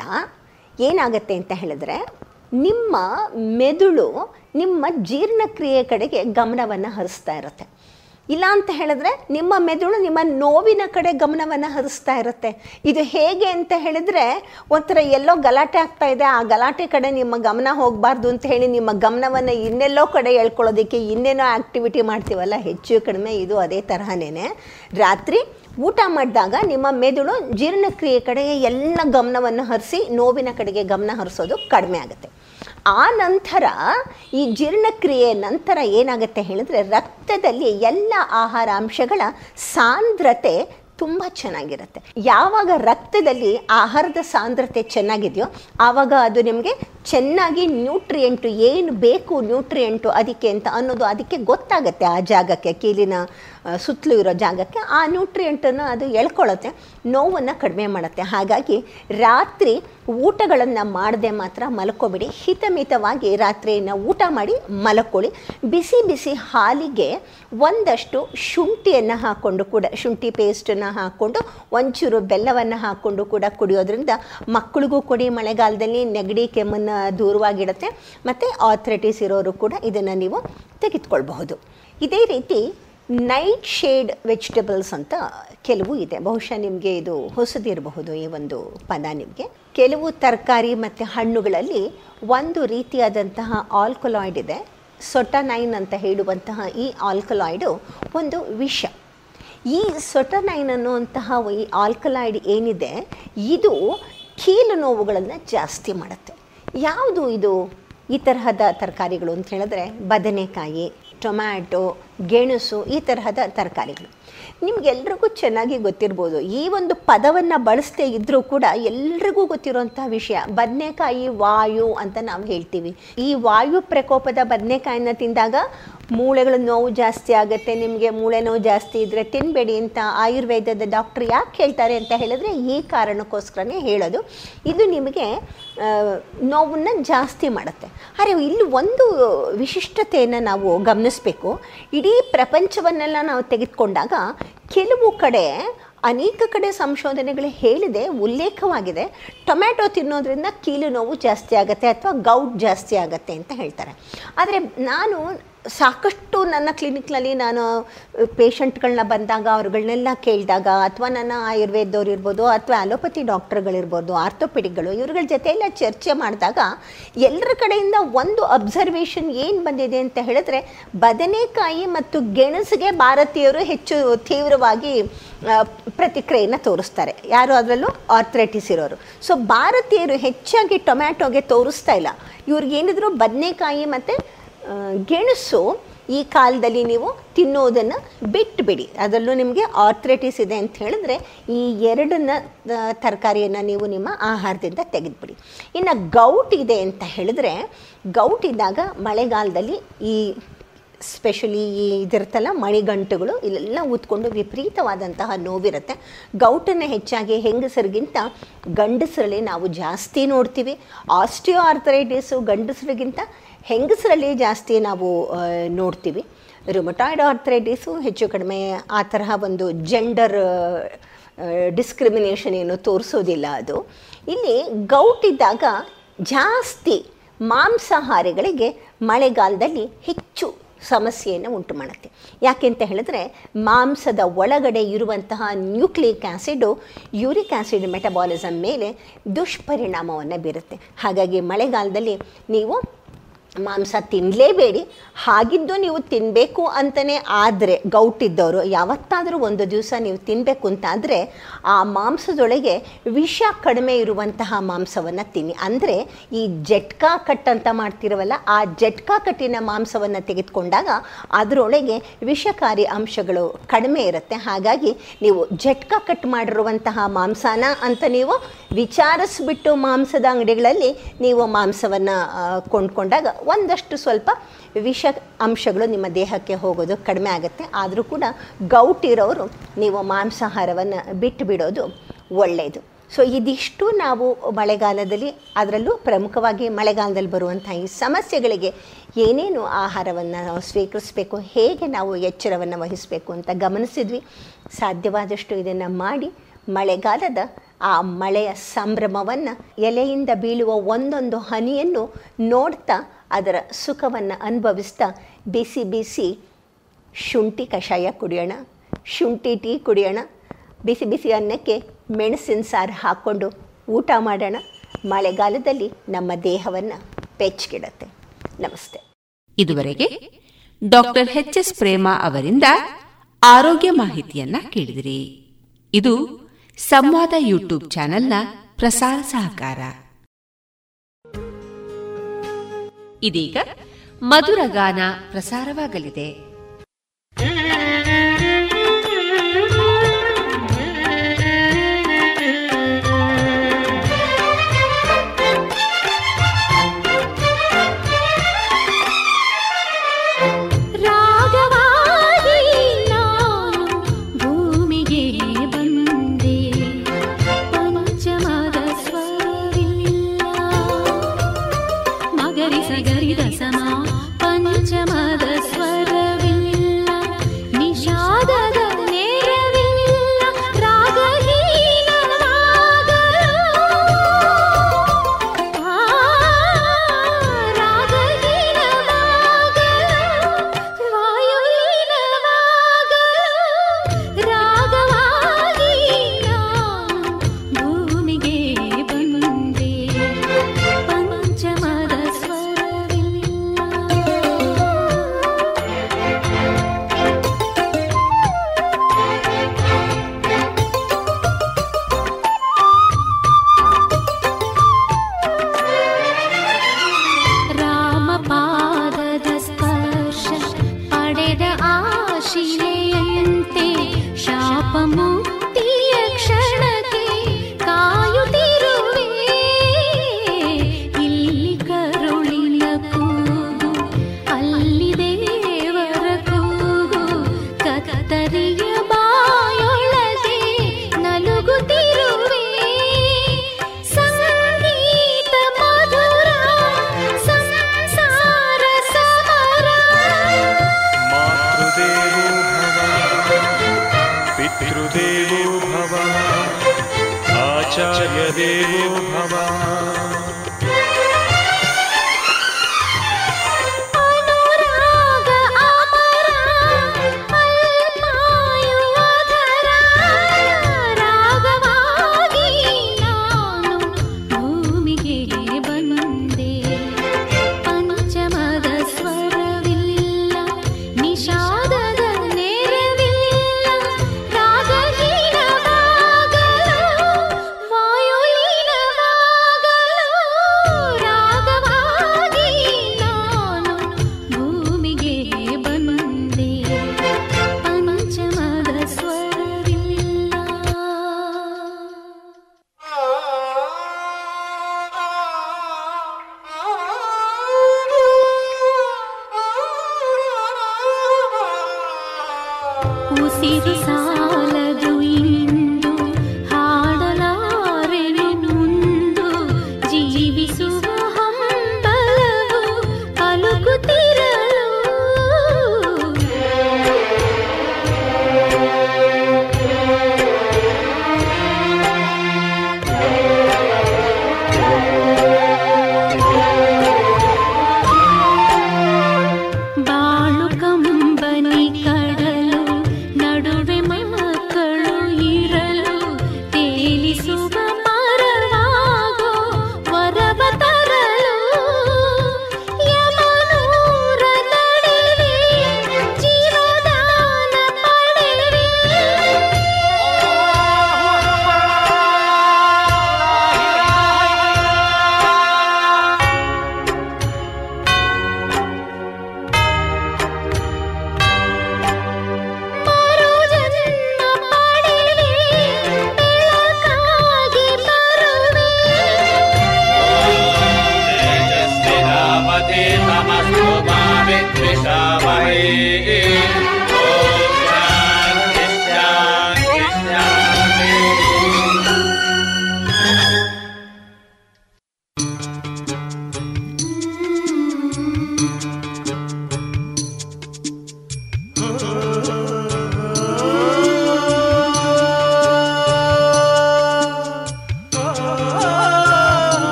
ಏನಾಗತ್ತೆ ಅಂತ ಹೇಳಿದ್ರೆ, ನಿಮ್ಮ ಮೆದುಳು ನಿಮ್ಮ ಜೀರ್ಣಕ್ರಿಯೆ ಕಡೆಗೆ ಗಮನವನ್ನು ಹರಿಸ್ತಾ ಇರುತ್ತೆ. ಇಲ್ಲ ಅಂತ ಹೇಳಿದ್ರೆ ನಿಮ್ಮ ಮೆದುಳು ನಿಮ್ಮ ನೋವಿನ ಕಡೆ ಗಮನವನ್ನು ಹರಿಸ್ತಾ ಇರುತ್ತೆ. ಇದು ಹೇಗೆ ಅಂತ ಹೇಳಿದ್ರೆ ಒಂಥರ ಎಲ್ಲೋ ಗಲಾಟೆ ಆಗ್ತಾ ಇದೆ. ಆ ಗಲಾಟೆ ಕಡೆ ನಿಮ್ಮ ಗಮನ ಹೋಗಬಾರ್ದು ಅಂತ ಹೇಳಿ ನಿಮ್ಮ ಗಮನವನ್ನು ಇನ್ನೆಲ್ಲೋ ಕಡೆ ಎಳ್ಕೊಳ್ಳೋದಕ್ಕೆ ಇನ್ನೇನೋ ಆ್ಯಕ್ಟಿವಿಟಿ ಮಾಡ್ತೀವಲ್ಲ? ಹೆಚ್ಚು ಕಡಿಮೆ ಇದು ಅದೇ ತರಹನೇ ರಾತ್ರಿ ಊಟ ಮಾಡಿದಾಗ ನಿಮ್ಮ ಮೆದುಳು ಜೀರ್ಣಕ್ರಿಯೆ ಕಡೆಗೆ ಎಲ್ಲ ಗಮನವನ್ನು ಹರಿಸಿ ನೋವಿನ ಕಡೆಗೆ ಗಮನ ಹರಿಸೋದು ಕಡಿಮೆ ಆಗುತ್ತೆ. ಆ ನಂತರ ಈ ಜೀರ್ಣಕ್ರಿಯೆ ನಂತರ ಏನಾಗುತ್ತೆ ಹೇಳಿದ್ರೆ ರಕ್ತದಲ್ಲಿ ಎಲ್ಲ ಆಹಾರ ಅಂಶಗಳ ಸಾಂದ್ರತೆ ತುಂಬ ಚೆನ್ನಾಗಿರುತ್ತೆ. ಯಾವಾಗ ರಕ್ತದಲ್ಲಿ ಆಹಾರದ ಸಾಂದ್ರತೆ ಚೆನ್ನಾಗಿದೆಯೋ ಆವಾಗ ಅದು ನಿಮಗೆ ಚೆನ್ನಾಗಿ ನ್ಯೂಟ್ರಿಯೆಂಟು ಏನು ಬೇಕು ನ್ಯೂಟ್ರಿಯೆಂಟು ಅದಕ್ಕೆ ಅಂತ ಅನ್ನೋದು ಅದಕ್ಕೆ ಗೊತ್ತಾಗುತ್ತೆ ಆ ಜಾಗಕ್ಕೆ, ಕೀಲಿನ ಸುತ್ತಲೂ ಇರೋ ಜಾಗಕ್ಕೆ ಆ ನ್ಯೂಟ್ರಿಯೆಂಟನ್ನು ಅದು ಎಳ್ಕೊಳ್ಳುತ್ತೆ, ನೋವನ್ನು ಕಡಿಮೆ ಮಾಡುತ್ತೆ. ಹಾಗಾಗಿ ರಾತ್ರಿ ಊಟಗಳನ್ನು ಮಾಡದೆ ಮಾತ್ರ ಮಲ್ಕೋಬೇಡಿ. ಹಿತಮಿತವಾಗಿ ರಾತ್ರಿಯನ್ನು ಊಟ ಮಾಡಿ ಮಲ್ಕೊಳ್ಳಿ. ಬಿಸಿ ಬಿಸಿ ಹಾಲಿಗೆ ಒಂದಷ್ಟು ಶುಂಠಿಯನ್ನು ಹಾಕ್ಕೊಂಡು ಕೂಡ, ಶುಂಠಿ ಪೇಸ್ಟನ್ನು ಹಾಕ್ಕೊಂಡು, ಒಂಚೂರು ಬೆಲ್ಲವನ್ನು ಹಾಕ್ಕೊಂಡು ಕೂಡ ಕುಡಿಯೋದ್ರಿಂದ ಮಕ್ಕಳಿಗೂ ಕೊಡಿ. ಮಳೆಗಾಲದಲ್ಲಿ ನೆಗಡಿ, ಕೆಮ್ಮನ್ನು ದೂರವಾಗಿಡುತ್ತೆ. ಮತ್ತು ಆಥ್ರೈಟಿಸ್ ಇರೋರು ಕೂಡ ಇದನ್ನು ನೀವು ತೆಗೆದುಕೊಳ್ಬಹುದು. ಇದೇ ರೀತಿ ನೈಟ್ ಶೇಡ್ ವೆಜಿಟೇಬಲ್ಸ್ ಅಂತ ಕೆಲವು ಇದೆ. ಬಹುಶಃ ನಿಮಗೆ ಇದು ಹೊಸದಿರಬಹುದು ಈ ಒಂದು ಪದ ನಿಮಗೆ. ಕೆಲವು ತರಕಾರಿ ಮತ್ತು ಹಣ್ಣುಗಳಲ್ಲಿ ಒಂದು ರೀತಿಯಾದಂತಹ ಆಲ್ಕೊಲಾಯ್ಡ್ ಇದೆ. ಸೊಟನೈನ್ ಅಂತ ಹೇಳುವಂತಹ ಈ ಆಲ್ಕಲಾಯ್ಡು ಒಂದು ವಿಷ. ಈ ಸೊಟನೈನ್ ಅನ್ನುವಂತಹ ಈ ಆಲ್ಕಲಾಯ್ಡ್ ಏನಿದೆ, ಇದು ಕೀಲು ನೋವುಗಳನ್ನು ಜಾಸ್ತಿ ಮಾಡುತ್ತೆ. ಯಾವುದು ಇದು ಈ ತರಹದ ತರಕಾರಿಗಳು ಅಂತ ಹೇಳಿದ್ರೆ? ಬದನೆಕಾಯಿ ಟೊಮ್ಯಾಟೊ, ಗೆಣಸು, ಈ ತರಹದ ತರಕಾರಿಗಳು. ನಿಮಗೆಲ್ರಿಗೂ ಚೆನ್ನಾಗಿ ಗೊತ್ತಿರ್ಬೋದು. ಈ ಒಂದು ಪದವನ್ನು ಬಳಸದೇ ಇದ್ದರೂ ಕೂಡ ಎಲ್ರಿಗೂ ಗೊತ್ತಿರುವಂಥ ವಿಷಯ. ಬದನೆಕಾಯಿ ವಾಯು ಅಂತ ನಾವು ಹೇಳ್ತೀವಿ. ಈ ವಾಯು ಪ್ರಕೋಪದ ಬದನೆಕಾಯಿನ ತಿಂದಾಗ ಮೂಳೆಗಳ ನೋವು ಜಾಸ್ತಿ ಆಗುತ್ತೆ, ನಿಮಗೆ ಮೂಳೆ ನೋವು ಜಾಸ್ತಿ ಇದ್ದರೆ ತಿನ್ನಬೇಡಿ ಅಂತ ಆಯುರ್ವೇದದ ಡಾಕ್ಟ್ರ್ ಯಾಕೆ ಹೇಳ್ತಾರೆ ಅಂತ ಹೇಳಿದ್ರೆ ಈ ಕಾರಣಕ್ಕೋಸ್ಕರನೇ ಹೇಳೋದು. ಇದು ನಿಮಗೆ ನೋವನ್ನು ಜಾಸ್ತಿ ಮಾಡುತ್ತೆ. ಆದರೆ ಇಲ್ಲಿ ಒಂದು ವಿಶಿಷ್ಟತೆಯನ್ನು ನಾವು ಗಮನಿಸಬೇಕು. ಇಡೀ ಪ್ರಪಂಚವನ್ನೆಲ್ಲ ನಾವು ತೆಗೆದುಕೊಂಡಾಗ ಕೆಲವು ಕಡೆ ಅನೇಕ ಕಡೆ ಸಂಶೋಧನೆಗಳು ಹೇಳಿದೆ, ಉಲ್ಲೇಖವಾಗಿದೆ. ಟೊಮ್ಯಾಟೊ ತಿನ್ನೋದ್ರಿಂದ ಕೀಲು ನೋವು ಜಾಸ್ತಿ ಆಗುತ್ತೆ ಅಥವಾ ಗೌಟ್ ಜಾಸ್ತಿ ಆಗುತ್ತೆ ಅಂತ ಹೇಳ್ತಾರೆ. ಆದರೆ ನಾನು ಸಾಕಷ್ಟು ನನ್ನ ಕ್ಲಿನಿಕ್ನಲ್ಲಿ ನಾನು ಪೇಷಂಟ್ಗಳನ್ನ ಬಂದಾಗ ಅವ್ರುಗಳನ್ನೆಲ್ಲ ಕೇಳಿದಾಗ ಅಥವಾ ನನ್ನ ಆಯುರ್ವೇದವ್ರು ಇರ್ಬೋದು ಅಥವಾ ಅಲೋಪತಿ ಡಾಕ್ಟರ್ಗಳಿರ್ಬೋದು, ಆರ್ಥೋಪೆಡಿಕ್ಗಳು ಇವ್ರುಗಳ ಜೊತೆ ಎಲ್ಲ ಚರ್ಚೆ ಮಾಡಿದಾಗ ಎಲ್ಲರ ಕಡೆಯಿಂದ ಒಂದು ಅಬ್ಸರ್ವೇಷನ್ ಏನು ಬಂದಿದೆ ಅಂತ ಹೇಳಿದ್ರೆ ಬದನೆಕಾಯಿ ಮತ್ತು ಗೆಣಸಿಗೆ ಭಾರತೀಯರು ಹೆಚ್ಚು ತೀವ್ರವಾಗಿ ಪ್ರತಿಕ್ರಿಯೆಯನ್ನು ತೋರಿಸ್ತಾರೆ. ಯಾರು ಅದರಲ್ಲೂ ಆರ್ಥ್ರೈಟಿಸ್ ಇರೋರು. ಸೊ ಭಾರತೀಯರು ಹೆಚ್ಚಾಗಿ ಟೊಮ್ಯಾಟೊಗೆ ತೋರಿಸ್ತಾ ಇಲ್ಲ. ಇವ್ರಿಗೇನಿದ್ರು ಬದನೆಕಾಯಿ ಮತ್ತು ಗೆಣಸು ಈ ಕಾಲದಲ್ಲಿ ನೀವು ತಿನ್ನೋದನ್ನು ಬಿಟ್ಟುಬಿಡಿ ಅದರಲ್ಲೂ ನಿಮಗೆ ಆರ್ಥ್ರೈಟಿಸ್ ಇದೆ ಅಂತ ಹೇಳಿದ್ರೆ ಈ ಎರಡನ್ನ ತರಕಾರಿಯನ್ನು ನೀವು ನಿಮ್ಮ ಆಹಾರದಿಂದ ತೆಗೆದುಬಿಡಿ. ಇನ್ನು ಗೌಟ್ ಇದೆ ಅಂತ ಹೇಳಿದ್ರೆ ಗೌಟ್ ಇದ್ದಾಗ ಮಳೆಗಾಲದಲ್ಲಿ ಈ ಸ್ಪೆಷಲಿ ಈ ಇದಿರುತ್ತಲ್ಲ ಮಣಿಗಂಟುಗಳು, ಇಲ್ಲೆಲ್ಲ ಊದ್ಕೊಂಡು ವಿಪರೀತವಾದಂತಹ ನೋವಿರುತ್ತೆ. ಗೌಟನ್ನು ಹೆಚ್ಚಾಗಿ ಹೆಂಗಸರಿಗಿಂತ ಗಂಡಸರಲ್ಲಿ ನಾವು ಜಾಸ್ತಿ ನೋಡ್ತೀವಿ. ಆಸ್ಟಿಯೋ ಆರ್ಥರೈಟಿಸು ಗಂಡಸರಿಗಿಂತ ಹೆಂಗಸರಲ್ಲಿ ಜಾಸ್ತಿ ನಾವು ನೋಡ್ತೀವಿ. ರುಮಟಾಯ್ಡ್ ಆರ್ಥ್ರೈಟಿಸು ಹೆಚ್ಚು ಕಡಿಮೆ ಆ ತರಹ ಒಂದು ಜೆಂಡರ್ ಡಿಸ್ಕ್ರಿಮಿನೇಷನ್ ಏನು ತೋರಿಸೋದಿಲ್ಲ ಅದು. ಇಲ್ಲಿ ಗೌಟ್ ಇದ್ದಾಗ ಜಾಸ್ತಿ ಮಾಂಸಾಹಾರಿಗಳಿಗೆ ಮಳೆಗಾಲದಲ್ಲಿ ಹೆಚ್ಚು ಸಮಸ್ಯೆಯನ್ನು ಉಂಟು ಮಾಡುತ್ತೆ ಯಾಕೆ ಅಂತ ಹೇಳಿದ್ರೆ ಮಾಂಸದ ಒಳಗಡೆ ಇರುವಂತಹ nucleic acid uric acid metabolism ಮೇಲೆ ದುಷ್ಪರಿಣಾಮವನ್ನು ಬೀರುತ್ತೆ. ಹಾಗಾಗಿ ಮಳೆಗಾಲದಲ್ಲಿ ನೀವು ಮಾಂಸ ತಿನ್ನಲೇಬೇಡಿ ಹಾಗಿದ್ದು ನೀವು ತಿನ್ನಬೇಕು ಅಂತಲೇ ಆದರೆ ಗೌಟಿದ್ದವರು, ಯಾವತ್ತಾದರೂ ಒಂದು ದಿವಸ ನೀವು ತಿನ್ನಬೇಕು ಅಂತಾದರೆ ಆ ಮಾಂಸದೊಳಗೆ ವಿಷ ಕಡಿಮೆ ಇರುವಂತಹ ಮಾಂಸವನ್ನು ತಿನ್ನಿ. ಅಂದರೆ ಈ ಜಟ್ಕಾ ಕಟ್ ಅಂತ ಮಾಡ್ತಿರವಲ್ಲ, ಆ ಜಟ್ಕಾ ಕಟ್ಟಿನ ಮಾಂಸವನ್ನು ತೆಗೆದುಕೊಂಡಾಗ ಅದರೊಳಗೆ ವಿಷಕಾರಿ ಅಂಶಗಳು ಕಡಿಮೆ ಇರುತ್ತೆ. ಹಾಗಾಗಿ ನೀವು ಜಟ್ಕಾ ಕಟ್ ಮಾಡಿರುವಂತಹ ಮಾಂಸನ ಅಂತ ನೀವು ವಿಚಾರಿಸ್ಬಿಟ್ಟು ಮಾಂಸದ ಅಂಗಡಿಗಳಲ್ಲಿ ನೀವು ಮಾಂಸವನ್ನು ಕೊಂಡ್ಕೊಂಡಾಗ ಒಂದಷ್ಟು ಸ್ವಲ್ಪ ವಿಷ ಅಂಶಗಳು ನಿಮ್ಮ ದೇಹಕ್ಕೆ ಹೋಗೋದು ಕಡಿಮೆ ಆಗುತ್ತೆ. ಆದರೂ ಕೂಡ ಗೌಟ್ ಇರೋರು ನೀವು ಮಾಂಸಾಹಾರವನ್ನು ಬಿಟ್ಟು ಬಿಡೋದು ಒಳ್ಳೆಯದು ಸೊ ಇದಿಷ್ಟು ನಾವು ಮಳೆಗಾಲದಲ್ಲಿ ಅದರಲ್ಲೂ ಪ್ರಮುಖವಾಗಿ ಮಳೆಗಾಲದಲ್ಲಿ ಬರುವಂಥ ಈ ಸಮಸ್ಯೆಗಳಿಗೆ ಏನೇನು ಆಹಾರವನ್ನು ನಾವು ಸ್ವೀಕರಿಸಬೇಕು, ಹೇಗೆ ನಾವು ಎಚ್ಚರವನ್ನು ವಹಿಸಬೇಕು ಅಂತ ಗಮನಿಸಿದ್ವಿ. ಸಾಧ್ಯವಾದಷ್ಟು ಇದನ್ನು ಮಾಡಿ ಮಳೆಗಾಲದ ಆ ಮಳೆಯ ಸಂಭ್ರಮವನ್ನು ಎಲೆಯಿಂದ ಬೀಳುವ ಒಂದೊಂದು ಹನಿಯನ್ನು ನೋಡ್ತಾ ಅದರ ಸುಖವನ್ನು ಅನುಭವಿಸ್ತಾ ಬಿಸಿ ಬಿಸಿ ಶುಂಠಿ ಕಷಾಯ ಕುಡಿಯೋಣ, ಶುಂಠಿ ಟೀ ಕುಡಿಯೋಣ, ಬಿಸಿ ಬಿಸಿ ಅನ್ನಕ್ಕೆ ಮೆಣಸಿನ ಸಾರು ಹಾಕ್ಕೊಂಡು ಊಟ ಮಾಡೋಣ. ಮಳೆಗಾಲದಲ್ಲಿ ನಮ್ಮ ದೇಹವನ್ನು ಬೆಚ್ಚಗಿಡತ್ತೆ. ನಮಸ್ತೆ. ಇದುವರೆಗೆ ಡಾಕ್ಟರ್ ಎಚ್ ಎಸ್ ಪ್ರೇಮ ಅವರಿಂದ ಆರೋಗ್ಯ ಮಾಹಿತಿಯನ್ನ ಕೇಳಿದಿರಿ. ಇದು ಸಂವಾದ ಯೂಟ್ಯೂಬ್ ಚಾನೆಲ್ನ ಪ್ರಸಾರ ಸಹಕಾರ. ಇದೀಗ ಮಧುರ ಗಾನ ಪ್ರಸಾರವಾಗಲಿದೆ. डर आशिषेयन्ते शापम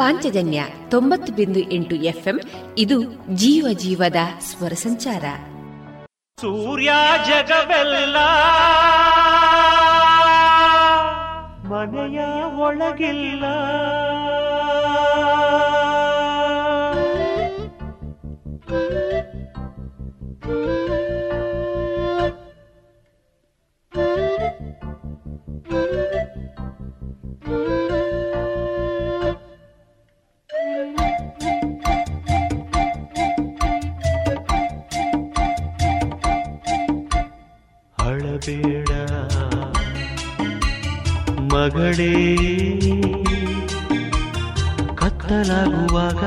ಪಾಂಚಜನ್ಯ ತೊಂಬತ್ತು ಬಿಂದು ಎಂಟು ಎಫ್ಎಂ ಇದು ಜೀವ ಜೀವದ ಸ್ವರ ಸಂಚಾರ. ಸೂರ್ಯ ಜಗವೆಲ್ಲ ಮನೆಯ ಒಳಗಿಲ್ಲ. ಕತ್ತಲೆ. ಕತ್ತಲಾಗುವಾಗ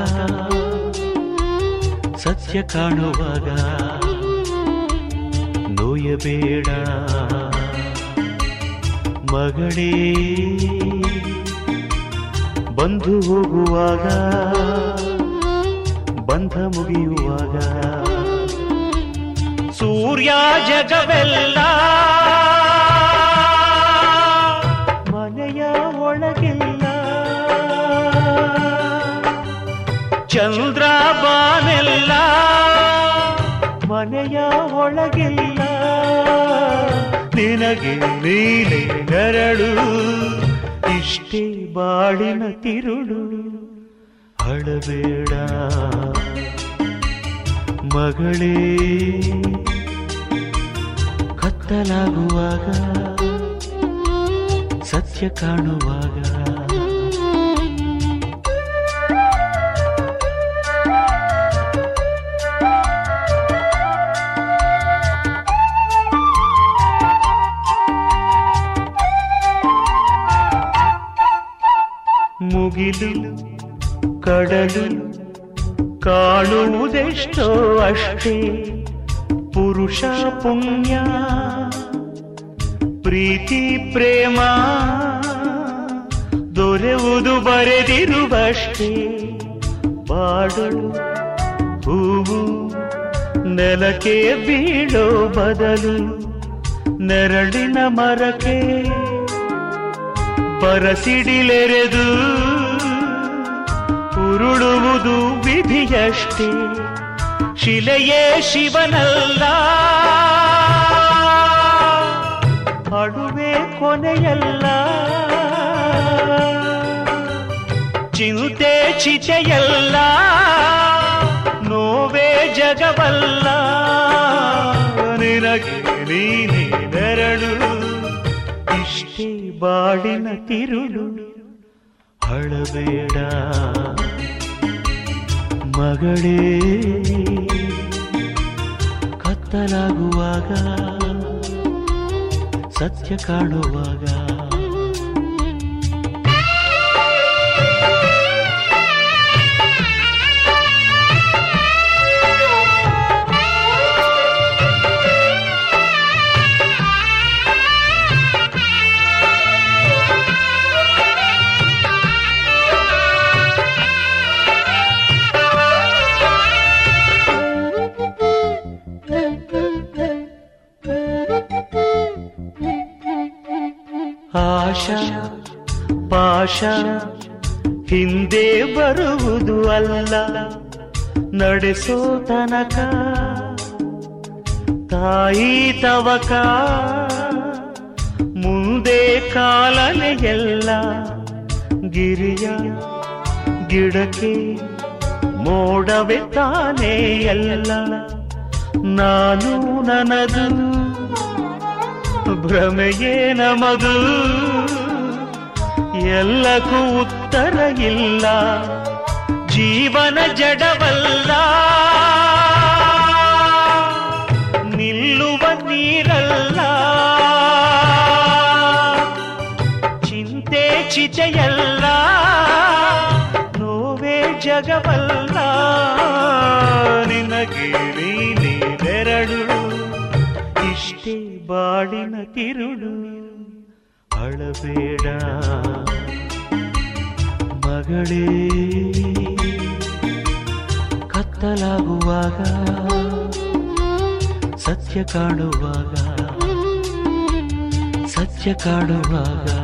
ಸತ್ಯ ಕಾಣುವಾಗ ನೋಯಬೇಡ. ಮಗಳೇ ಬಂದು ಹೋಗುವಾಗ ಬಂಧ ಮುಗಿಯುವಾಗ ಸೂರ್ಯ ಜಗವೆಲ್ಲ ಕಿನ್ನ ಚಂದ್ರ ಮನೆಯ ಒಳಗಿಲ್ಲ. ನಿನಗೆ ನೀನೆ ನೆರಳು ಇಷ್ಟೇ ಬಾಳಿನ ತಿರುಳು. ಅಳಬೇಡ ಮಗಳೇ. ಕತ್ತಲಾಗುವಾಗ ಸತ್ಯ ಕಾಣುವಾಗ ಮುಗಿಲು ಕಡಲು ಕಾಣುವುದೆಷ್ಟೋ ಅಷ್ಟೇ. ಪುರುಷ ಪುಣ್ಯ, ಪ್ರೀತಿ, ಪ್ರೇಮ ದೊರೆವುದು ಬರೆದಿರುವಷ್ಟೇ. ಬಾಡಲು ಹೂವು ನೆಲಕ್ಕೆ ಬೀಳೋ ಬದಲು ನೆರಳಿನ ಮರಕ್ಕೆ ಬರಸಿಡಿಲೆರೆದು ಉರುಳುವುದು ವಿಧಿಯಷ್ಟೇ. ಶಿಲೆಯೇ ಶಿವನಲ್ಲ. ಅಡುವೆ ಕೊನೆಯಲ್ಲ. ಚಿಂತೆ ಚಿಚೆಯಲ್ಲ ನೋವೇ ಜಗವಲ್ಲ. ನಿನಗೆ ನೀನೇ ಬೆರಳು ಇಷ್ಟೇ ಬಾಳಿನ ತಿರುಳು. ಅಳಬೇಡ. ಮಗಳೇ ಕತ್ತಲಾಗುವಾಗ ಸತ್ಯ ಕಾಣುವಾಗ ಆಶಾ ಪಾಶ ಹಿಂದೆ ಬರುವುದು ಅಲ್ಲ, ನಡೆಸೋ ತನಕ. ತಾಯಿ ತವಕ, ಮುಂದೆ ಕಾಲನೆ ಎಲ್ಲ, ಗಿರಿಯ ಗಿಡಕ್ಕೆ ಮೋಡವೆ ತಾನೇ ಎಲ್ಲ. ನಾನು ನನದು ಭ್ರಮೆಯೇ ನಮದು. ಎಲ್ಲಕ್ಕೂ ಉತ್ತರ ಇಲ್ಲ. ಜೀವನ ಜಡವಲ್ಲ. ನಿಲ್ಲುವ ನೀರಲ್ಲ. ಚಿಂತೆ ಚಿಚೆಯಲ್ಲ ನೋವೇ ಜಗವಲ್ಲ. ನಿನಗೆ ನೀನೇ ಬೆರಳು ಇಷ್ಟೇ ಬಾಳಿನ ತಿರುಳು. ಅಳಬೇಡ ಮಗಳೇ ಕತ್ತಲಾಗುವಾಗ ಸತ್ಯ ಕಾಣುವಾಗ ಸತ್ಯ ಕಾಣುವಾಗ.